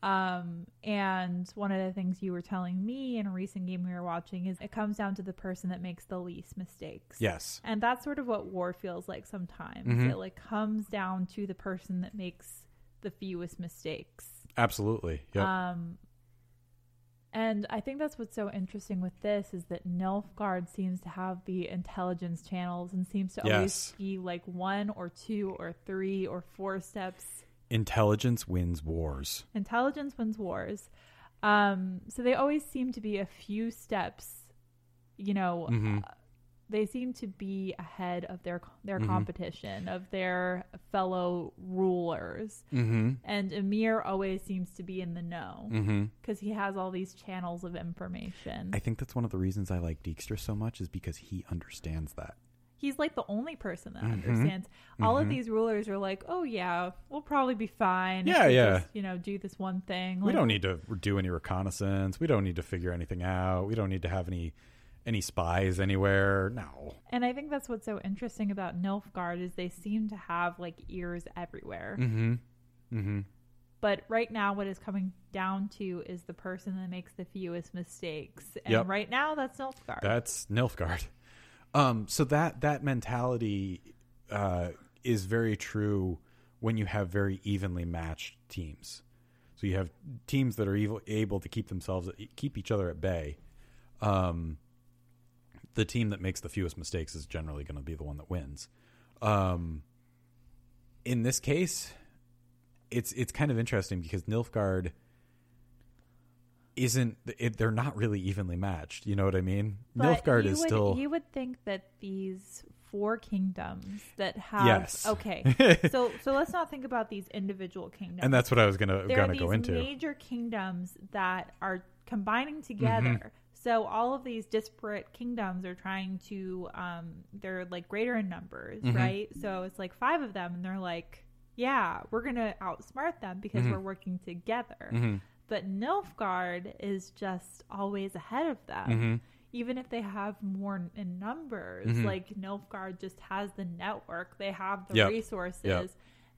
Um, and one of the things you were telling me in a recent game we were watching is it comes down to the person that makes the least mistakes. yes. And that's sort of what war feels like sometimes. Mhm. It like comes down to the person that makes the fewest mistakes. Absolutely. Yep. Um, and I think that's what's so interesting with this is that Nilfgaard seems to have the intelligence channels and seems to always Yes. be like one or two or three or four steps. Intelligence wins wars. Intelligence wins wars. Um, so they always seem to be a few steps, you know, Mhm. uh, they seem to be ahead of their their Mhm. competition, of their fellow rulers. Mm-hmm. And Emhyr always seems to be in the know. Mm-hmm. because he has all these channels of information. I think that's one of the reasons I like Dijkstra so much is because he understands that. He's like the only person that Mhm. understands. All Mhm. of these rulers are like, "Oh yeah, we'll probably be fine. Yeah, yeah. Just, you know, do this one thing. we don't need to do any reconnaissance. We don't need to figure anything out. We don't need to have any any spies anywhere. No. And I think that's what's so interesting about Nilfgaard is they seem to have like ears everywhere. Mm-hmm. Mm-hmm. But right now, what is coming down to is the person that makes the fewest mistakes. And Yep. right now, that's Nilfgaard. That's Nilfgaard. Um, so that that mentality uh, is very true when you have very evenly matched teams. So you have teams that are evil, able to keep themselves keep each other at bay. Um, the team that makes the fewest mistakes is generally going to be the one that wins. Um, in this case, it's it's kind of interesting because Nilfgaard isn't it, they're not really evenly matched. You know what I mean? But Nilfgaard is would, still You would think that these four kingdoms that have Yes. okay, <laughs> so so let's not think about these individual kingdoms. and that's what I was gonna there gonna go into. major kingdoms that are combining Mm-hmm. together. So all of these disparate kingdoms are trying to um they're like greater in numbers, Mhm. right? So it's like five of them and they're like, yeah, we're going to outsmart them because Mhm. we're working together. But Nilfgaard is just always ahead of them. hmm Even if they have more in numbers, Mhm. like Nilfgaard just has the network, they have the Yep. resources, Yep.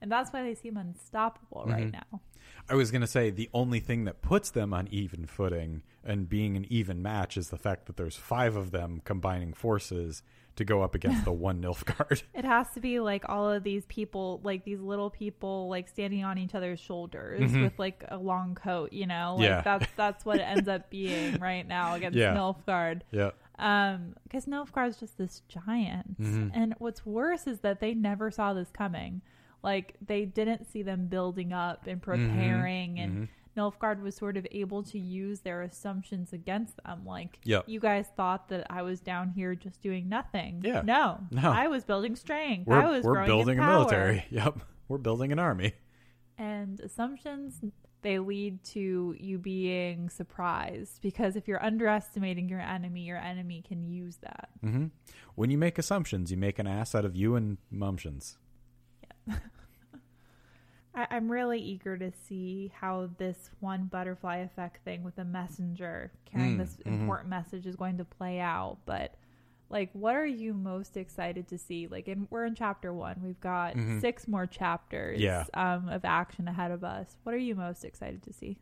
and that's why they seem unstoppable right Mhm. now. I was gonna say the only thing that puts them on even footing and being an even match is the fact that there's five of them combining forces to go up against the one Nilfgaard. <laughs> <laughs> It has to be like all of these people, like these little people, like standing on each other's shoulders Mhm. with like a long coat. You know, like Yeah. that's <laughs> that's what it ends up being right now against Yeah. Nilfgaard. yeah. Um, because Nilfgaard's just this giant, Mhm. and what's worse is that they never saw this coming. Like they didn't see them building up and preparing, and Mhm. Nilfgaard was sort of able to use their assumptions against them. Like, Yep. you guys thought that I was down here just doing nothing. Yeah. No, No. I was building strength. We're I was we're building a military. <laughs> Yep. We're building an army. And assumptions they lead to you being surprised because if you're underestimating your enemy, your enemy can use that. hmm When you make assumptions, you make an ass out of you and mumtions. <laughs> I, I'm really eager to see how this one butterfly effect thing with the messenger carrying Mm, this mhm. important message is going to play out. But like, what are you most excited to see? Like, in, we're in chapter one. We've got Mhm. six more chapters Yeah. um, of action ahead of us. What are you most excited to see?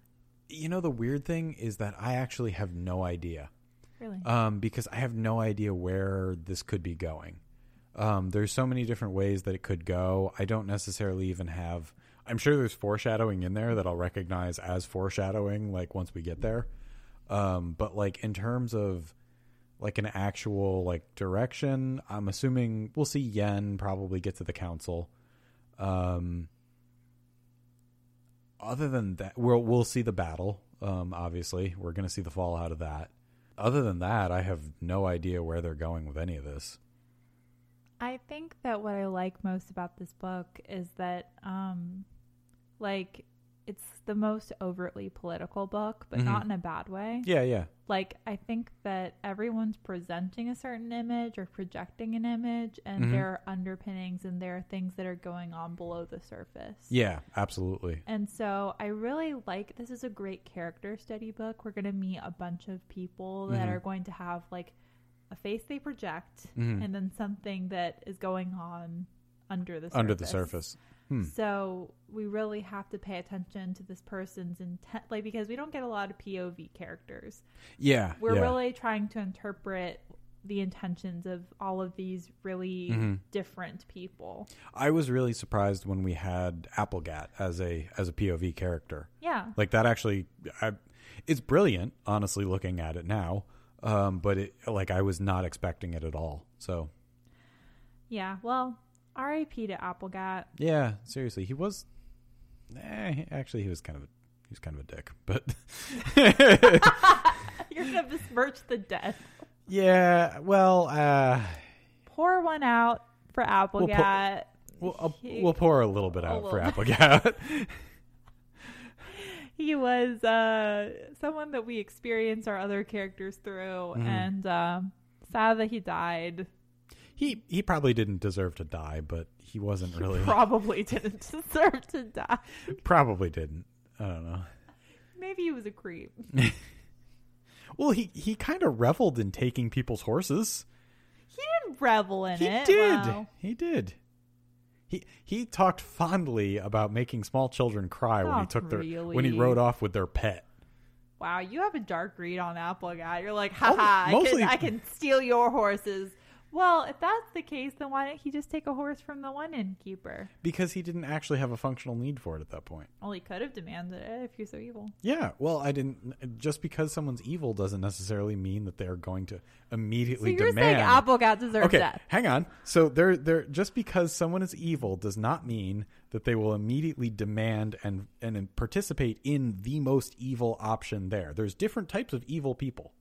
You know, the weird thing is that I actually have no idea. Really? um, because I have no idea where this could be going. Um, there's so many different ways that it could go. I don't necessarily even have. I'm sure there's foreshadowing in there that I'll recognize as foreshadowing, like once we get there. Um, but like in terms of like an actual like direction, I'm assuming we'll see Yen probably get to the council. Um, other than that, we'll we'll see the battle. Um, obviously, we're going to see the fallout of that. Other than that, I have no idea where they're going with any of this. I think that what I like most about this book is that, um, like, it's the most overtly political book, but Mhm. not in a bad way. Yeah, yeah, Like, I think that everyone's presenting a certain image or projecting an image, and Mhm. there are underpinnings and there are things that are going on below the surface. yeah, absolutely. And so I really like this is a great character study book. We're going to meet a bunch of people that Mhm. are going to have like a face they project Mhm. and then something that is going on under the surface. Under the surface. Hmm. So we really have to pay attention to this person's intent like because we don't get a lot of POV characters. Yeah, We're yeah. really trying to interpret the intentions of all of these really Mhm. different people. I was really surprised when we had Aplegatt as a as a POV character. Yeah. Like that actually, I, it's brilliant. Honestly, looking at it now, um, but it like I was not expecting it at all. So Yeah. Well, RIP to Aplegatt. yeah, seriously, he was. Eh, actually, he was kind of a, he was kind of a dick, but <laughs> You're gonna besmirch the dead. yeah. Well, uh, Pour one out for Aplegatt. we'll I'll, He- we'll pour a little bit out for little. Aplegatt. <laughs> <laughs> he was uh, someone that we experienced our other characters through, Mhm. and um, sad that he died. He he probably didn't deserve to die, but he wasn't really. <laughs> Probably didn't <laughs> deserve to die. probably didn't. I don't know. Maybe he was a creep. <laughs> Well, he he kind of reveled in taking people's horses. He didn't revel in it. He it. did. Wow. He did. He he talked fondly about making small children cry when he Not took their when he rode off with their pet. Wow, you have a dark read on Apple guy. You're like, haha, I, can, I can steal your horses. Well, if that's the case, then why didn't he just take a horse from the one innkeeper? Because he didn't actually have a functional need for it at that point. Well, he could have demanded it if you're so evil. Yeah, well, I didn't. Just because someone's evil doesn't necessarily mean that they're going to immediately So you're demand. saying Aplegatt deserves okay, death? hang on. So they're they're just because someone is evil does not mean that they will immediately demand and and participate in the most evil option there. There's different types of evil people.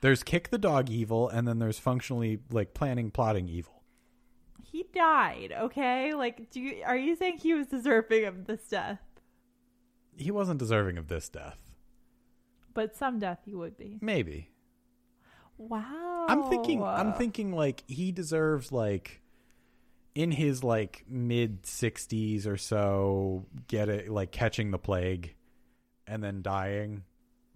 There's kick the dog evil, and then there's functionally like planning, plotting evil. He died. Okay, like, do you are you saying he was deserving of this death? He wasn't deserving of this death. But some death he would be. Maybe. Wow. I'm thinking I'm thinking like he deserves like in his like mid 60s or so get it like catching the plague and then dying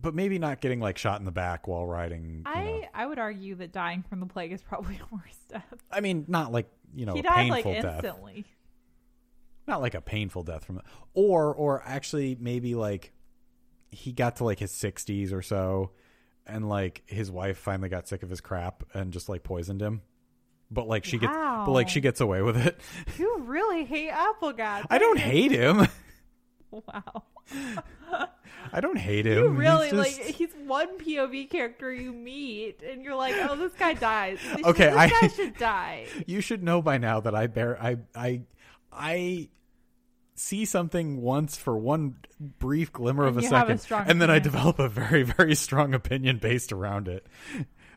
but maybe not getting like shot in the back while riding I know. I would argue that dying from the plague is probably <laughs> a worse death. I mean not like you know he a died painful like death instantly. not like a painful death from or or actually maybe like he got to like his 60s or so and like his wife finally got sick of his crap and just like poisoned him but like she gets but like she gets away with it You really hate Aplegatt. <laughs> i don't hate him <laughs> Wow. i don't hate him You He's really just- like he's one POV character you meet and you're like, "Oh, this guy dies. This, <laughs> Okay, this I- guy should die." <laughs> you should know by now that i bear i i i see something once for one brief glimmer of And a a second strong and then i develop a very very strong opinion based around it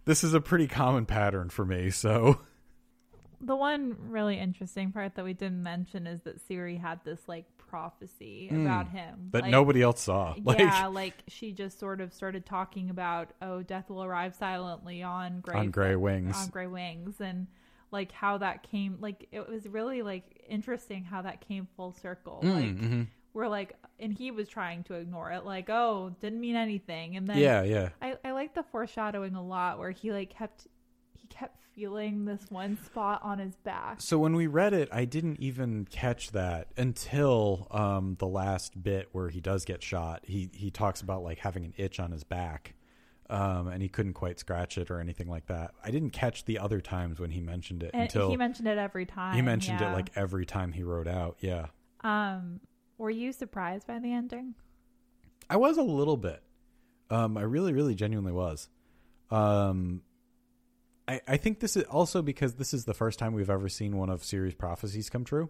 this is a pretty common pattern for me so The one really interesting part that we didn't mention is that Ciri had this like prophecy Mm. about him that Like, nobody else saw like yeah, like she just sort of started talking about, oh, death will arrive silently on gray on gray wings on gray wings, and like how that came. Like it was really like interesting how that came full circle. Mm, Like mhm. we're like, and he was trying to ignore it, like, oh, didn't mean anything, and then yeah yeah I I like the foreshadowing a lot where he like kept he kept feeling this one spot on his back. so when we read it i didn't even catch that until um the last bit where he does get shot he he talks about like having an itch on his back um, and he couldn't quite scratch it or anything like that. I didn't catch the other times when he mentioned it And until he mentioned it every time. he mentioned yeah. it like every time he wrote out. Yeah, Um, were you surprised by the ending? I was a little bit. Um, I really, really, genuinely was. Um, I I think this is also because this is the first time we've ever seen one of Ciri's prophecies come true.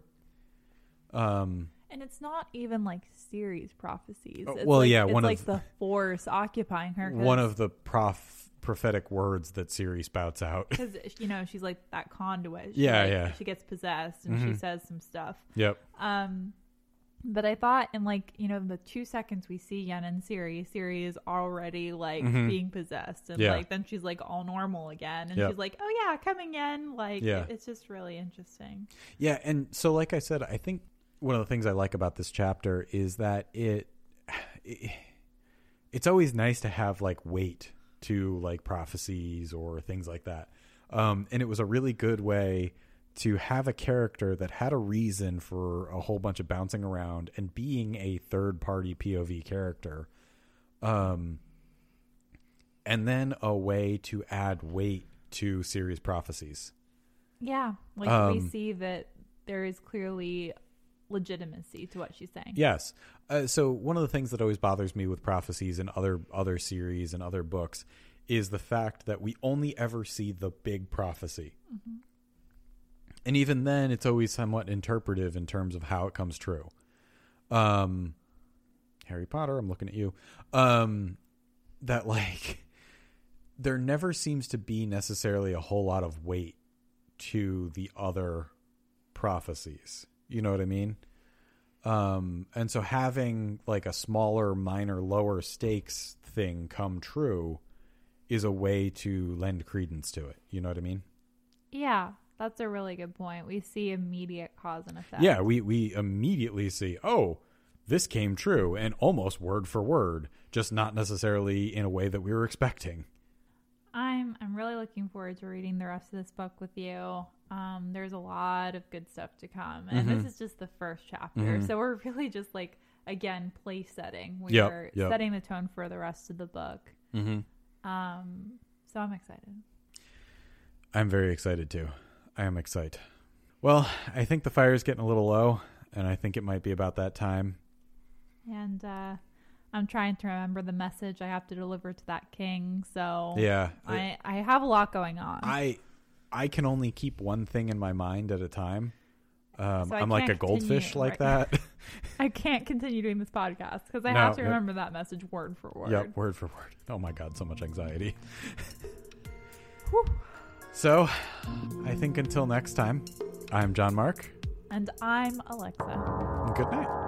Um, And it's not even like Ciri's prophecies. Oh, It's well, like, yeah, it's one of- like the force occupying her. one of the prof prophetic words that Ciri spouts out. because you know she's like that conduit. She, Yeah, like, yeah. She gets possessed and she Mhm. says some stuff. yep. Um, but I thought in like you know the two seconds we see Yen and Ciri, Ciri is already like Mhm. being possessed, and Yeah. like then she's like all normal again, and Yep. she's like, oh yeah, coming in. Like Yeah. it- it's just really interesting. Yeah, and so like I said, I think one of the things I like about this chapter is that it, it <sighs> it's always nice to have like weight to like prophecies or things like that. Um, and it was a really good way to have a character that had a reason for a whole bunch of bouncing around and being a third party POV character. Um, and then a way to add weight to Ciri's prophecies. Yeah, like we Um, see that there is clearly legitimacy to what she's saying. Yes. Uh, so one of the things that always bothers me with prophecies and other other series and other books is the fact that we only ever see the big prophecy. And even then it's always somewhat interpretive in terms of how it comes true. Um Harry Potter, I'm looking at you. Um that like <laughs> there never seems to be necessarily a whole lot of weight to the other prophecies. You know what I mean? Um, and so having like a smaller, minor, lower stakes thing come true is a way to lend credence to it. You know what I mean? Yeah, that's a really good point. We see immediate cause and effect. Yeah, we we immediately see, oh, this came true and almost word for word, just not necessarily in a way that we were expecting. I'm I'm really looking forward to reading the rest of this book with you. Um, there's a lot of good stuff to come, and Mhm. this is just the first chapter, Mhm. so we're <laughs> really just like again place setting. We Yep, are yep. setting the tone for the rest of the book. Mm-hmm. Um, so I'm excited. I'm very excited too. I am excited. Well, I think the fire is getting a little low, and I think it might be about that time. And uh, I'm trying to remember the message I have to deliver to that king. So Yeah, I I have a lot going on. I I can only keep one thing in my mind at a time. Um, So I'm like a goldfish like right. that. <laughs> <laughs> I can't continue doing this podcast because I No, have to remember that message word for word. yep, word for word. Oh my god, so much anxiety. So, I think until next time, I'm John Mark. And I'm Alexa. and Good night. Good night.